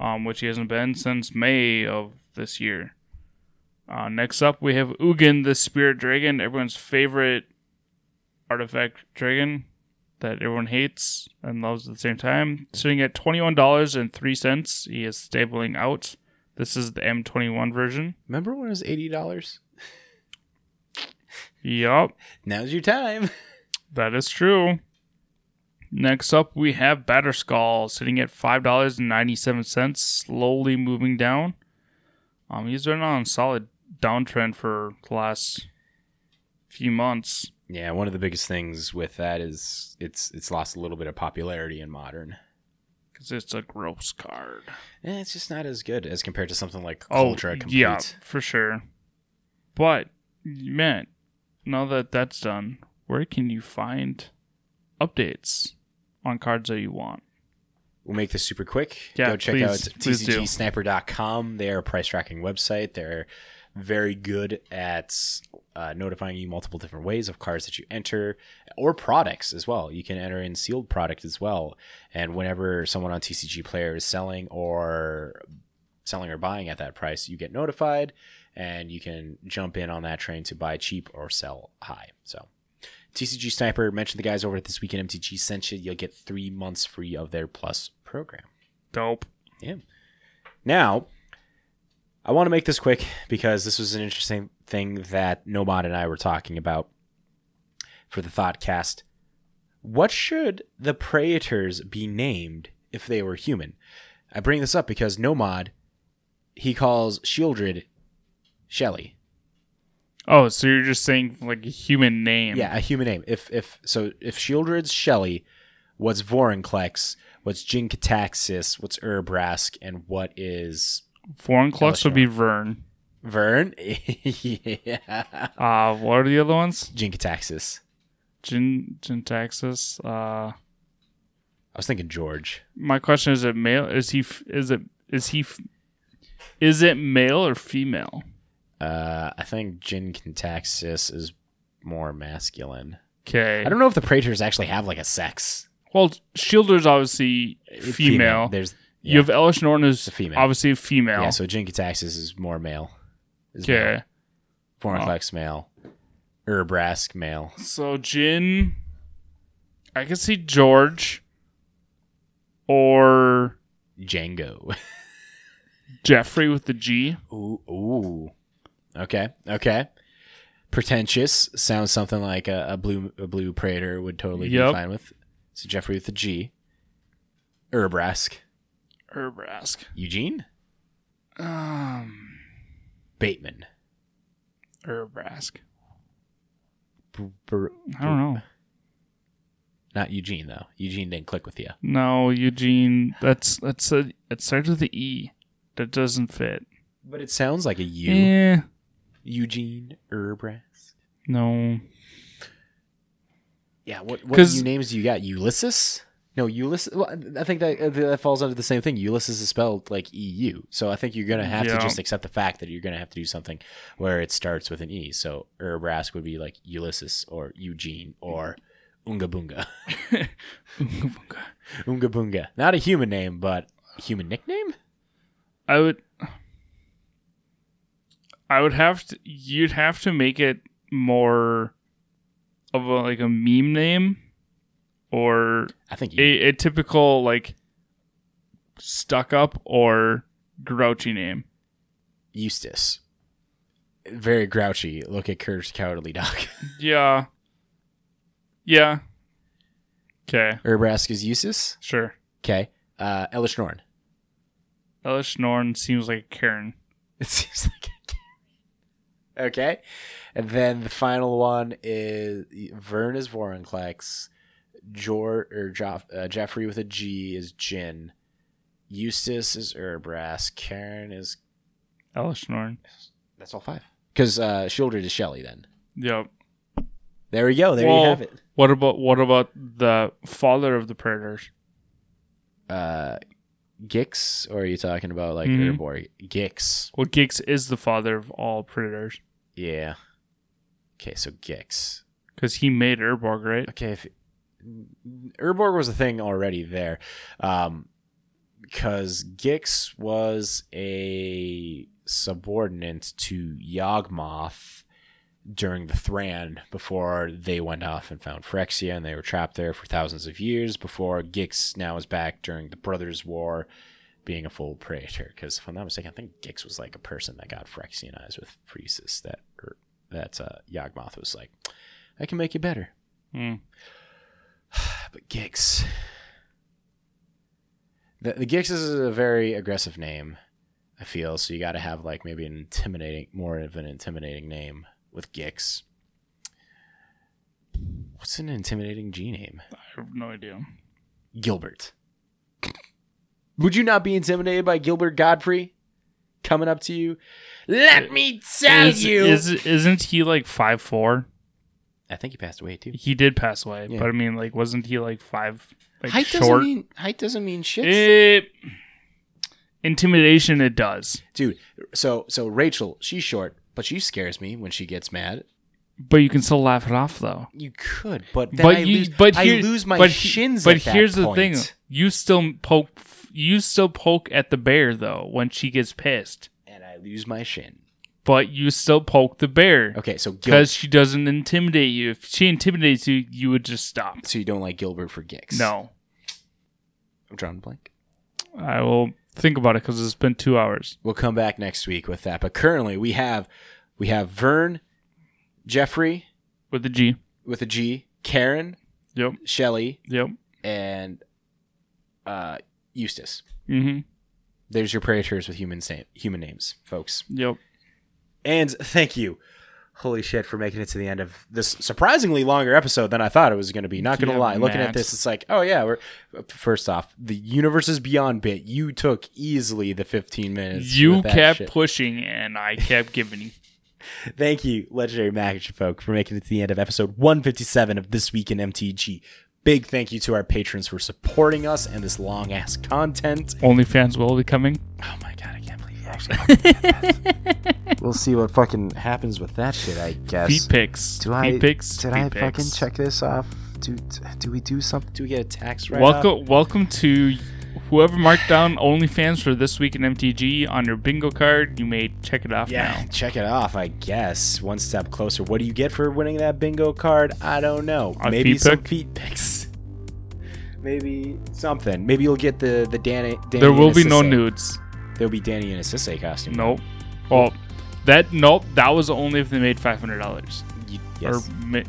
Um, which he hasn't been since May of this year. Uh, next up, we have Ugin the Spirit Dragon, everyone's favorite artifact dragon that everyone hates and loves at the same time. Sitting at $21.03. He is stabling out. This is the M21 version. Remember when it was eighty dollars? Yup, Now's your time. that is true. Next up, we have Batterskull sitting at $5.97, slowly moving down. Um, he's been on a solid downtrend for the last few months. Yeah, one of the biggest things with that is it's it's lost a little bit of popularity in modern. Because it's a gross card. Eh, it's just not as good as compared to something like Oh, Kaldra Compleat. yeah, for sure. But, man, now that that's done, where can you find updates on cards that you want? We'll make this super quick. Yeah, Go check please- out tcgsniper.com. They are a price tracking website. They're very good at uh, notifying you multiple different ways of cards that you enter or products as well. You can enter in sealed product as well. And whenever someone on TCG Player is selling or selling or buying at that price, you get notified and you can jump in on that train to buy cheap or sell high. So TCG Sniper, mention the guys over at This Weekend MTG sent you. You'll get three months free of their Plus program. Dope. Yeah. Now, I want to make this quick because this was an interesting thing that Nomad and I were talking about for the Thoughtcast. What should the Praetors be named if they were human? I bring this up because Nomad, he calls Sheoldred Shelly. Oh, so you're just saying like a human name? Yeah, a human name. If if so, if Sheoldred's Shelly, what's Vorinclex, what's Jin-Gitaxias, what's Urbrask, and what is Vorinclex would be Vern. Vern? yeah. Uh, what are the other ones? Jin-Gitaxias. Gin, Jintaxis. Uh, I was thinking George. my question is: It male? Is he? Is it? Is he? Is it male or female? Uh, I think Jin-Gitaxias is more masculine. Okay. I don't know if the Praetors actually have like a sex. Well, Shielder's obviously female. There's You have Elish Norton is a female. obviously a female. yeah. So Jin-Gitaxias is more male. Okay. Vorinclex male. Urbrask male. So Jin, I can see George or Django. Jeffrey with the G. Ooh, ooh. Okay, okay. Pretentious sounds something like a, a blue a blue praetor would totally Yep. be fine with. So Jeffrey with the G. Urbrask. Urbrask. Eugene. Um, Bateman. Urbrask. B- br- I don't know. not Eugene though. Eugene didn't click with you. No, Eugene. That's that's a. It starts with the E. That doesn't fit. But it sounds like a U. Yeah. Eugene Urbrask. No. Yeah, what what 'Cause- names do you got? Ulysses? No, Ulysses. Well, I think that uh, that falls under the same thing. Ulysses is spelled like EU, so I think you're gonna have Yeah. to just accept the fact that you're gonna have to do something where it starts with an E. So Urabrask would be like Ulysses or Eugene or Unga Bunga. Unga Bunga. Not a human name, but a human nickname. I would I would have to you'd have to make it more of a like a meme name or I think you, a, a typical like stuck up or grouchy name. Eustace. Very grouchy. Look at Courage Cowardly Dog. Yeah. Yeah. Okay, Urabrask is Eustace. sure. Okay. Uh, Elesh Norn. Elesh Norn seems like a Karen. It seems like a Okay. And then the final one is Vern is Vorinclex. Jor or Joff, uh, Jeffrey with a G is Jin. Eustace is Urabrask. Karen is Elesh Norn. that's all five. Because uh, Sheoldred is Shelly. Then Yep. there we go. There Well, you have it. What about what about the father of the praetors? Uh, Gix, or are you talking about like Mhm. Urborg? Gix. Well, Gix is the father of all praetors Yeah. Okay, so Gix. because he made Urborg, right? okay, if Urborg was a thing already there, um, because Gix was a subordinate to Yawgmoth during the Thran before they went off and found Phyrexia, and they were trapped there for thousands of years before Gix now is back during the Brothers' War. Being a full predator, because if I'm not mistaken, I think Gix was like a person that got Phyrexianized with Phyresis. That or that uh, Yawgmoth was like, I can make you better. Hmm. But Gix. The, the Gix is a very aggressive name, I feel. So you got to have like maybe an intimidating, more of an intimidating name with Gix. What's an intimidating G name? I have no idea. Gilbert. Would you not be intimidated by Gilbert Gottfried coming up to you? Let me tell Is, you. is isn't he like five four? I think he passed away too. He did pass away, Yeah. but I mean, like, wasn't he like five? Like height doesn't mean height doesn't mean shit. It, intimidation. It does, dude so so rachel she's short but she scares me when she gets mad but you can still laugh it off though. you could but then but I, you, lose, but I lose my but he- shins But at that here's the point. thing: you still poke. You still poke at the bear though when she gets pissed, and i lose my shin but you still poke the bear okay so Gil- because she doesn't intimidate you. If she intimidates you, you would just stop. so you don't like gilbert for gix No, i'm drawing a blank I will think about it because it's been two hours. we'll come back next week with that but currently we have we have vern jeffrey With the G. with a g karen Yep. shelly Yep. and uh eustace Mm-hmm. there's your predators with human sa- human names folks Yep. And thank you. Holy shit for making it to the end of this surprisingly longer episode than I thought it was going to be. Not going to Yeah, lie. Looking at this, it's like, oh yeah, we're first off, the universe is beyond bit. You took easily the 15 minutes. You kept shit. pushing, and I kept giving you. Thank you, legendary magic folk, for making it to the end of episode 157 of This Week in MTG. Big thank you to our patrons for supporting us and this long ass content. OnlyFans will be coming. Oh my god, I can't believe you actually. we'll see what fucking happens with that shit. I guess. Feet pics. Do feet I pics. did feet I pics. fucking check this off? Do do we do something? Do we get a tax write Welcome, welcome to whoever marked down OnlyFans for this week in MTG on your bingo card. You may check it off Yeah, now. check it off. I guess one step closer. What do you get for winning that bingo card? I don't know. A Maybe feet some pic? feet pics. Maybe something. Maybe you'll get the the Danny. Danny There will be no nudes. There'll be Danny in a Sisse costume. Nope. Well, that nope. That was only if they made five hundred dollars. Yes. Or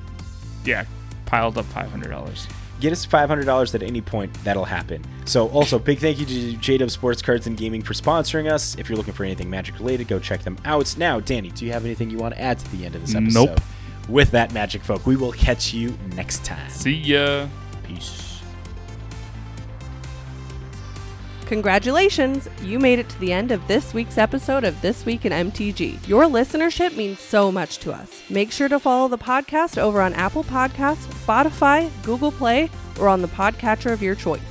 yeah, piled up five hundred dollars. Get us $500 at any point. That'll happen. So also big thank you to jdub sports cards and gaming for sponsoring us. If you're looking for anything magic related go check them out. Now danny do you have anything you want to add to the end of this episode? Nope. with that magic folk we will catch you next time. See ya. peace Congratulations! You made it to the end of this week's episode of This Week in MTG. Your listenership means so much to us. Make sure to follow the podcast over on Apple Podcasts, Spotify, Google Play, or on the podcatcher of your choice.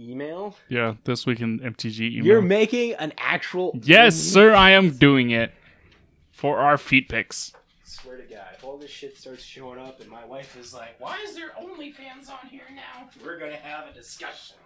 Our email? Yeah, this week in MTG email. You're making an actual. yes, sir, I am doing it for our feet pics. Swear to God, if all this shit starts showing up and my wife is like, why is there OnlyFans on here now? We're gonna have a discussion.